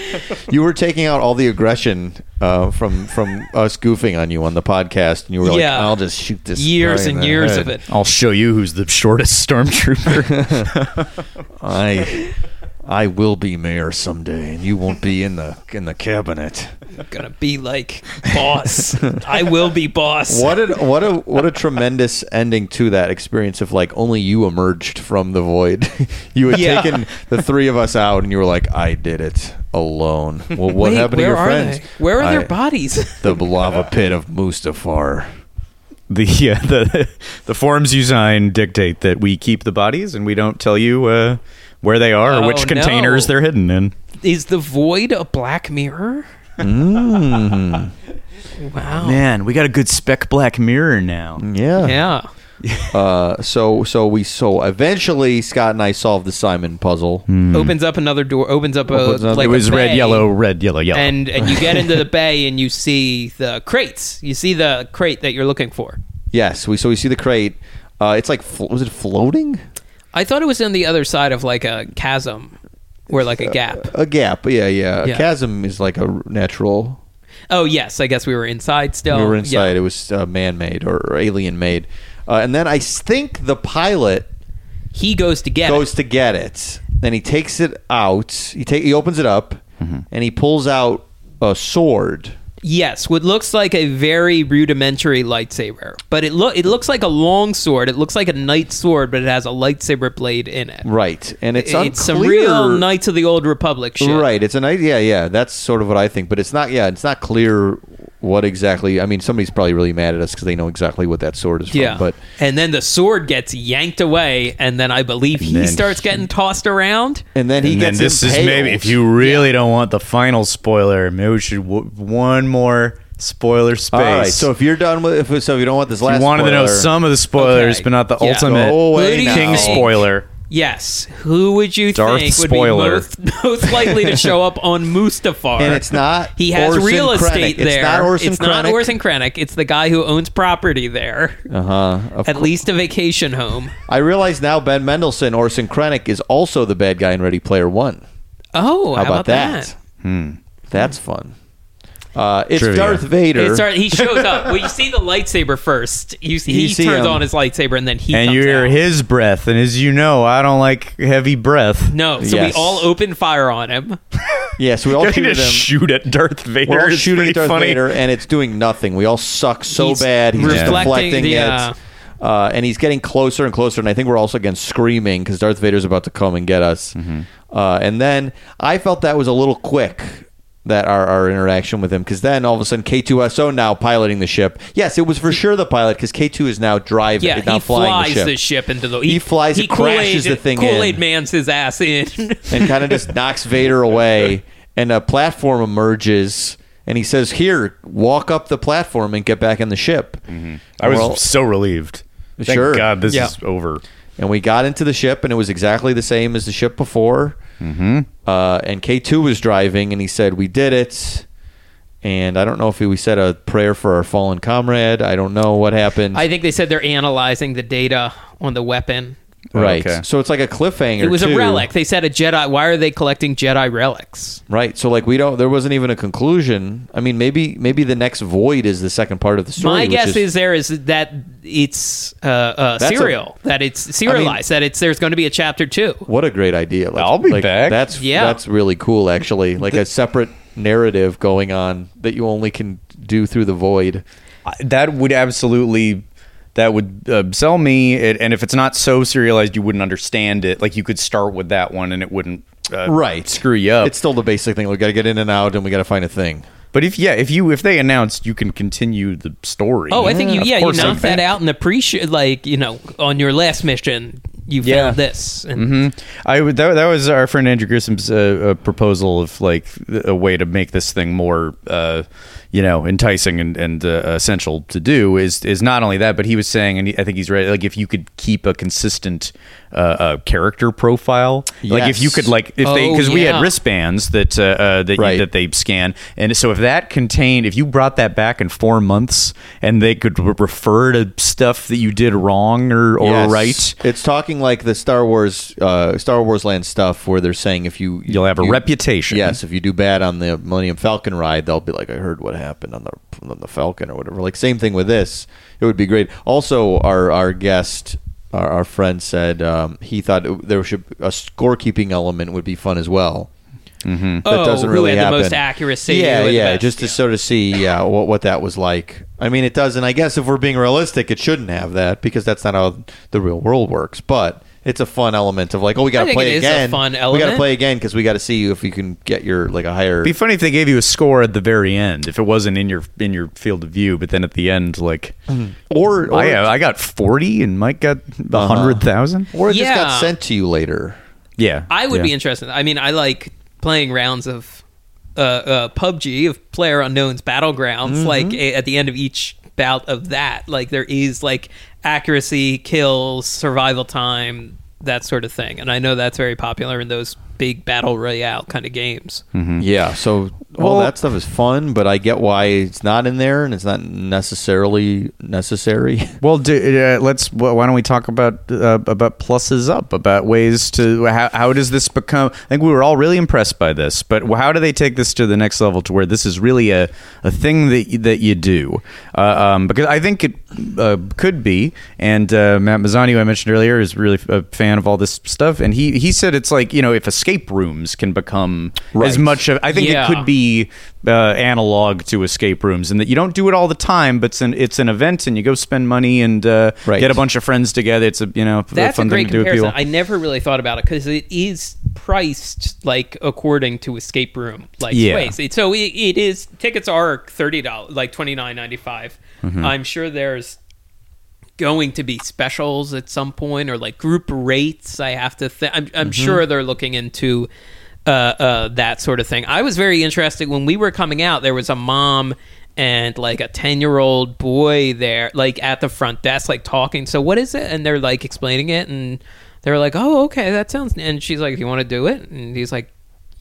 B: you were taking out all the aggression uh, from from us goofing on you on the podcast, and you were like,
A: Yeah.
B: "I'll just shoot this."
A: Years
B: guy in
A: and
B: the
A: years
B: head."
A: of it.
C: I'll show you who's the shortest stormtrooper.
B: I I will be mayor someday, and you won't be in the in the cabinet.
A: I'm gonna be like boss. I will be boss.
B: What a what a what a tremendous ending to that experience of like only you emerged from the void. you had
A: Yeah.
B: taken the three of us out, and you were like, "I did it alone." Well, what
A: Wait,
B: happened to
A: where
B: your
A: are
B: friends?
A: they? Where are
B: I-
A: their bodies?
B: The lava pit of Mustafar.
C: the yeah, the the forms you sign dictate that we keep the bodies and we don't tell you uh, where they are or
A: Oh,
C: which containers
A: no.
C: they're hidden in.
A: Is the void a black mirror?
B: Mm.
A: Wow.
C: Man, we got a good spec black mirror now.
B: Yeah.
A: Yeah.
B: Uh, so so we so eventually Scott and I solved the Simon puzzle.
A: Opens up another door. Opens up a
B: Opens up-
A: like
C: it was
A: a
C: red,
A: bay,
C: yellow, red, yellow, yellow.
A: and and you get into the bay and you see the crates. You see the crate that you're looking for.
B: Yes, we so we see the crate. Uh, it's like flo- was it floating?
A: I thought it was on the other side of like a chasm or like a gap.
B: A gap. Yeah, yeah. A chasm is like a natural.
A: Oh yes, I guess we were inside still.
B: we were
A: Yeah.
B: inside. It was uh, man-made or, or alien-made. Uh, and then I think the pilot
A: He goes to get
B: goes
A: it.
B: to get it. Then he takes it out. He take he opens it up
A: Mm-hmm.
B: and he pulls out a sword.
A: Yes, what looks like a very rudimentary lightsaber, but it look it looks like a long sword. It looks like a knight sword, but it has a lightsaber blade in it.
B: Right, and it's
A: It's some real Knights of the Old Republic shit.
B: Right, it's an idea. Yeah, yeah, that's sort of what I think. But it's not. Yeah, it's not clear what exactly. I mean, somebody's probably really mad at us because they know exactly what that sword is from.
A: Yeah,
B: But
A: and then the sword gets yanked away, and then I believe he
C: then
A: starts getting tossed around.
B: and then he
C: and then
B: gets
C: this is maybe if you really don't want the final spoiler, maybe we should w- one more spoiler space.
B: All right. So if you're done with, if so, if you don't want this
C: If
B: last.
C: you wanted to know some of the spoilers,
A: Okay.
C: but not the
A: Yeah.
C: ultimate
B: Go away
A: Who do you
C: king
A: think-
C: spoiler.
A: Yes. Who would you
C: Darth
A: think would
C: spoiler.
A: be most, most likely to show up on Mustafar?
B: And it's not
A: He has
B: Orson
A: real estate
B: Krennic. It's
A: there.
B: not Orson
A: It's not
B: Krennic.
A: Orson Krennic. It's the guy who owns property there.
B: Uh huh.
A: At least a vacation home.
B: I realize now Ben Mendelsohn, Orson Krennic, is also the bad guy in Ready Player One.
A: Oh,
B: How,
A: how,
B: about, that? Hmm. That's fun. Uh, it's
C: Trivia.
B: Darth Vader.
A: It's our, he shows up. Well, you see the lightsaber first. You see,
B: You
A: he
B: see
A: turns
B: him.
A: on his lightsaber, and then he
C: and
A: comes
C: you hear
A: out.
C: his breath, and as you know, I don't like heavy breath.
A: No, so
B: Yes.
A: we all open fire on him.
B: yes, we all
C: You're
B: shoot
C: gonna
B: at him.
C: shoot at Darth Vader.
B: We're all
C: It's
B: shooting
C: pretty
B: at Darth
C: funny.
B: Vader, and it's doing nothing. We all suck so
A: He's
B: bad. He's just
A: reflecting-
B: deflecting
A: yeah.
B: it. Uh, and he's getting closer and closer, and I think we're also again screaming because Darth Vader's about to come and get us.
C: Mm-hmm.
B: Uh, and then I felt that was a little quick that our, our interaction with him because then all of a sudden K-2SO now piloting the ship. Yes, it was for sure the pilot because K2 is now driving,
A: Yeah,
B: now
A: he
B: flying
A: flies
B: the ship,
A: into the.
B: He flies it, crashes the thing
A: Kool-Aid
B: in.
A: man's his ass in.
B: and kind of just knocks Vader away. And a platform emerges, and he says, "Here, walk up the platform and get back in the ship." Mm-hmm.
C: I was
B: Well,
C: so relieved. Thank
B: Sure.
C: God this
A: Yeah.
C: is over.
B: And we got into the ship, and it was exactly the same as the ship before. Mm-hmm. Uh, and K two was driving, and he said, "We did it." And I don't know if we said a prayer for our fallen comrade. I don't know what happened.
A: I think they said they're analyzing the data on the weapon.
B: Right.
C: Okay.
B: So it's like a cliffhanger.
A: It was
B: too.
A: a relic. They said a Jedi. Why are they collecting Jedi relics?
B: Right. So like we don't. There wasn't even a conclusion. I mean, maybe maybe the next void is the second part of the story.
A: My guess is, there is that it's uh, uh,
B: That's a-
A: serial, that it's serialized, that it's there's going to be a chapter two.
B: What a great idea! Let's-
C: I'll be
B: like,
C: back.
B: That's
A: Yeah.
B: that's really cool. Actually, like a separate narrative going on that you only can do through the void.
C: I- That would absolutely. That would uh, sell me, it, and if it's not so serialized, you wouldn't understand it. Like you could start with that one, and it wouldn't uh,
B: Right.
C: screw you up.
B: It's still the basic thing. We got to get in and out, and we got to find a thing.
C: but if yeah, if you if they announced you can continue the story.
A: Oh, I think you yeah you
C: course I
A: knocked that out in the pre like you know on your last mission you
C: Yeah.
A: found this and
C: hmm I would that, that was our friend Andrew Grissom's uh, uh, proposal of like a way to make this thing more uh, you know enticing and, and uh, essential to do is is not only that but he was saying and I think he's right like if you could keep a consistent uh, uh, character profile like if you could like if they
A: Oh,
C: because we had wristbands that uh, uh, that you- that they scan and so if that contained if you brought that back in four months and they could refer to stuff that you did wrong or or
B: Yes.
C: right
B: It's talking like the Star Wars, uh, Star Wars Land stuff, where they're saying if you
C: You'll have a
B: you-
C: reputation.
B: Yes, if you do bad on the Millennium Falcon ride, they'll be like, "I heard what happened on the on the Falcon or whatever." Like same thing with this. It would be great. Also, our our guest. Our, our friend said um, he thought it- there should a scorekeeping element would be fun as well.
C: Mm-hmm.
B: That
A: oh,
B: doesn't really
A: who
B: really
A: had
B: happen.
A: the most accuracy
B: Yeah,
A: who had the
B: yeah, just to
A: yeah.
B: sort of see, yeah, what what that was like. I mean, it does, and I guess if we're being realistic, it shouldn't have that because that's not how the real world works. But it's a fun element of like, oh, we got
A: I
B: to
A: think
B: play
A: it is a
B: again.
A: fun
B: We got to play again because we got to see you if you can get your like a higher.
C: It'd be funny if they gave you a score at the very end, if it wasn't in your in your field of view, but then at the end, like,
B: or or,
C: I, uh, I got forty and Mike got a
B: Uh-huh.
C: hundred thousand.
B: or it just
A: Yeah.
B: got sent to you later.
C: Yeah,
A: I would
C: yeah.
A: be interested. I mean, I like playing rounds of uh, uh, PUBG of Player Unknown's Battlegrounds.
B: Mm-hmm.
A: Like a, at the end of each bout of that, like there is like accuracy, kills, survival time, that sort of thing. And I know that's very popular in those big battle royale kind of games.
B: Yeah, so all
C: Well-
B: that stuff is fun, but I get why it's not in there, and it's not necessarily necessary.
C: Well, do, uh, let's. wh- Why don't we talk about uh, about pluses up, about ways to how, how does this become? I think we were all really impressed by this, but how do they take this to the next level to where this is really a, a thing that you, that you do? Uh, um, because I think it uh, could be, and uh, Matt Mazzani, who I mentioned earlier, is really a fan of all this stuff, and he he said it's like you know if escape rooms can become as much of I think
A: Yeah.
C: it could be uh, analog to escape rooms, and that you don't do it all the time, but it's an it's an event, and you go spend money and uh,
B: Right.
C: get a bunch of friends together. It's a you know
A: That's a
C: fun
A: great
C: thing to do with
A: comparison.
C: people.
A: I never really thought about it because it is priced like according to escape room like
C: Yeah.
A: ways. So it, it is tickets are thirty dollars, like twenty nine ninety
C: Mm-hmm.
A: I'm sure there's going to be specials at some point or like group rates. I have to. Th- I'm, I'm
C: Mm-hmm.
A: sure they're looking into uh, uh, that sort of thing. I was very interested when we were coming out. There was a mom and like a 10 year old boy there like at the front desk like talking so what is it and they're like explaining it and they're like, "Oh, okay, that sounds." And she's like, "You want to do it?" And he's like,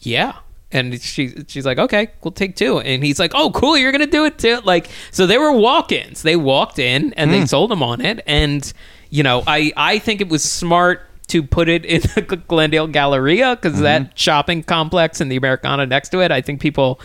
A: "Yeah." And she she's like, "Okay, we'll take two. And he's like, "Oh, cool, you're gonna do it too." Like, so they were walk-ins. They walked in and they hmm. sold them on it. And you know, I I think it was smart to put it in the Glendale Galleria because mm-hmm. that shopping complex and the Americana next to it. I think people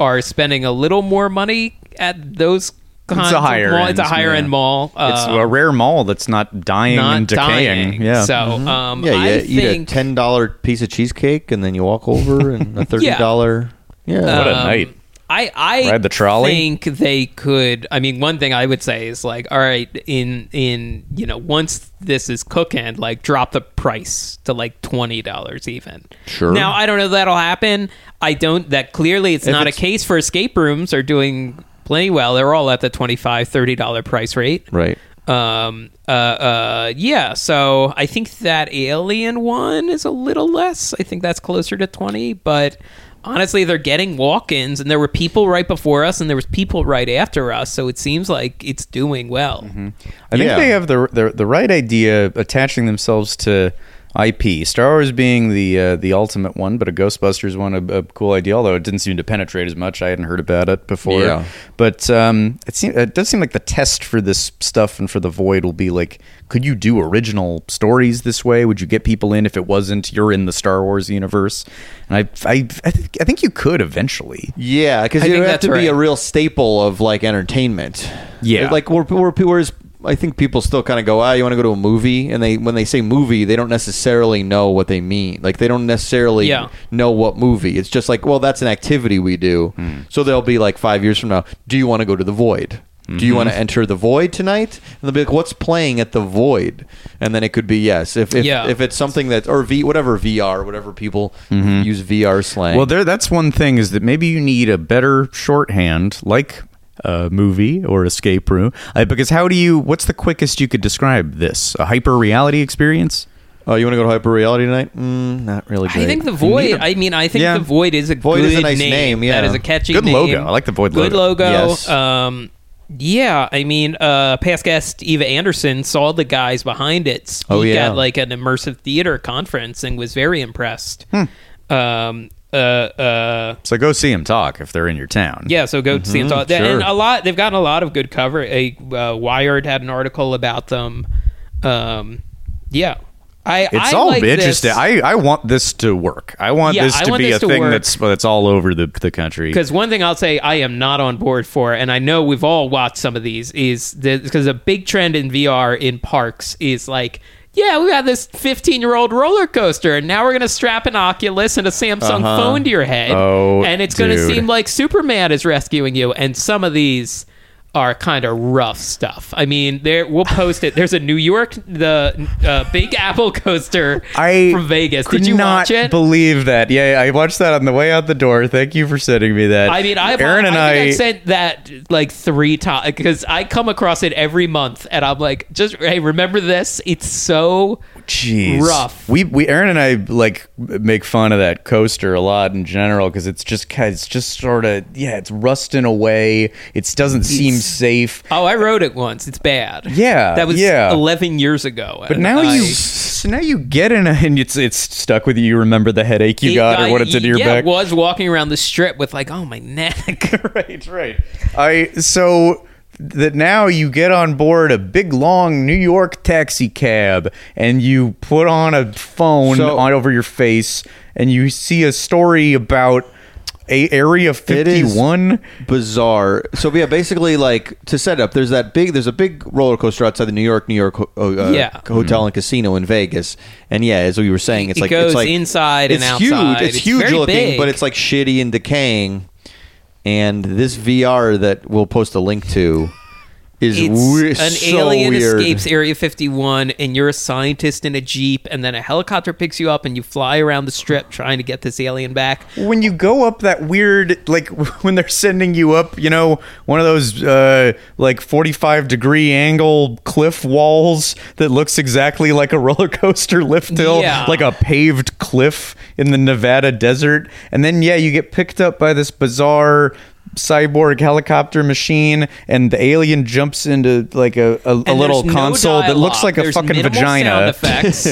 A: are spending a little more money at those. Kinds
C: a higher
A: mall. It's a higher
C: yeah.
A: end mall.
C: It's
A: Um,
C: a rare mall that's not dying
A: not
C: and decaying.
A: dying.
C: Yeah.
A: So, um,
B: Yeah,
A: I
B: you eat
A: think
B: a ten dollar piece of cheesecake and then you walk over and a thirty dollar. yeah.
C: What a
A: um,
C: night.
A: I I
C: Ride the trolley?
A: think they could. I mean, one thing I would say is like, all right, in in you know, once this is cooking, like drop the price to like twenty dollars even.
B: Sure.
A: Now I don't know that'll happen. I don't. That clearly it's
B: If
A: not
B: it's-
A: a case for escape rooms are doing plenty well. They're all at the $25, 30 dollar price rate.
B: Right.
A: Um. Uh. Uh. Yeah. So I think that Alien one is a little less. I think that's closer to twenty. But honestly, they're getting walk-ins, and there were people right before us, and there was people right after us. So it seems like it's doing well.
C: I think
B: Yeah.
C: they have the, the the right idea attaching themselves to IP. Star Wars being the uh, the ultimate one, but a Ghostbusters one a, a cool idea. Although it didn't seem to penetrate as much. I hadn't heard about it before.
B: Yeah.
C: But um, it seems it does seem like the test for this stuff and for the Void will be like, could you do original stories this way? Would you get people in if it wasn't you're in the Star Wars universe? And I I I think, I think you could eventually.
B: Yeah, because you have
A: that's
B: to be a real staple of like entertainment.
C: Yeah.
B: like where, where, whereas I think people still kind of go, ah, you want to go to a movie, and they when they say movie, they don't necessarily know what they mean. Like they don't necessarily
A: Yeah.
B: know what movie. It's just like, well, that's an activity we do. Hmm. So they'll be like five years from now, do you want to go to the void? Do you mm-hmm. want to enter the void tonight? And they'll be like, "What's playing at the void?" And then it could be yes. If if,
A: Yeah.
B: if it's something that or V whatever VR whatever people mm-hmm. use VR slang.
C: Well, there. That's one thing is that maybe you need a better shorthand, like a movie or escape room, uh, because how do you? What's the quickest you could describe this? A hyper reality experience?
B: Oh, you want to go to hyper reality tonight? Mm, not really. Great.
A: I think the void. I mean, I think
C: Yeah.
A: the void is a
B: Void
A: good
B: is a nice
A: name.
B: name, yeah.
A: that is a catchy
C: Good
A: name.
C: logo. I like the Void logo.
A: Good
C: logo.
A: logo.
B: Yes.
A: Um, yeah, I mean, uh, past guest Eva Anderson saw the guys behind it speak
B: Oh, yeah.
A: at like an immersive theater conference and was very impressed.
C: Hmm.
A: Um, uh, uh,
C: So go see him talk if they're in your town.
A: yeah, so go see them talk.
B: sure.
A: And a lot, they've gotten a lot of good cover. A uh, Wired had an article about them. Um, yeah, I.
C: It's
A: I
C: all
A: like
C: interesting.
A: this-
C: I, I want this to work. I want
A: Yeah,
C: this
A: I
C: to
A: want
C: be
A: this
C: a
A: to
C: thing
A: work.
C: that's that's all over the the country.
A: Because one thing I'll say I am not on board for, and I know we've all watched some of these, is because a big trend in VR in parks is like, yeah, we have this 15 year old roller coaster, and now we're going to strap an Oculus and a Samsung
B: Uh-huh.
A: phone to your head.
C: Oh,
A: and it's going to
C: dude.
A: seem like Superman is rescuing you. And some of these are kind of rough stuff. I mean, there we'll post it. There's a New York, the uh, Big Apple coaster
C: I
A: from Vegas. Did you watch it?
C: I can't believe that. Yeah, I watched that on the way out the door. Thank you for sending me that.
A: I mean, I
C: Aaron and
A: I,
C: I,
A: I sent that like three times because I come across it every month, and I'm like, just hey, remember this? It's so
C: Jeez.
A: rough.
C: We we Aaron and I like make fun of that coaster a lot in general because it's just it's just sort of yeah it's rusting away. It doesn't seem safe.
A: Oh, I rode it once. It's bad.
C: Yeah,
A: that was
C: yeah.
A: 11 years ago.
C: But now you so now you get in a, and it's it's stuck with you. You remember the headache you got or what it did to your
A: yeah,
C: back.
A: was walking around the strip with like, oh my neck.
C: right, right. I so that now you get on board a big long New York taxi cab and you put on a phone
B: So-
C: on over your face and you see a story about a area 51
B: bizarre. So yeah, basically, like to set up, there's that big, there's a big roller coaster outside the New York, New York ho- uh,
A: Yeah.
B: hotel and casino in Vegas, and yeah, as we were saying, it's
A: It
B: like
A: goes
B: it's like
A: inside and
B: it's
A: outside.
B: Huge. It's,
A: It's
B: huge
A: very
B: looking,
A: big.
B: but it's like shitty and decaying. And this VR that we'll post a link to is
A: It's
B: we-
A: an
B: so
A: alien
B: weird.
A: escapes Area 51, and you're a scientist in a jeep, and then a helicopter picks you up, and you fly around the strip trying to get this alien back.
C: when you go up that weird like when they're sending you up you know one of those uh like 45 degree angle cliff walls that looks exactly like a roller coaster lift hill
A: Yeah.
C: like a paved cliff in the nevada desert and then yeah you get picked up by this bizarre cyborg helicopter machine, and the alien jumps into like a, a, a little
A: no
C: console that looks like a
A: There's
C: fucking vagina.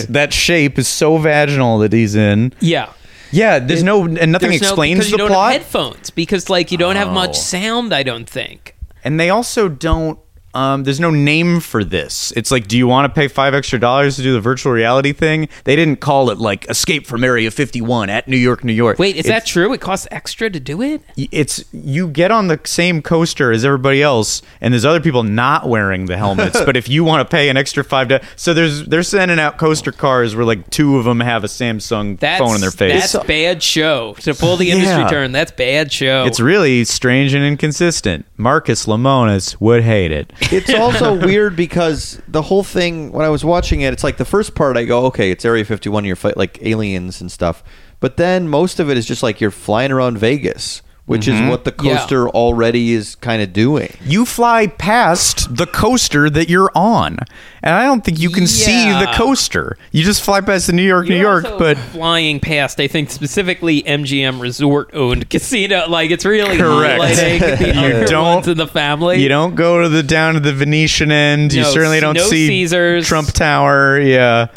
C: that shape is so vaginal that he's in.
A: Yeah.
C: Yeah, there's no and nothing
A: no-
C: explains
A: you
C: the
A: don't
C: plot.
A: Have headphones because like you don't have
C: Oh.
A: much sound. I don't think.
C: and they also don't um, there's no name for this. It's like, do you want to pay five extra dollars to do the virtual reality thing? They didn't call it like Escape from Area 51 at New York, New York.
A: Wait, is
C: It's-
A: that true? It costs extra to do it.
C: it's you get on the same coaster as everybody else and there's other people not wearing the helmets but if you want to pay an extra five to so there's they're sending out coaster cars where like two of them have a samsung
A: That's
C: phone in their face
A: That's bad show. To pull the industry
C: Yeah.
A: turn, that's bad show.
C: it's really strange and inconsistent marcus lemonis would hate it
B: It's also weird because the whole thing when I was watching it, it's like the first part I go, okay, it's Area 51, you're fight like aliens and stuff, but then most of it is just like you're flying around Vegas, which is what the
A: Yeah.
B: coaster already is kind of doing.
C: you fly past the coaster that you're on and i don't think you can see the coaster you just fly past the new york new
A: You're
C: york
A: also
C: but
A: flying past, I think specifically MGM Resort owned casino. Like it's really
C: Correct.
A: highlighting the
C: You
A: other
C: don't-
A: ones in the family.
C: You don't go to the down to the Venetian end. You certainly don't
A: no
C: see
A: Caesars.
C: Trump Tower. Yeah,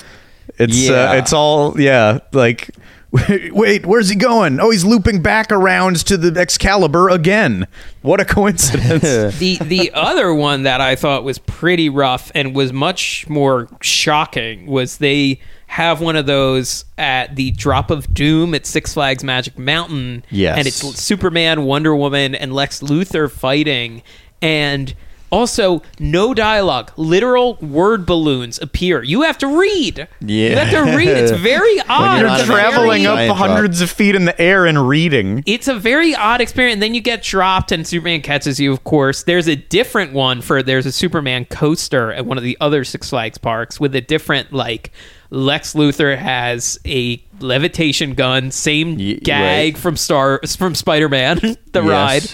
C: it's
B: Yeah.
C: Uh, it's all yeah. Like, wait, where's he going? Oh, he's looping back around to the Excalibur again. What a coincidence!
A: the the other one that I thought was pretty rough and was much more shocking was they have one of those at the drop of doom at Six Flags Magic Mountain.
B: Yes.
A: And it's Superman, Wonder Woman, and Lex Luthor fighting. And also no dialogue. Literal word balloons appear. You have to read. You
B: Yeah.
A: have to read. It's very odd.
B: you're
A: It's
B: on
A: a
B: an
C: Traveling up
B: Giant
C: hundreds of feet in the air and reading.
A: it's a very odd experience. And then you get dropped, and Superman catches you. Of course, there's a different one for there's a Superman coaster at one of the other Six Flags parks with a different like. Lex Luthor has a levitation gun, same
B: Ye-
A: gag
B: right.
A: from Star from Spider Man, the
B: Yes.
A: ride.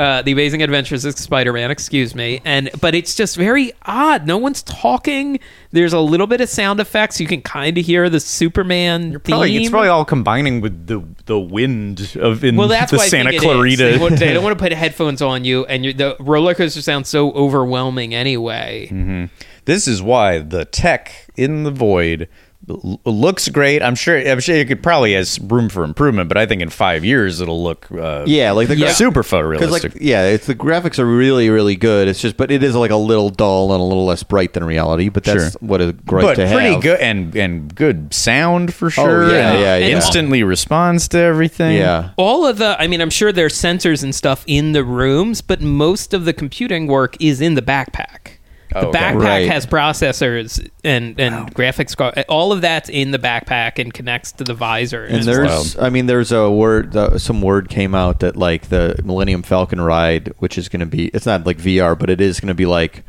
A: Uh, the Amazing Adventures of Spider-Man, excuse me, and but it's just very odd. No one's talking. There's a little bit of sound effects. You can kind of hear the Superman theme.
C: Probably, it's probably all combining with the the wind of in
A: Well, that's
C: the
A: why
C: Santa
A: I think it is.
C: Clarita.
A: They, they don't want to put headphones on you, and the roller coaster sounds so overwhelming anyway.
C: Mm-hmm. This is why the tech in the void looks great. I'm sure. I'm sure it could probably has room for improvement, but I think in five years it'll look uh,
B: Yeah, like the
A: Yeah.
B: gra-
C: super
B: Because
C: photorealistic.
B: like yeah, it's the graphics are really really good. It's just but it is like a little dull and a little less bright than reality. But that's
C: Sure.
B: what is great
C: but
B: to
C: pretty
B: have.
C: good and and good sound for sure.
B: Oh, yeah,
C: and
B: yeah, yeah.
C: Instantly responds to everything.
B: Yeah,
A: All of the, I mean, I'm sure there's sensors and stuff in the rooms, but most of the computing work is in the backpack. The
C: Oh, okay.
A: backpack
B: Right.
A: has processors and and graphics card. All of that's in the backpack and connects to the visor.
B: and
A: it's
B: there's I mean there's a word the, some word came out that like the Millennium Falcon ride, which is going to be it's not like VR, but it is going to be like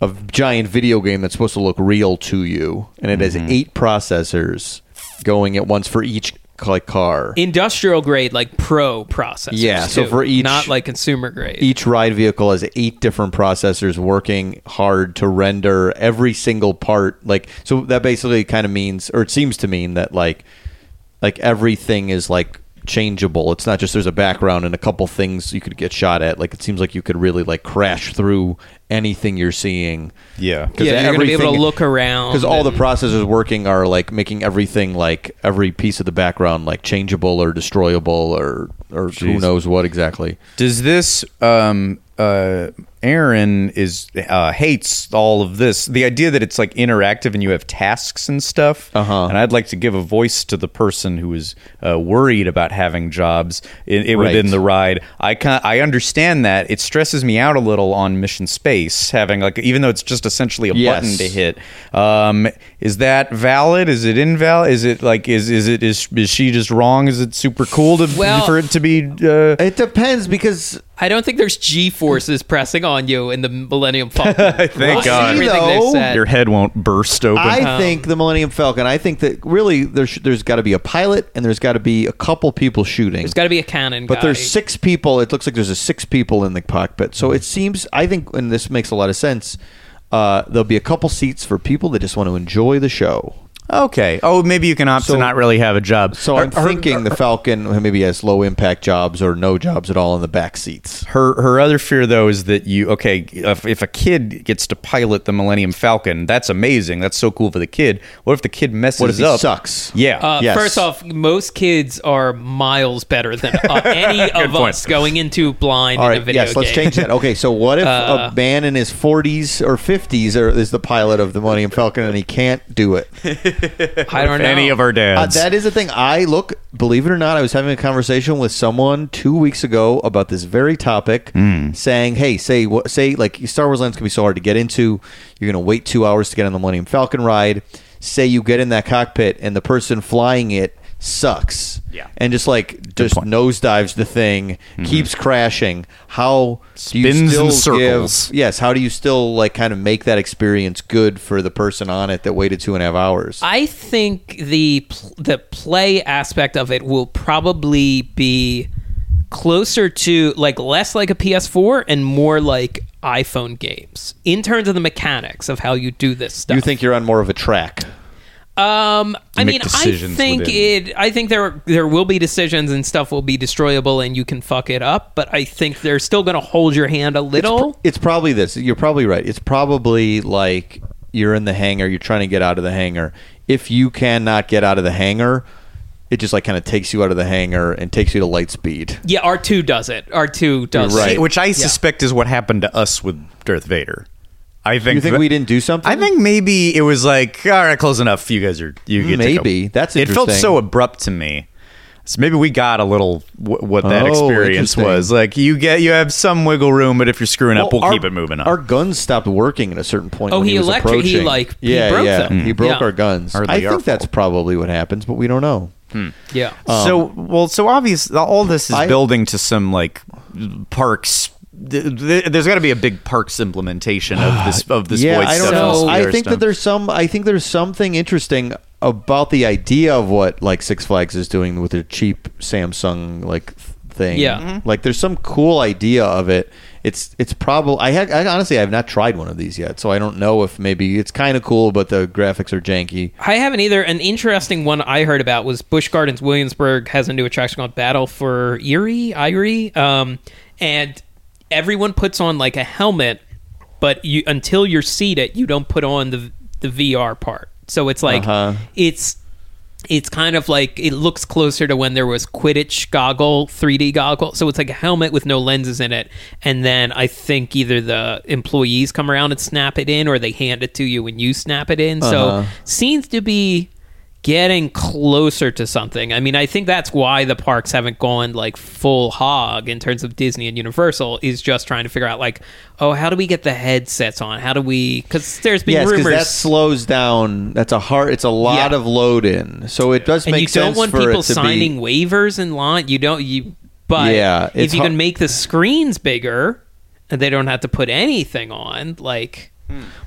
B: a giant video game that's supposed to look real to you, and it
C: Mm-hmm.
B: has eight processors going at once for each like car.
A: industrial grade, like pro processors.
B: Yeah, so
A: too,
B: for each-
A: not like consumer grade.
B: each ride vehicle has eight different processors working hard to render every single part like so that basically kind of means or it seems to mean that like like everything is like changeable. It's not just there's a background and a couple things you could get shot at. Like it seems like you could really like crash through anything you're seeing.
C: Yeah.
A: yeah, you're gonna be able to look around
B: because all the
A: and-
B: processors working are like making everything like every piece of the background like changeable or destroyable or or who knows what exactly.
C: Does this um uh Aaron is uh hates all of this. The idea that it's like interactive and you have tasks and stuff.
B: Uh-huh.
C: And I'd like to give a voice to the person who is uh, worried about having jobs in, in- within the ride. I can I understand that. It stresses me out a little on Mission Space having like even though it's just essentially a
B: Yes.
C: button to hit. Um is that valid? Is it invalid? Is it like is is it is is she just wrong? Is it super cool to
A: Well-
C: for it to be uh
B: it depends because
A: I don't think there's G forces pressing on you in the Millennium Falcon.
C: Thank
A: We'll see
C: God.
A: Everything
B: Though,
A: they've said.
C: your head won't burst open.
B: I think the Millennium Falcon. I think that really there's there's got to be a pilot and there's got to be a couple people shooting.
A: There's got to be a cannon.
B: but
A: guy.
B: there's six people. It looks like there's a six people in the cockpit. So it seems. I think, and this makes a lot of sense. Uh, there'll be a couple seats for people that just want to enjoy the show.
C: Okay. Oh, maybe you can opt
B: So-
C: to not really have a job.
B: So
C: Her-
B: I'm
C: her-
B: thinking the Falcon maybe has low impact jobs or no jobs at all in the back seats.
C: Her her other fear though is that you okay if, if a kid gets to pilot the Millennium Falcon, that's amazing. That's so cool for the kid. What if the kid messes
B: What if he
C: up?
B: sucks?
C: Yeah.
A: Uh,
B: Yes.
A: First off, most kids are miles better than uh, any of
C: point.
A: us going into blind
B: All
A: in
B: right.
A: a video
B: Yes. Let's
A: game.
B: change that. Okay. So what if
A: Uh,
B: a man in his 40s or 50s or is the pilot of the Millennium Falcon and he can't do it?
A: I don't know.
C: Any of our
B: Uh,
C: dads.
B: that is the thing. I look, believe it or not, I was having a conversation with someone two weeks ago about this very topic,
C: Hmm.
B: saying, "Hey, say what? Say like Star Wars Lands can be so hard to get into. You're going to wait two hours to get on the Millennium Falcon ride. Say you get in that cockpit and the person flying it sucks,
C: Yeah.
B: and just like just
C: point.
B: nosedives the thing, mm-hmm. keeps crashing. How do you
C: Spins in circles.
B: give? Yes. How do you still like kind of make that experience good for the person on it that waited two and a half hours?
A: I think the the play aspect of it will probably be closer to like less like a PS4 and more like iPhone games in terms of the mechanics of how you do this stuff.
B: you think you're on more of a track?
A: Um, I mean, I think
C: within-
A: it. I think there there will be decisions and stuff will be destroyable and you can fuck it up. But I think they're still going to hold your hand a little.
B: It's probably this. You're probably right. It's probably like you're in the hangar, you're trying to get out of the hangar. If you cannot get out of the hangar, it just like kind of takes you out of the hangar and takes you to light speed.
A: yeah, R two does it. R two does
B: right.
A: it.
C: which I suspect is what happened to us with Darth Vader. I think
B: You think
C: that-
B: we didn't do something?
C: I think maybe it was like, all right, close enough. You guys are you get to go."
B: Maybe. That's
C: it felt
B: interesting.
C: so abrupt to me. So maybe we got a little wh- what that
B: Oh,
C: experience
B: interesting.
C: was. Like you get you have some wiggle room, but if you're screwing up,
B: Well,
C: we'll
B: our-
C: keep it moving on.
B: Our guns stopped working at a certain point.
A: Oh,
B: when
A: he
B: he, was
A: electro- he,
B: approaching.
A: like, he
B: yeah,
A: broke
B: yeah.
A: them.
B: He broke
A: Yeah.
B: our guns.
C: Hardly
B: I
C: our
B: think that's
C: fault.
B: probably what happens, but we don't know. Hmm.
A: yeah.
C: Um, so well, so obvious. All this is
B: I-
C: building to some like parks. Th- th- There's got to be a big parks implementation of this of this
B: yeah,
C: voice
B: I don't
C: stuff.
B: know. I think
C: stuff.
B: that there's some. I think there's something interesting about the idea of what like Six Flags is doing with their cheap Samsung like thing.
A: Yeah. Mhm.
B: like there's some cool idea of it. It's it's probably I, ha- I honestly I have not tried one of these yet, so I don't know if maybe it's kind of cool, but the graphics are janky.
A: I haven't either. An interesting one I heard about was Busch Gardens Williamsburg has a new attraction called Battle for Eire, Eire, um, and everyone puts on like a helmet, but you until you're seated, you don't put on the the VR part. So it's like
B: Uh-huh.
A: it's it's kind of like it looks closer to when there was Quidditch goggle, 3D goggle. So it's like a helmet with no lenses in it, and then I think either the employees come around and snap it in, or they hand it to you and you snap it in.
B: Uh-huh.
A: So seems to be getting closer to something. I mean, I think that's why the parks haven't gone like full hog in terms of Disney and Universal is just trying to figure out like, oh, how do we get the headsets on? How do we? Because there's been
B: Yes,
A: rumors.
B: that slows down. That's a hard. It's a lot
A: Yeah.
B: of load in, so it does
A: and
B: make sense.
A: you don't
B: sense
A: want people signing
B: be.
A: waivers in line. You don't. You but
B: Yeah,
A: if you can make the screens bigger, and they don't have to put anything on, like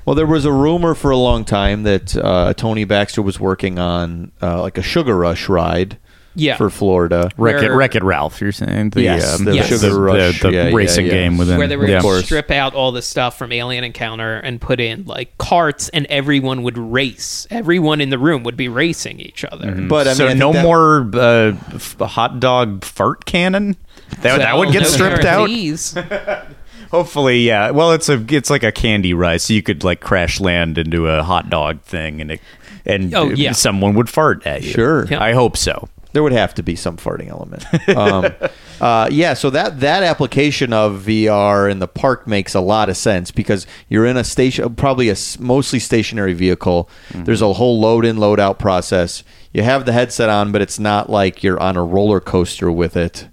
B: Well, there was a rumor for a long time that uh, Tony Baxter was working on uh, like a Sugar Rush ride
A: Yeah.
B: for Florida.
C: Wreck It,
A: where-
C: Wreck It Ralph. You're saying the,
B: Yes,
C: um,
B: the
A: Yes.
B: Sugar Rush.
C: the, the
B: Yeah, yeah,
C: racing
B: yeah.
C: game within
A: where they were
C: yeah.
A: going to strip out all the stuff from Alien Encounter and put in like carts, and everyone would race. Everyone in the room would be racing each other.
B: But I mean,
C: so
B: I think
C: no
B: that-
C: more uh, f- hot dog fart cannon. That, that would get
A: no
C: stripped out.
A: guarantees.
C: Hopefully, yeah. Well, it's a it's like a candy ride, so you could like crash land into a hot dog thing, and it, and
A: Oh, yeah.
C: someone would fart at you.
B: Sure.
A: Yeah.
C: I hope so.
B: there would have to be some farting element. Um, uh, yeah, so that that application of VR in the park makes a lot of sense because you're in a station, probably a mostly stationary vehicle. There's a whole load in, load out process. You have the headset on, but it's not like you're on a roller coaster with it.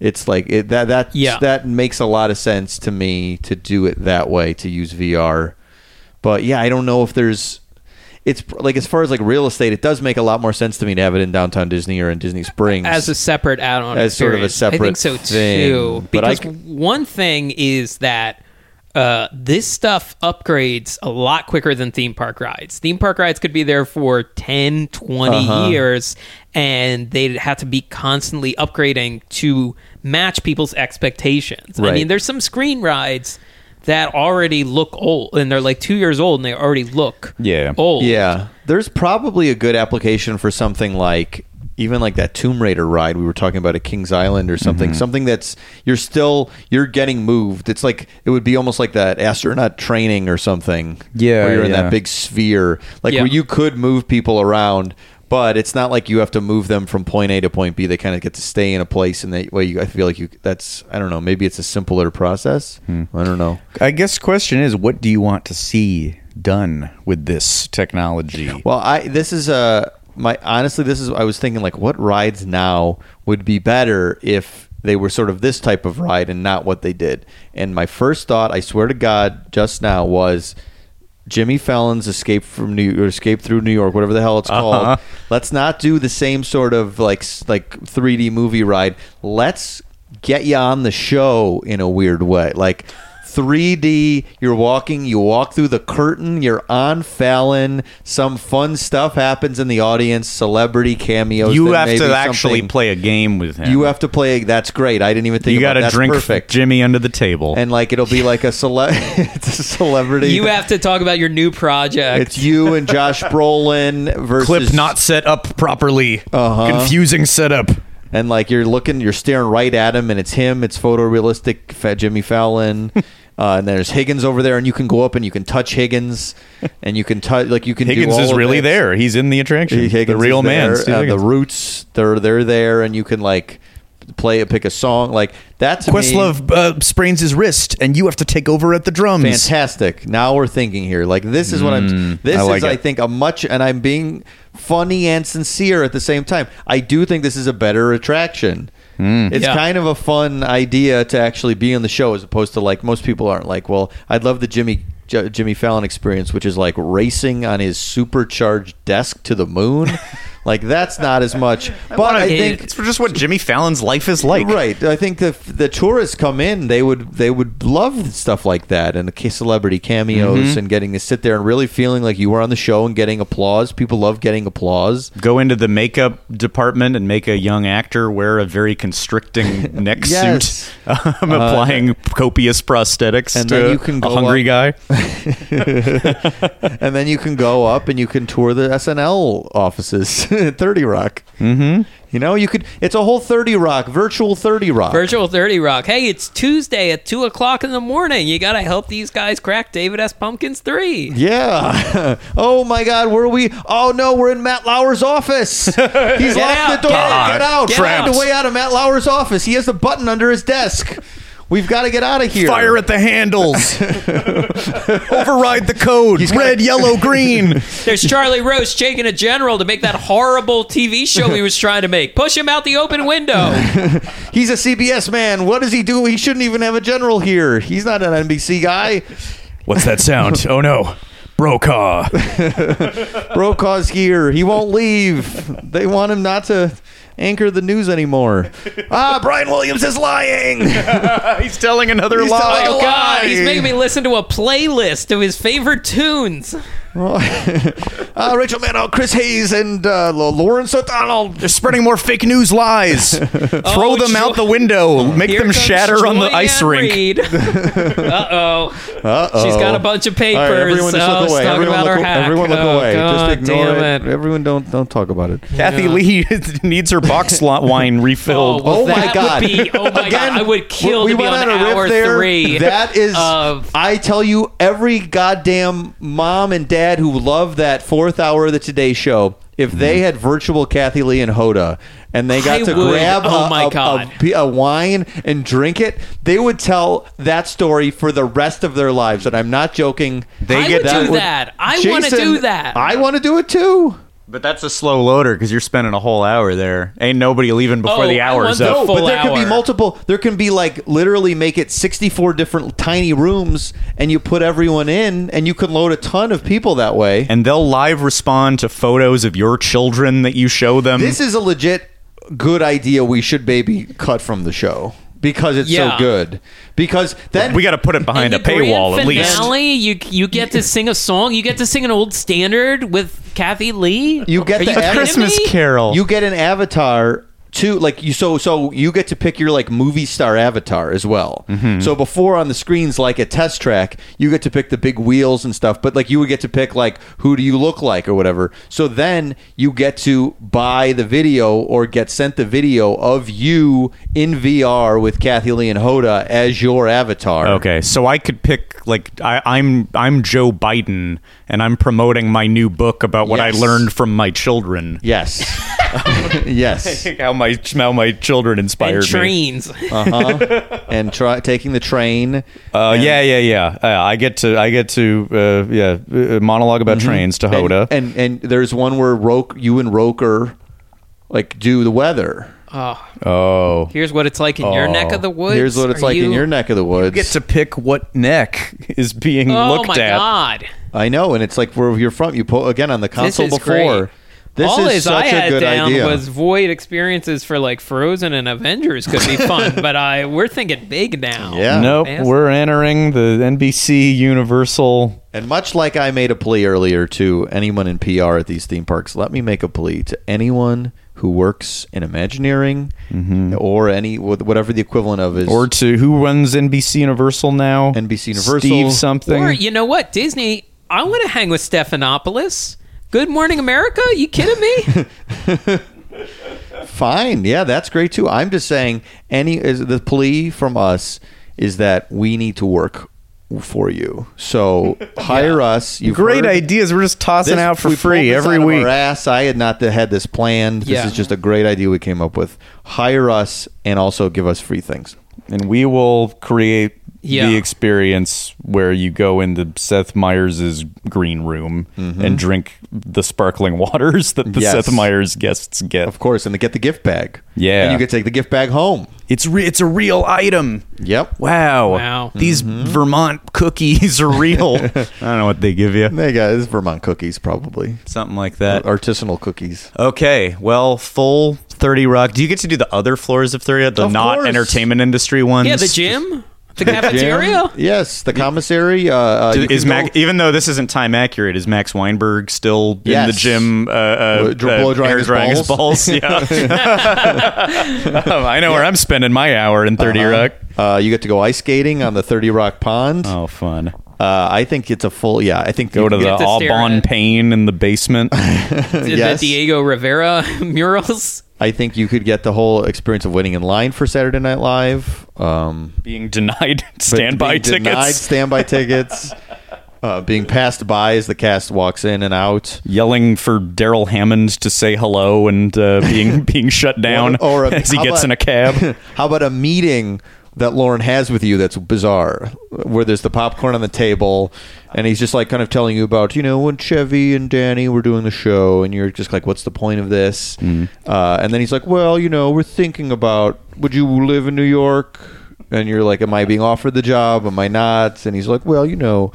B: It's like it, that that
A: Yeah.
B: that makes a lot of sense to me to do it that way to use VR. But yeah, I don't know if there's it's like as far as like real estate, it does make a lot more sense to me to have it in downtown Disney or in Disney Springs
A: as a separate add-on
B: As sort of a
A: experience. I think so
B: separate thing,
A: too.
B: but I
A: Because one thing is that uh, this stuff upgrades a lot quicker than theme park rides. Theme park rides could be there for 10, 20
B: Uh-huh.
A: years, and they'd have to be constantly upgrading to match people's expectations. I mean, there's some screen rides that already look old, and they're like two years old, and they already look
C: Yeah.
A: old.
B: Yeah, there's probably a good application for something like even like that Tomb Raider ride we were talking about at Kings Island or something.
C: Mm-hmm.
B: Something that's you're still you're getting moved. It's like it would be almost like that astronaut training or something.
C: Yeah,
B: where you're in that big sphere, like
A: Yeah.
B: where you could move people around. But it's not like you have to move them from point A to point B. They kind of get to stay in a place, and that way you. I feel like you. That's I don't know. Maybe it's a simpler process.
C: Hmm.
B: I don't know.
D: I guess question is, what do you want to see done with this technology?
B: Well, I this is uh my honestly this is I was thinking like what rides now would be better if they were sort of this type of ride and not what they did. And my first thought, I swear to God, just now was Jimmy Fallon's Escape from New or Escape through New York, whatever the hell it's
C: Uh-huh.
B: called. Let's not do the same sort of like like 3D movie ride. Let's get you on the show in a weird way. Like 3D, you're walking, you walk through the curtain, you're on Fallon, some fun stuff happens in the audience, celebrity cameos.
C: You have
B: maybe
C: to actually play a game with him.
B: You have to play. That's great. I didn't even think
C: You got to drink
B: perfect.
C: Jimmy under the table.
B: and like it'll be like a cele- it's a celebrity.
A: You have to talk about your new project.
B: it's you and Josh Brolin versus
D: Clip not set up properly.
B: Uh-huh.
D: Confusing setup.
B: and like you're looking, you're staring right at him, and it's him. It's photorealistic, Fa- Jimmy Fallon. Uh, and there's Higgins over there, and you can go up and you can touch Higgins, and you can touch like you can. do
D: Higgins is really
B: it.
D: there. He's in the attraction.
B: Higgins
D: the real man.
B: Uh, the Roots, they're they're there, and you can like play a pick a song like that. To me,
D: Questlove uh, sprains his wrist, and you have to take over at the drums.
B: fantastic. Now we're thinking here. Like this is what I'm. This
D: I like
B: is, I think, a much, and I'm being funny and sincere at the same time. I do think this is a better attraction. Mm. It's
A: Yeah.
B: kind of a fun idea to actually be on the show, as opposed to like most people aren't like. Well, I'd love the Jimmy. J- Jimmy Fallon experience, which is like racing on his supercharged desk to the moon, like that's not as much. But I think
C: it's for just what Jimmy Fallon's life is like.
B: Right. I think the the tourists come in, they would they would love stuff like that and the celebrity cameos
C: Mm-hmm.
B: and getting to sit there and really feeling like you were on the show and getting applause. People love getting applause.
C: Go into the makeup department and make a young actor wear a very constricting neck
B: Yes.
C: suit. I'm applying copious prosthetics
B: and
C: to
B: then you can
C: a
B: go
C: hungry
B: up-
C: guy.
B: and then you can go up and you can tour the SNL offices at 30 Rock. Mm-hmm. You know, you could. It's a whole 30 Rock, virtual 30 Rock.
A: Virtual 30 Rock. Hey, it's Tuesday at 2 o'clock in the morning. You got to help these guys crack David S. Pumpkins 3.
B: Yeah. oh my God, where are we? Oh no, we're in Matt Lauer's office. He's locked
A: out.
B: the door.
A: Get out.
B: Get out.
A: Get
B: Find
A: out.
B: a way out of Matt Lauer's office. He has the button under his desk. We've got to get out of here.
D: Fire at the handles. Override the code. Red, yellow, green.
A: There's Charlie Rose shaking a general to make that horrible TV show he was trying to make. Push him out the open window.
B: He's a CBS man. What does he do? He shouldn't even have a general here. He's not an NBC guy.
D: What's that sound? Oh no. Brokaw.
B: Brokaw's here. He won't leave. They want him not to anchor the news anymore. Ah, Brian Williams is lying.
C: He's telling another
B: He's
C: lie.
B: telling a
A: Oh, God.
B: lie.
A: He's making me listen to a playlist of his favorite tunes.
B: uh, Rachel Maddow, Chris Hayes, and uh, Lawrence O'Donnell.
D: They're spreading more fake news lies. Throw
A: Oh,
D: them out the window. Make
A: Here
D: them shatter on the ice rink.
A: Uh-oh.
B: Uh-oh.
A: She's got a bunch of papers.
B: Right, everyone just
A: oh,
B: look away. Everyone
A: about
B: look, everyone look
A: Oh,
B: away.
A: God
B: just ignore
A: damn
B: it. Everyone don't don't talk about it.
D: Kathie Lee needs her box lot wine
A: Oh,
D: refilled.
A: well,
B: Oh my God.
A: Be, oh my
B: Again,
A: God. I would kill
B: we
A: to be
B: went
A: on,
B: on a
A: hour
B: there.
A: three.
B: That is,
A: of
B: I tell you, every goddamn mom and dad who love that fourth hour of the Today Show, if they mm-hmm. had virtual Kathie Lee and Hoda, and they got
A: I
B: to
A: would.
B: grab
A: Oh
B: a,
A: my
B: a-
A: God.
B: a, a wine and drink it, they would tell that story for the rest of their lives. And I'm not joking.
A: I would do that. I wanna
B: Jason,
A: do that.
B: I want to do it too.
C: But that's a slow loader because you're spending a whole hour there. Ain't nobody leaving before
A: Oh,
C: the
A: I
C: hour's
A: the
C: up.
A: full
B: but there can be
A: hour.
B: multiple. There can be like literally make it 64 different tiny rooms, and you put everyone in, and you can load a ton of people that way.
C: and they'll live respond to photos of your children that you show them.
B: this is a legit good idea. We should maybe cut from the show because it's
A: Yeah.
B: so good. Because then
C: we got to put it behind a
A: And the
C: paywall at least.
A: finale, You you get to sing a song. You get to sing an old standard with Kathie Lee.
B: You get
A: Are
B: the
A: you kidding
C: Christmas
A: me?
C: Carol.
B: you get an avatar Two, like you, so so you get to pick your like movie star avatar as well.
C: Mm-hmm.
B: So before on the screens, like a test track, you get to pick the big wheels and stuff. But like you would get to pick like who do you look like or whatever. So then you get to buy the video or get sent the video of you in VR with Kathie Lee and Hoda as your avatar.
C: Okay, so I could pick like I, I'm I'm Joe Biden, and I'm promoting my new book about what
B: Yes.
C: I learned from my children.
B: Yes. yes.
C: how my how my children
A: and
C: inspired me.
A: trains.
B: Uh-huh. and try taking the train.
C: Uh, yeah, yeah, yeah. Uh, I get to I get to uh, yeah uh, monologue about trains to Hoda.
B: Mm-hmm. And, and and there's one where Roke, you and Roker, like do the weather.
A: oh,
C: oh,
A: here's what it's like in your
C: Oh.
A: neck of the woods.
B: Here's what it's
A: Are
B: like in your neck of the woods.
C: get to pick what neck is being
A: Oh
C: looked
A: my
C: at.
A: god!
B: I know, and it's like where you're from. You pull again on the
A: This
B: console
A: is
B: before.
A: great.
B: This
A: All
B: is
A: as
B: such
A: I
B: a
A: had
B: good
A: down
B: idea.
A: was void experiences for like Frozen and Avengers could be fun, but I we're thinking big now.
B: Yeah.
C: Nope,
A: Fantastic.
C: we're entering the NBC Universal.
B: and much like I made a plea earlier to anyone in PR at these theme parks, let me make a plea to anyone who works in Imagineering or any whatever the equivalent of is
C: Mm-hmm. Or to who runs NBC Universal now?
B: NBC Universal.
C: Steve something.
A: Or you know what, Disney? I want to hang with Stephanopoulos. Good Morning America? You kidding me?
B: Fine. Yeah, that's great too. I'm just saying any is the plea from us is that we need to work for you. So hire us. You've
C: Great
B: heard-
C: ideas. We're just tossing
B: This-
C: out for
B: we
C: free
B: this
C: every
B: out of
C: week.
B: Our ass. I had not had this planned. This
A: Yeah.
B: is just a great idea we came up with. Hire us and also give us free things.
C: and we will create
A: Yeah.
C: the experience where you go into Seth Meyers' green room and drink the sparkling waters that the
B: Yes.
C: Seth Meyers guests get.
B: Of course, and they get the gift bag.
C: Yeah.
B: and you can take the gift bag home.
C: It's re- it's a real item.
B: Yep.
C: Wow.
A: Wow.
C: These
B: Mm-hmm.
C: Vermont cookies are real. I don't know what they give you.
B: They got this is Vermont cookies, probably
C: Something like that.
B: artisanal cookies.
C: Okay, well, full 30 Rock. Do you get to do the other floors of 30 Rock, the
B: Of
C: not
B: course.
C: entertainment industry ones?
A: yeah, the gym, the cafeteria.
B: Jim? Yes, the commissary. Uh, uh, you
C: Is
B: can
C: Mac,
B: go-
C: even though this isn't time accurate, is Max Weinberg still in the gym? Uh, uh,
B: Blow- blow drying
C: hair
B: his
C: drying his
B: balls?
C: balls? Yeah, Um, I know where I'm spending my hour in 30 Rock.
B: Uh, you get to go ice skating on the Thirty Rock Pond.
C: Oh, fun!
B: Uh, I think it's a full. Yeah, I think
C: Go to the
A: get to stare
C: Aubon
A: at-
C: Pain in the basement.
B: Yes.
A: The Diego Rivera murals.
B: I think you could get the whole experience of waiting in line for Saturday Night Live. Um,
C: being denied standby
B: being
C: tickets.
B: denied standby tickets. Uh, being passed by as the cast walks in and out.
C: yelling for Darrell Hammond to say hello and uh, being being shut down
B: Or- or a-
C: as he gets
B: about-
C: in a cab.
B: How about a meeting that Lorne has with you that's bizarre, where there's the popcorn on the table, and he's just like kind of telling you about, you know, when Chevy and Danny were doing the show, and you're just like, what's the point of this? Uh, and then he's like, well, you know, we're thinking about, would you live in New York? And you're like, am I being offered the job? Am I not? And he's like, well, you know,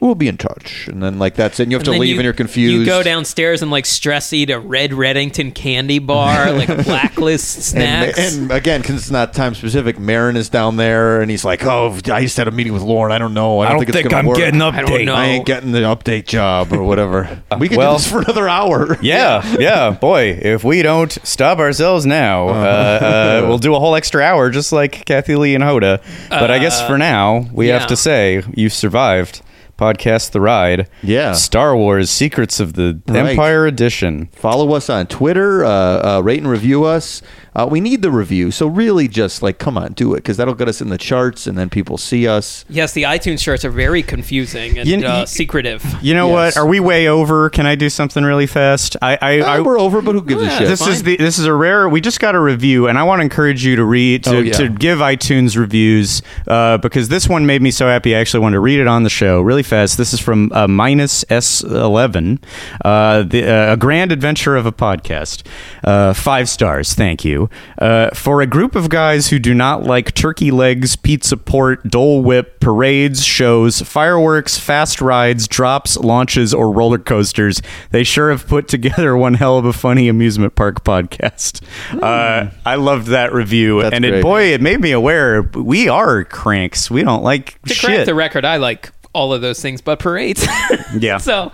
B: we'll be in touch. And then like that's it. And you have to
A: And then
B: leave,
A: you-
B: and you're confused.
A: You go downstairs and like stress eat a Red Reddington candy bar, like a blacklist
B: And,
A: snacks.
B: and again, because it's not time specific, Marin is down there, and he's like, "Oh, I just had a meeting with Lorne. I don't know. I don't, think, it's gonna work.
A: I don't know.
B: I ain't getting the update job or whatever. we could
C: well-
B: do this for another hour.
C: Yeah, yeah, boy. If we don't stop ourselves now, uh, uh, we'll do a whole extra hour, just like Kathie Lee and Hoda. But I guess for now, we
A: yeah.
C: have to say you survived. Podcast The Ride.
B: Yeah.
C: Star Wars Secrets of the
B: Right.
C: Empire Edition.
B: Follow us on Twitter. Uh, uh, rate and review us. Uh, we need the review, so really, just like, come on, do it, because that'll get us in the charts, and then people see us.
A: yes, the iTunes charts are very confusing and
C: You-
A: uh,
C: you-
A: secretive.
C: You know
B: Yes.
C: what? Are we way over? Can I do something really fast? I, I,
B: Uh,
C: I
B: we're over, but who gives
A: Yeah,
B: a shit?
C: this is the this is a rare. We just got a review, and I want to encourage you to read to,
B: Oh, yeah.
C: to give iTunes reviews uh, because this one made me so happy. I actually wanted to read it on the show really fast. This is from uh, minus S eleven, uh, the uh, a grand adventure of a podcast. Uh, five stars, thank you. Uh, for a group of guys who do not like turkey legs, pizza port, Dole Whip, parades, shows, fireworks, fast rides, drops, launches, or roller coasters, they sure have put together one hell of a funny amusement park podcast. Uh, I loved that review,
B: That's
C: and it,
B: great.
C: boy, it made me aware we are cranks. We don't like
A: To
C: shit.
A: correct the record, I like all of those things, but parades.
C: Yeah.
A: so,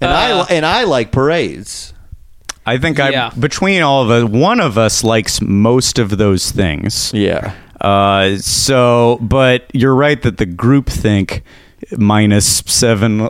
B: and
A: uh,
B: I and I like parades.
C: I think
A: Yeah.
C: I between all of us, one of us likes most of those things.
B: Yeah.
C: Uh, so, but you're right that the group think minus 7 uh,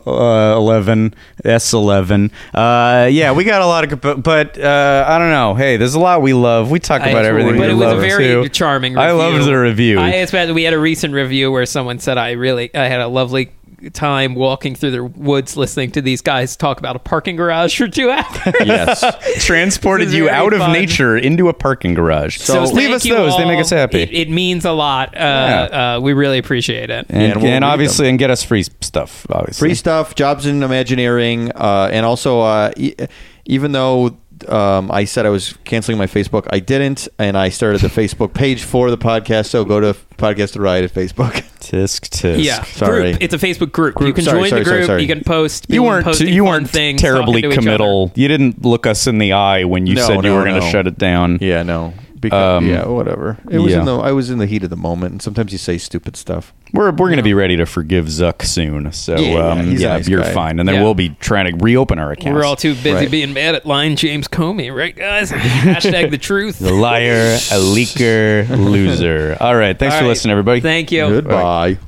C: 11 s11 uh yeah we got a lot of but, but uh i don't know hey there's a lot we love we talk
A: I-
C: about everything
A: but
C: we
A: it was
C: love
A: a very
C: too.
A: charming. Review.
C: i loved the review
A: I especially we had a recent review where someone said I really I had a lovely time walking through the woods listening to these guys talk about a parking garage for two hours.
B: Yes.
C: transported you
A: very
C: out of nature into a parking garage
A: So
C: leave us
A: you
C: those they make us happy
A: It, it means a lot. Uh,
C: Yeah.
A: uh, we really appreciate it.
C: and,
B: and we'll
C: and
B: read
C: obviously and get us free stuff obviously
B: Free stuff, jobs in Imagineering, uh, and also uh, e- even though um, I said I was canceling my Facebook, I didn't, and I started the Facebook page for the podcast. So go to Podcast the Ride at Facebook.
C: tisk tisk
A: Yeah,
B: Sorry.
A: group. It's a Facebook group. you can
B: Sorry,
A: join
B: sorry,
A: the group.
B: sorry.
A: You can post.
C: you weren't you weren't
A: things,
C: terribly
A: talking to each other.
C: committal. You didn't look us in the eye when you
B: No,
C: said you
B: no,
C: were going to shut it down.
B: Yeah, no, because
C: Um,
B: yeah, whatever. It was
C: yeah.
B: in the I was in the heat of the moment, and sometimes you say stupid stuff.
C: We're we're going to be ready to forgive Zuck soon. So
B: Yeah, yeah,
C: um,
B: he's a
C: yeah,
B: nice
C: you're
B: guy.
C: fine. And then
A: Yeah.
C: we'll be trying to reopen our account.
A: We're all too busy
B: Right.
A: being mad at lying James Comey, right, guys? Hashtag the truth.
C: the liar, a leaker, loser. All right, thanks
A: All
C: for
A: right.
C: listening, everybody.
A: Thank you.
B: Goodbye.